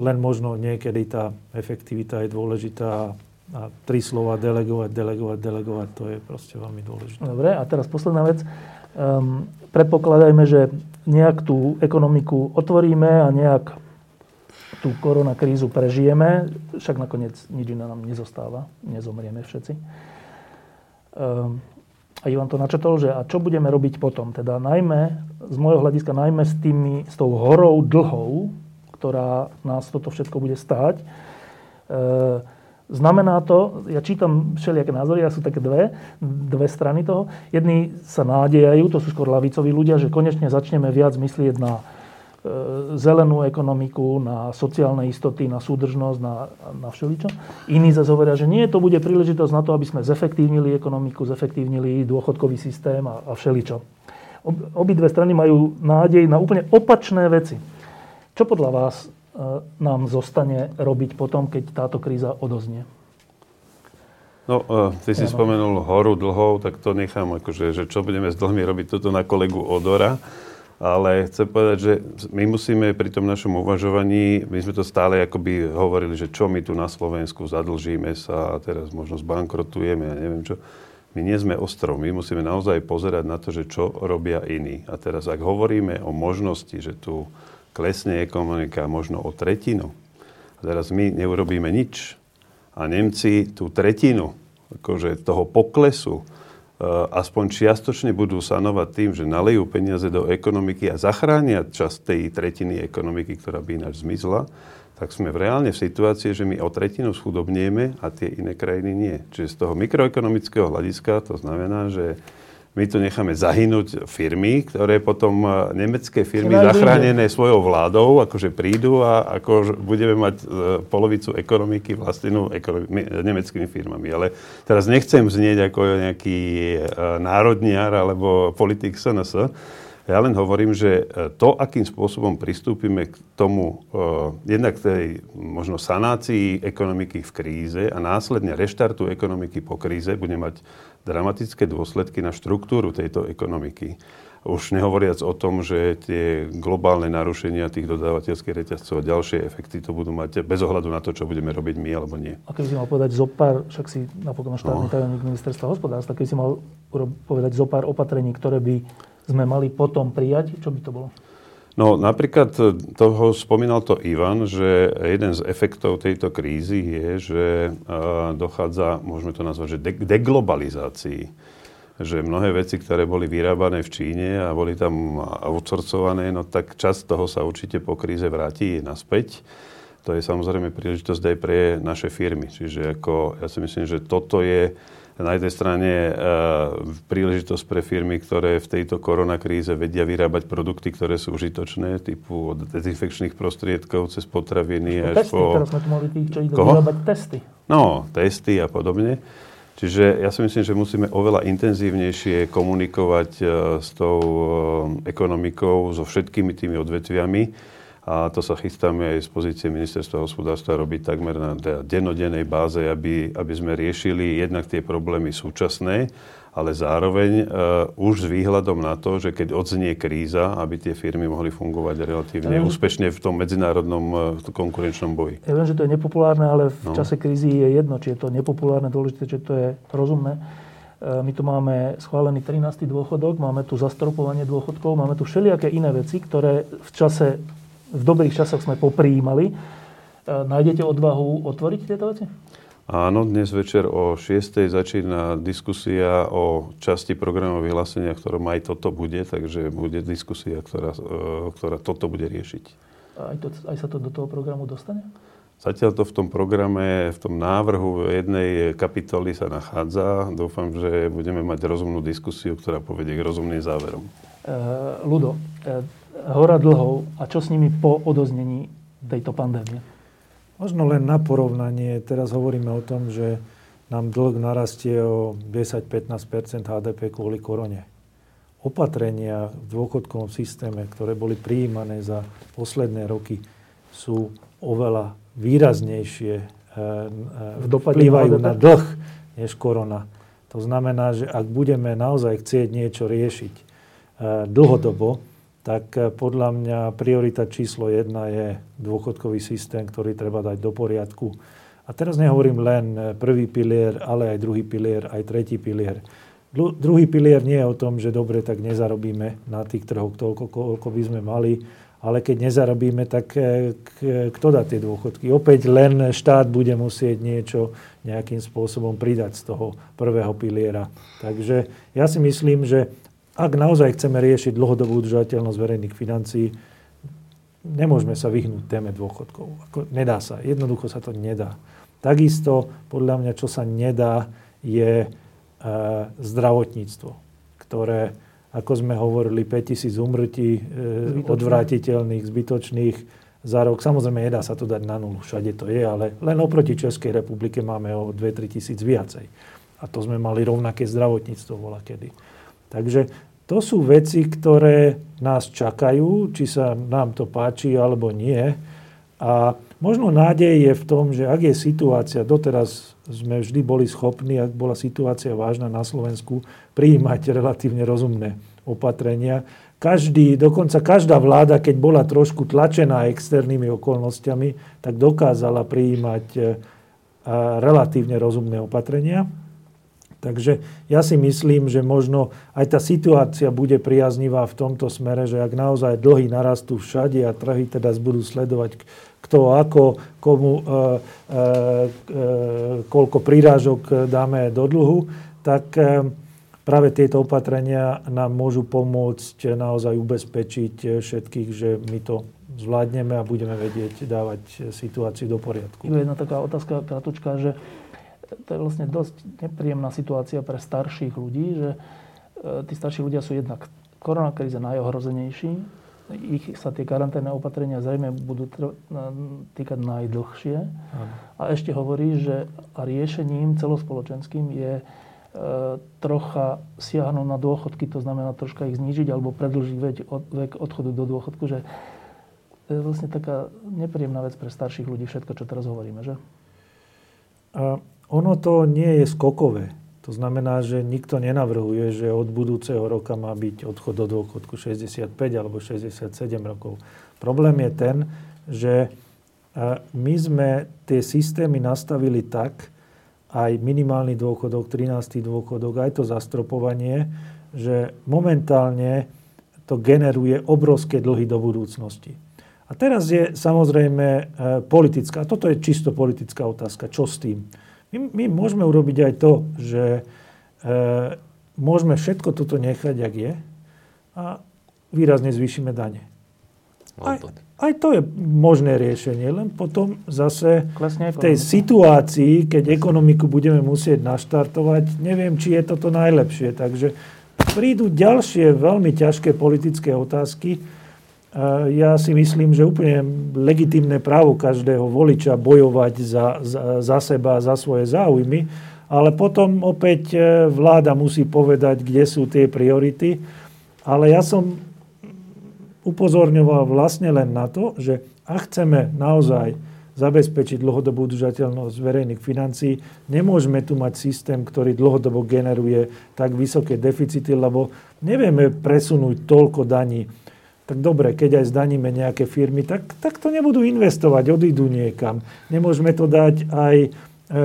Len možno niekedy tá efektivita je dôležitá a tri slova delegovať, delegovať, delegovať, to je proste veľmi dôležité. Dobre, a teraz posledná vec. Um, predpokladajme, že nejak tú ekonomiku otvoríme a nejak tú koronakrízu prežijeme, však nakoniec nič iné nám nezostáva, nezomrieme všetci. a Ivan to načetol, že a čo budeme robiť potom? Teda najmä, z môjho hľadiska, najmä s, tými, s tou horou dlhou, ktorá nás toto všetko bude stáť. E, Znamená to, ja čítam všelijaké názory, a sú také dve, dve strany toho. Jedni sa nádejajú, to sú skôr lavicoví ľudia, že konečne začneme viac myslieť na e, zelenú ekonomiku, na sociálne istoty, na súdržnosť, na, na všeličo. Iní zase hovoria, že nie, to bude príležitosť na to, aby sme zefektívnili ekonomiku, zefektívnili dôchodkový systém a, a všeličo. Ob, obidve strany majú nádej na úplne opačné veci. Čo podľa vás nám zostane robiť potom, keď táto kríza odoznie? No, uh, ty si ja, spomenul horu dlhov, tak to nechám, akože, že čo budeme s dlhmi robiť toto na kolegu Odora. Ale chcem povedať, že my musíme pri tom našom uvažovaní, my sme to stále akoby hovorili, že čo my tu na Slovensku zadlžíme sa a teraz možno zbankrotujeme a ja neviem čo. My nie sme ostrov, my musíme naozaj pozerať na to, že čo robia iní. A teraz ak hovoríme o možnosti, že tu klesne ekonomika možno o tretinu. A teraz my neurobíme nič. A Nemci tú tretinu akože toho poklesu uh, aspoň čiastočne budú sanovať tým, že nalejú peniaze do ekonomiky a zachránia časť tej tretiny ekonomiky, ktorá by ináč zmizla, tak sme v reálne v situácii, že my o tretinu schudobnieme a tie iné krajiny nie. Čiže z toho mikroekonomického hľadiska to znamená, že my tu necháme zahynúť firmy, ktoré potom e, nemecké firmy zachránené svojou vládou, akože prídu a ako budeme mať e, polovicu ekonomiky vlastnú ekonomi- nemeckými firmami. Ale teraz nechcem znieť ako nejaký e, národniar alebo politik SNS. Ja len hovorím, že to, akým spôsobom pristúpime k tomu, jednak tej možno sanácii ekonomiky v kríze a následne reštartu ekonomiky po kríze, bude mať dramatické dôsledky na štruktúru tejto ekonomiky. Už nehovoriac o tom, že tie globálne narušenia tých dodávateľských reťazcov a ďalšie efekty to budú mať bez ohľadu na to, čo budeme robiť my alebo nie. A keby si mal povedať zo pár, však si napokon štátny no. tajomník ministerstva hospodárstva, keby si mal povedať zo pár opatrení, ktoré by sme mali potom prijať, čo by to bolo? No napríklad e, toho spomínal to Ivan, že jeden z efektov tejto krízy je, že e, dochádza, môžeme to nazvať, že de- deglobalizácii. Že mnohé veci, ktoré boli vyrábané v Číne a boli tam outsourcované, no tak časť toho sa určite po kríze vráti naspäť. To je samozrejme príležitosť aj pre naše firmy. Čiže ako, ja si myslím, že toto je na jednej strane e, príležitosť pre firmy, ktoré v tejto koronakríze vedia vyrábať produkty, ktoré sú užitočné, typu od dezinfekčných prostriedkov cez potraviny až testy, po... Teraz sme tu mali tých, čo idú vyrábať testy. No, testy a podobne. Čiže ja si myslím, že musíme oveľa intenzívnejšie komunikovať e, s tou e, ekonomikou, so všetkými tými odvetviami, a to sa chystáme aj z pozície ministerstva hospodárstva robiť takmer na denodennej báze, aby, aby sme riešili jednak tie problémy súčasné, ale zároveň uh, už s výhľadom na to, že keď odznie kríza, aby tie firmy mohli fungovať relatívne ja viem, úspešne v tom medzinárodnom uh, konkurenčnom boji. Ja viem, že to je nepopulárne, ale v no. čase krízy je jedno, či je to nepopulárne, dôležité, či to je rozumné. Uh, my tu máme schválený 13. dôchodok, máme tu zastropovanie dôchodkov, máme tu všelijaké iné veci, ktoré v čase v dobrých časoch sme poprijímali. E, nájdete odvahu otvoriť tieto veci? Áno, dnes večer o 6. začína diskusia o časti programov vyhlásenia, ktorom aj toto bude, takže bude diskusia, ktorá, e, ktorá toto bude riešiť. Aj, to, aj sa to do toho programu dostane? Zatiaľ to v tom programe, v tom návrhu jednej kapitoly sa nachádza. Dúfam, že budeme mať rozumnú diskusiu, ktorá povedie k rozumným záverom. Uh, Ludo, uh, hora dlhov a čo s nimi po odoznení tejto pandémie? Možno len na porovnanie. Teraz hovoríme o tom, že nám dlh narastie o 10-15% HDP kvôli korone. Opatrenia v dôchodkovom systéme, ktoré boli prijímané za posledné roky, sú oveľa výraznejšie, e, e, vplyvajú na dlh než korona. To znamená, že ak budeme naozaj chcieť niečo riešiť e, dlhodobo, tak eh, podľa mňa priorita číslo jedna je dôchodkový systém, ktorý treba dať do poriadku. A teraz nehovorím len eh, prvý pilier, ale aj druhý pilier, aj tretí pilier. Druhý pilier nie je o tom, že dobre, tak nezarobíme na tých trhoch toľko, koľko by sme mali, ale keď nezarobíme, tak e, kto dá tie dôchodky? Opäť len štát bude musieť niečo nejakým spôsobom pridať z toho prvého piliera. Takže ja si myslím, že ak naozaj chceme riešiť dlhodobú udržateľnosť verejných financií, nemôžeme sa vyhnúť téme dôchodkov. Ako, nedá sa. Jednoducho sa to nedá. Takisto, podľa mňa, čo sa nedá, je e, zdravotníctvo, ktoré ako sme hovorili, 5000 umrtí e, odvrátiteľných, zbytočných za rok. Samozrejme, nedá sa to dať na nulu, všade to je, ale len oproti Českej republike máme o 2-3 tisíc viacej. A to sme mali rovnaké zdravotníctvo vola kedy. Takže to sú veci, ktoré nás čakajú, či sa nám to páči alebo nie. A možno nádej je v tom, že ak je situácia, doteraz sme vždy boli schopní, ak bola situácia vážna na Slovensku, prijímať relatívne rozumné opatrenia. Každý, dokonca každá vláda, keď bola trošku tlačená externými okolnostiami, tak dokázala prijímať e, relatívne rozumné opatrenia. Takže ja si myslím, že možno aj tá situácia bude priaznivá v tomto smere, že ak naozaj dlhy narastú všade a trhy teda budú sledovať kto ako, komu, e, e, e, koľko prírážok dáme do dlhu, tak e, práve tieto opatrenia nám môžu pomôcť naozaj ubezpečiť všetkých, že my to zvládneme a budeme vedieť dávať situáciu do poriadku. Jedna taká otázka kratučka, že to je vlastne dosť nepríjemná situácia pre starších ľudí, že e, tí starší ľudia sú jednak koronakríze najohrozenejší, ich sa tie karanténne opatrenia zrejme budú týkať najdlhšie. A ešte hovorí, že riešením celospoločenským je E, trocha siahnu na dôchodky, to znamená troška ich znížiť alebo predlžiť vek, od, vek odchodu do dôchodku, že to je vlastne taká nepríjemná vec pre starších ľudí, všetko, čo teraz hovoríme, že? A ono to nie je skokové. To znamená, že nikto nenavrhuje, že od budúceho roka má byť odchod do dôchodku 65 alebo 67 rokov. Problém je ten, že my sme tie systémy nastavili tak, aj minimálny dôchodok, 13. dôchodok, aj to zastropovanie, že momentálne to generuje obrovské dlhy do budúcnosti. A teraz je samozrejme e, politická, a toto je čisto politická otázka, čo s tým? My, my môžeme urobiť aj to, že e, môžeme všetko toto nechať, jak je a výrazne zvýšime dane. Aj, aj to je možné riešenie, len potom zase v tej situácii, keď ekonomiku budeme musieť naštartovať, neviem, či je toto najlepšie. Takže prídu ďalšie veľmi ťažké politické otázky. Ja si myslím, že úplne legitimné právo každého voliča bojovať za, za, za seba, za svoje záujmy, ale potom opäť e, vláda musí povedať, kde sú tie priority. Ale ja som upozorňoval vlastne len na to, že ak chceme naozaj zabezpečiť dlhodobú udržateľnosť verejných financií, nemôžeme tu mať systém, ktorý dlhodobo generuje tak vysoké deficity, lebo nevieme presunúť toľko daní. Tak dobre, keď aj zdaníme nejaké firmy, tak, tak to nebudú investovať, odídu niekam. Nemôžeme to dať aj, e,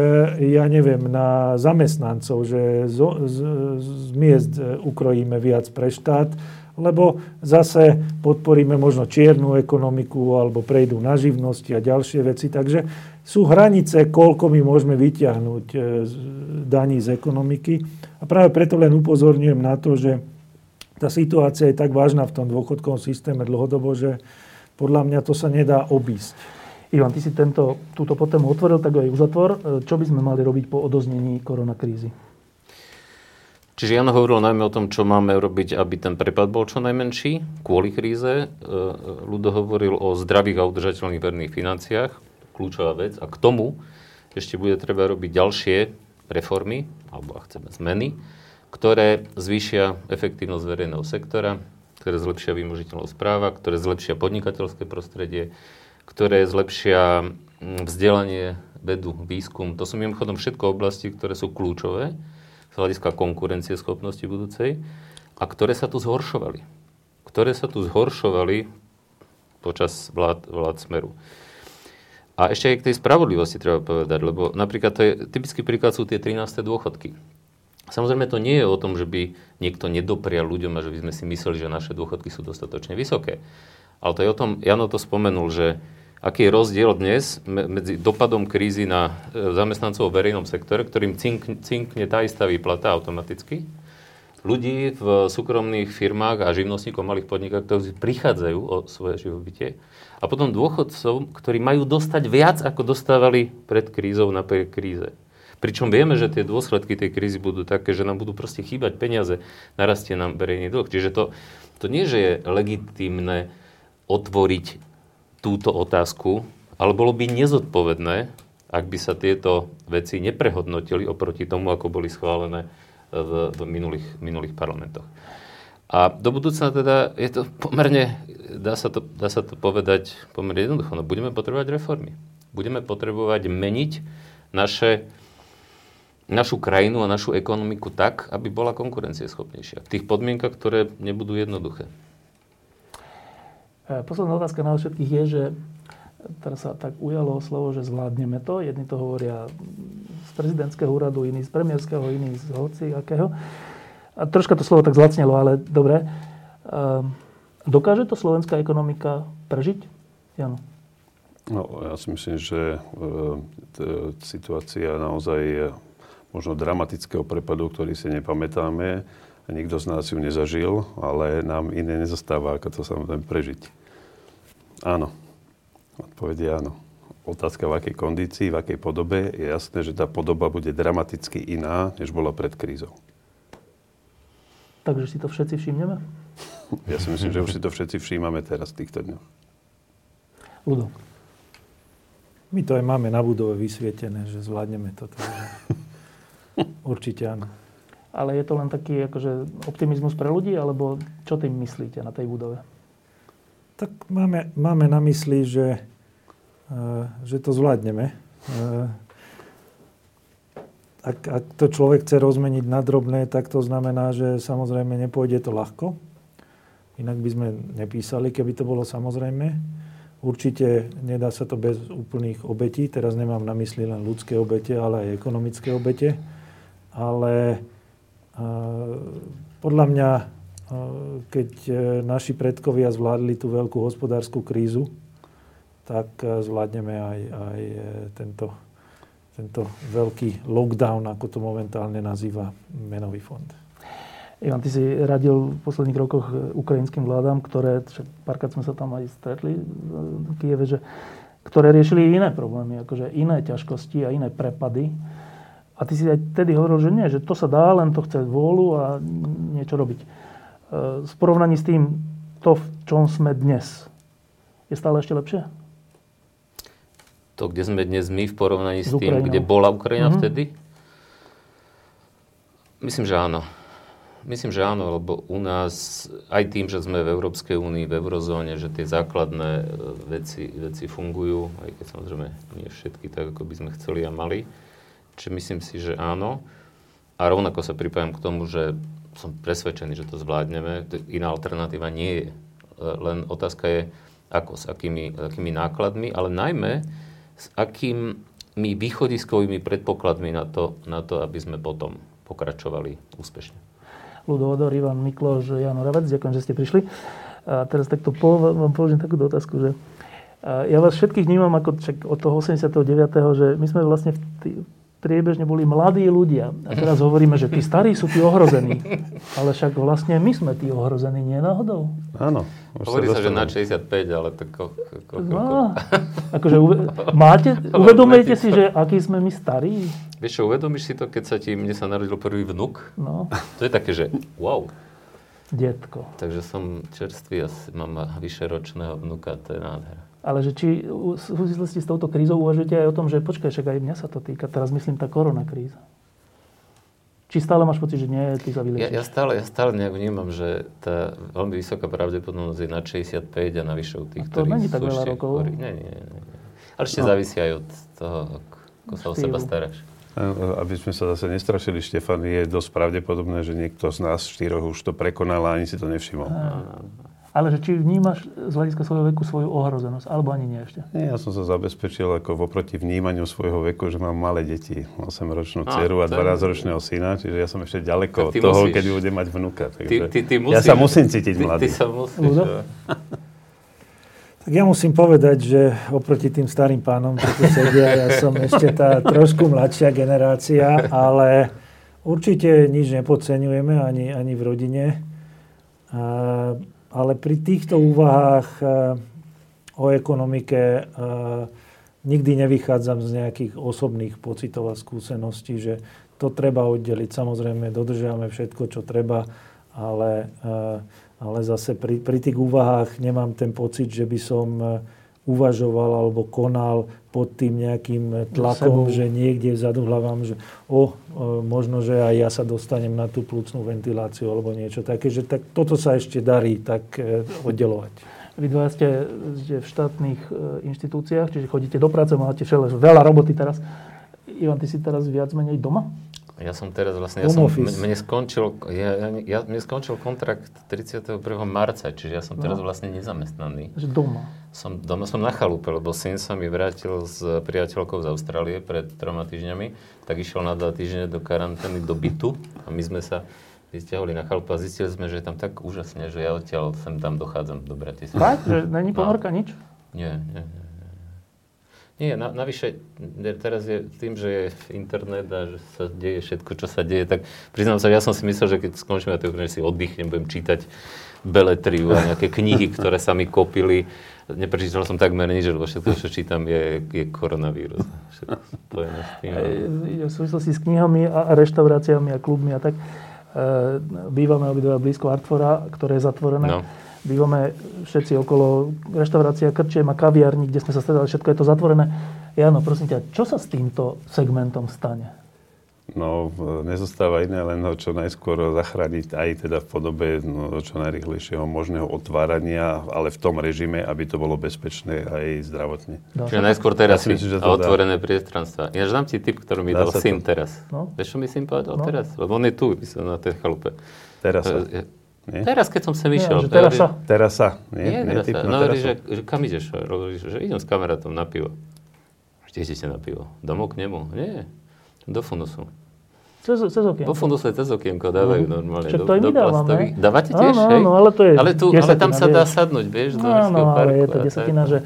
ja neviem, na zamestnancov, že z, z, z miest ukrojíme viac pre štát, lebo zase podporíme možno čiernu ekonomiku alebo prejdú na živnosti a ďalšie veci. Takže sú hranice, koľko my môžeme vyťahnuť e, daní z ekonomiky. A práve preto len upozorňujem na to, že tá situácia je tak vážna v tom dôchodkovom systéme dlhodobo, že podľa mňa to sa nedá obísť. Ivan, ty si tento, túto potému otvoril, tak aj uzatvor. E, čo by sme mali robiť po odoznení koronakrízy? Čiže Jan hovoril najmä o tom, čo máme robiť, aby ten prepad bol čo najmenší kvôli kríze. E, Ludo hovoril o zdravých a udržateľných verných financiách, kľúčová vec. A k tomu ešte bude treba robiť ďalšie reformy, alebo ak chceme zmeny, ktoré zvýšia efektívnosť verejného sektora, ktoré zlepšia vymožiteľnosť práva, ktoré zlepšia podnikateľské prostredie, ktoré zlepšia mm, vzdelanie, vedu, výskum. To sú mimochodom všetko oblasti, ktoré sú kľúčové z hľadiska konkurencieschopnosti budúcej a ktoré sa tu zhoršovali. Ktoré sa tu zhoršovali počas vlád, vlád Smeru. A ešte aj k tej spravodlivosti treba povedať, lebo napríklad to je, typický príklad sú tie 13. dôchodky. Samozrejme to nie je o tom, že by niekto nedoprial ľuďom a že by sme si mysleli, že naše dôchodky sú dostatočne vysoké. Ale to je o tom, Jano to spomenul, že aký je rozdiel dnes medzi dopadom krízy na e, zamestnancov v verejnom sektore, ktorým cink, cinkne tá istá výplata automaticky, ľudí v súkromných firmách a živnostníkov malých podnikov, ktorí prichádzajú o svoje živobytie. A potom dôchodcov, ktorí majú dostať viac, ako dostávali pred krízou napriek kríze. Pričom vieme, že tie dôsledky tej krízy budú také, že nám budú proste chýbať peniaze, narastie nám verejný dlh. Čiže to, to nie, že je legitimné otvoriť túto otázku, ale bolo by nezodpovedné, ak by sa tieto veci neprehodnotili oproti tomu, ako boli schválené v, v minulých, minulých parlamentoch. A do budúcna teda je to pomerne, dá sa to, dá sa to povedať pomerne jednoducho, no budeme potrebovať reformy. Budeme potrebovať meniť naše, našu krajinu a našu ekonomiku tak, aby bola konkurencieschopnejšia. V tých podmienkach, ktoré nebudú jednoduché. E, posledná otázka na všetkých je, že teraz sa tak ujalo slovo, že zvládneme to. Jedni to hovoria z prezidentského úradu, iní z premiérskeho, iní z hoci akého. A troška to slovo tak zlacnelo, ale dobre. Ehm, dokáže to slovenská ekonomika prežiť? Jano. No, ja si myslím, že e, situácia naozaj je možno dramatického prepadu, ktorý si nepamätáme. Nikto z nás ju nezažil, ale nám iné nezostáva, ako to samozrejme prežiť. Áno. Odpoveď je áno. Otázka v akej kondícii, v akej podobe. Je jasné, že tá podoba bude dramaticky iná, než bola pred krízou. Takže si to všetci všimneme? Ja si myslím, že už si to všetci všímame teraz v týchto dňoch. Ludo. My to aj máme na budove vysvietené, že zvládneme to. Takže určite áno. Ale je to len taký akože, optimizmus pre ľudí, alebo čo tým myslíte na tej budove? Tak máme, máme na mysli, že Eh, že to zvládneme. Eh, ak, ak to človek chce rozmeniť na drobné, tak to znamená, že samozrejme nepôjde to ľahko. Inak by sme nepísali, keby to bolo samozrejme. Určite nedá sa to bez úplných obetí. Teraz nemám na mysli len ľudské obete, ale aj ekonomické obete. Ale uh, podľa mňa, uh, keď naši predkovia zvládli tú veľkú hospodárskú krízu, tak eh, zvládneme aj, aj eh, tento, tento veľký lockdown, ako to momentálne nazýva menový fond. Ivan, ty si radil v posledných rokoch eh, ukrajinským vládám, ktoré, párkrát sme sa tam aj stretli v Kieve, že, ktoré riešili iné problémy, akože iné ťažkosti a iné prepady. A ty si aj tedy hovoril, že nie, že to sa dá, len to chce vôľu a niečo robiť. V porovnaní s tým, to, v čom sme dnes, je stále ešte lepšie? to, kde sme dnes my v porovnaní s, tým, kde bola Ukrajina mm-hmm. vtedy? Myslím, že áno. Myslím, že áno, lebo u nás, aj tým, že sme v Európskej únii, v eurozóne, že tie základné e, veci, veci fungujú, aj keď samozrejme nie všetky tak, ako by sme chceli a mali. Čiže myslím si, že áno. A rovnako sa pripájam k tomu, že som presvedčený, že to zvládneme. Iná alternatíva nie je. Len otázka je, ako, s akými, akými nákladmi, ale najmä, s akými východiskovými predpokladmi na to, na to, aby sme potom pokračovali úspešne. Ludo Odor, Ivan Mikloš, Jan Oravec, ďakujem, že ste prišli. A teraz takto po, vám položím takú otázku, že ja vás všetkých vnímam ako čak od toho 89., že my sme vlastne v tý, priebežne boli mladí ľudia. A teraz hovoríme, že tí starí sú tí ohrození. Ale však vlastne my sme tí ohrození, nie náhodou. Áno. Hovorí sa, že na 65, ale to ko, ko, ko, no, akože uve, máte, uvedomujete si, že aký sme my starí? Vieš čo, uvedomíš si to, keď sa ti, mne sa narodil prvý vnuk? No. To je také, že wow. Detko. Takže som čerstvý a mám vyše ročného vnuka, to je nádhera. Ale že či v súvislosti s touto krízou uvažujete aj o tom, že počkaj, však aj mňa sa to týka, teraz myslím tá korona kríza. Či stále máš pocit, že nie, ty sa? Ja, ja, stále, ja stále nejak vnímam, že tá veľmi vysoká pravdepodobnosť je na 65 a navyše u tých, to ktorí není tak veľa rokov. Chorí. Nie, nie, nie. Ale ešte no. závisí aj od toho, ako sa o seba staráš. Aby sme sa zase nestrašili, Štefan, je dosť pravdepodobné, že niekto z nás štyroch už to prekonal a ani si to nevšimol. A ale že či vnímaš z hľadiska svojho veku svoju ohrozenosť, alebo ani nie ešte? Nie, ja som sa zabezpečil ako voproti vnímaniu svojho veku, že mám malé deti. 8-ročnú dceru a 12-ročného syna, čiže ja som ešte ďaleko od toho, musíš. keď budem mať vnúka. Takže ty, ty, ty musíš, ja sa musím cítiť ty, mladý. Ty sa musíš. Tak ja musím povedať, že oproti tým starým pánom, čo tu sedia, ja som ešte tá trošku mladšia generácia, ale určite nič nepodceňujeme ani, ani v rodine. A, ale pri týchto úvahách o ekonomike nikdy nevychádzam z nejakých osobných pocitov a skúseností, že to treba oddeliť. Samozrejme, dodržiavame všetko, čo treba, ale ale zase pri, pri tých úvahách nemám ten pocit, že by som uvažoval alebo konal pod tým nejakým tlakom, že niekde vzadu hlavám, že o, o, možno, že aj ja sa dostanem na tú plúcnú ventiláciu alebo niečo také, že tak, toto sa ešte darí tak e, oddelovať. Vy dva ste, ste v štátnych e, inštitúciách, čiže chodíte do práce, máte veľa roboty teraz. Ivan, ty si teraz viac menej doma? Ja som teraz vlastne, ja som, mne, skončil, ja, ja, mne skončil kontrakt 31. marca, čiže ja som teraz no. vlastne nezamestnaný. Že doma? Som, doma som na chalupe, lebo syn sa mi vrátil s priateľkou z Austrálie pred troma týždňami, tak išiel na dva týždne do karantény, do bytu a my sme sa vysťahovali na chalupu a zistili sme, že je tam tak úžasne, že ja odtiaľ sem tam dochádzam do Bratislavy. Fakt? Že není ponorka no. nič? Nie, nie, nie. Nie, na, navyše teraz je tým, že je internet a že sa deje všetko, čo sa deje, tak priznám sa, ja som si myslel, že keď skončíme na tej že si oddychnem, budem čítať beletriu a nejaké knihy, ktoré sa mi kopili. Neprečítal som takmer nič, lebo všetko, čo čítam, je, je koronavírus. to je tým. V súvislosti s knihami a reštauráciami a klubmi a tak, e, bývame obidva blízko Artfora, ktoré je zatvorené. No bývame všetci okolo reštaurácia, krčiem a kaviarní, kde sme sa stredali, všetko je to zatvorené. Jano, prosím ťa, čo sa s týmto segmentom stane? No, nezostáva iné len ho čo najskôr zachrániť aj teda v podobe no, čo najrychlejšieho možného otvárania, ale v tom režime, aby to bolo bezpečné aj zdravotne. Čiže najskôr teraz ja myslím, a otvorené priestranstva. Ja dám ti tip, ktorý mi dal syn to. teraz. No? Vieš, čo mi syn povedal no? teraz? Lebo on je tu, na tej chalupe. Teraz. Nie? Teraz, keď som sem išiel. Ja, teraz sa. Teraz sa. Nie, nie, teraz sa. No, teraz že, že kam ideš? Že idem s kamarátom na pivo. Kde idete na pivo? Domov k nemu? Nie. Do fundusu. Cez, cez okienko. Po funduse cez okienko dávajú no. normálne. Však to do, my dávame. Dávate tiež, áno? Áno, ale to je ale, tu, ale tam sa dá sadnúť, vieš, do Áno, ale je to desatina, že...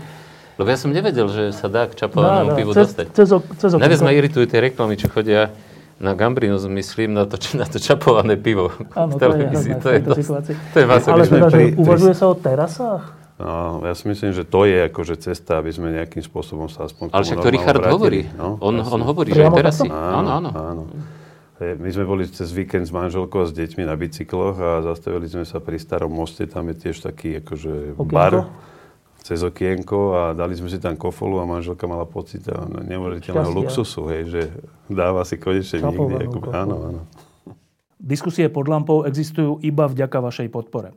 Lebo ja som nevedel, že sa dá k čapovanému pivu cez, dostať. Cez, cez okienko. Najviac ma iritujú tie reklamy, čo chodia na Gambrinus myslím na to, na to čapované pivo. Áno, to je, to, to, je dosť, to je Ale teda, že uvažuje sa o terasách? No, ja si myslím, že to je akože cesta, aby sme nejakým spôsobom sa aspoň Ale však to Richard vrátili. hovorí. No, on, on hovorí, že aj terasy. Áno, áno. áno. My sme boli cez víkend s manželkou a s deťmi na bicykloch a zastavili sme sa pri starom moste. Tam je tiež taký akože Okienko? bar cez okienko a dali sme si tam kofolu a manželka mala pocit neuveriteľného luxusu, hej, že dáva si konečne niekde. Ako, áno, áno. Diskusie pod lampou existujú iba vďaka vašej podpore.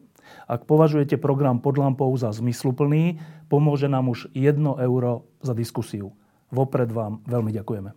Ak považujete program pod lampou za zmysluplný, pomôže nám už 1 euro za diskusiu. Vopred vám veľmi ďakujeme.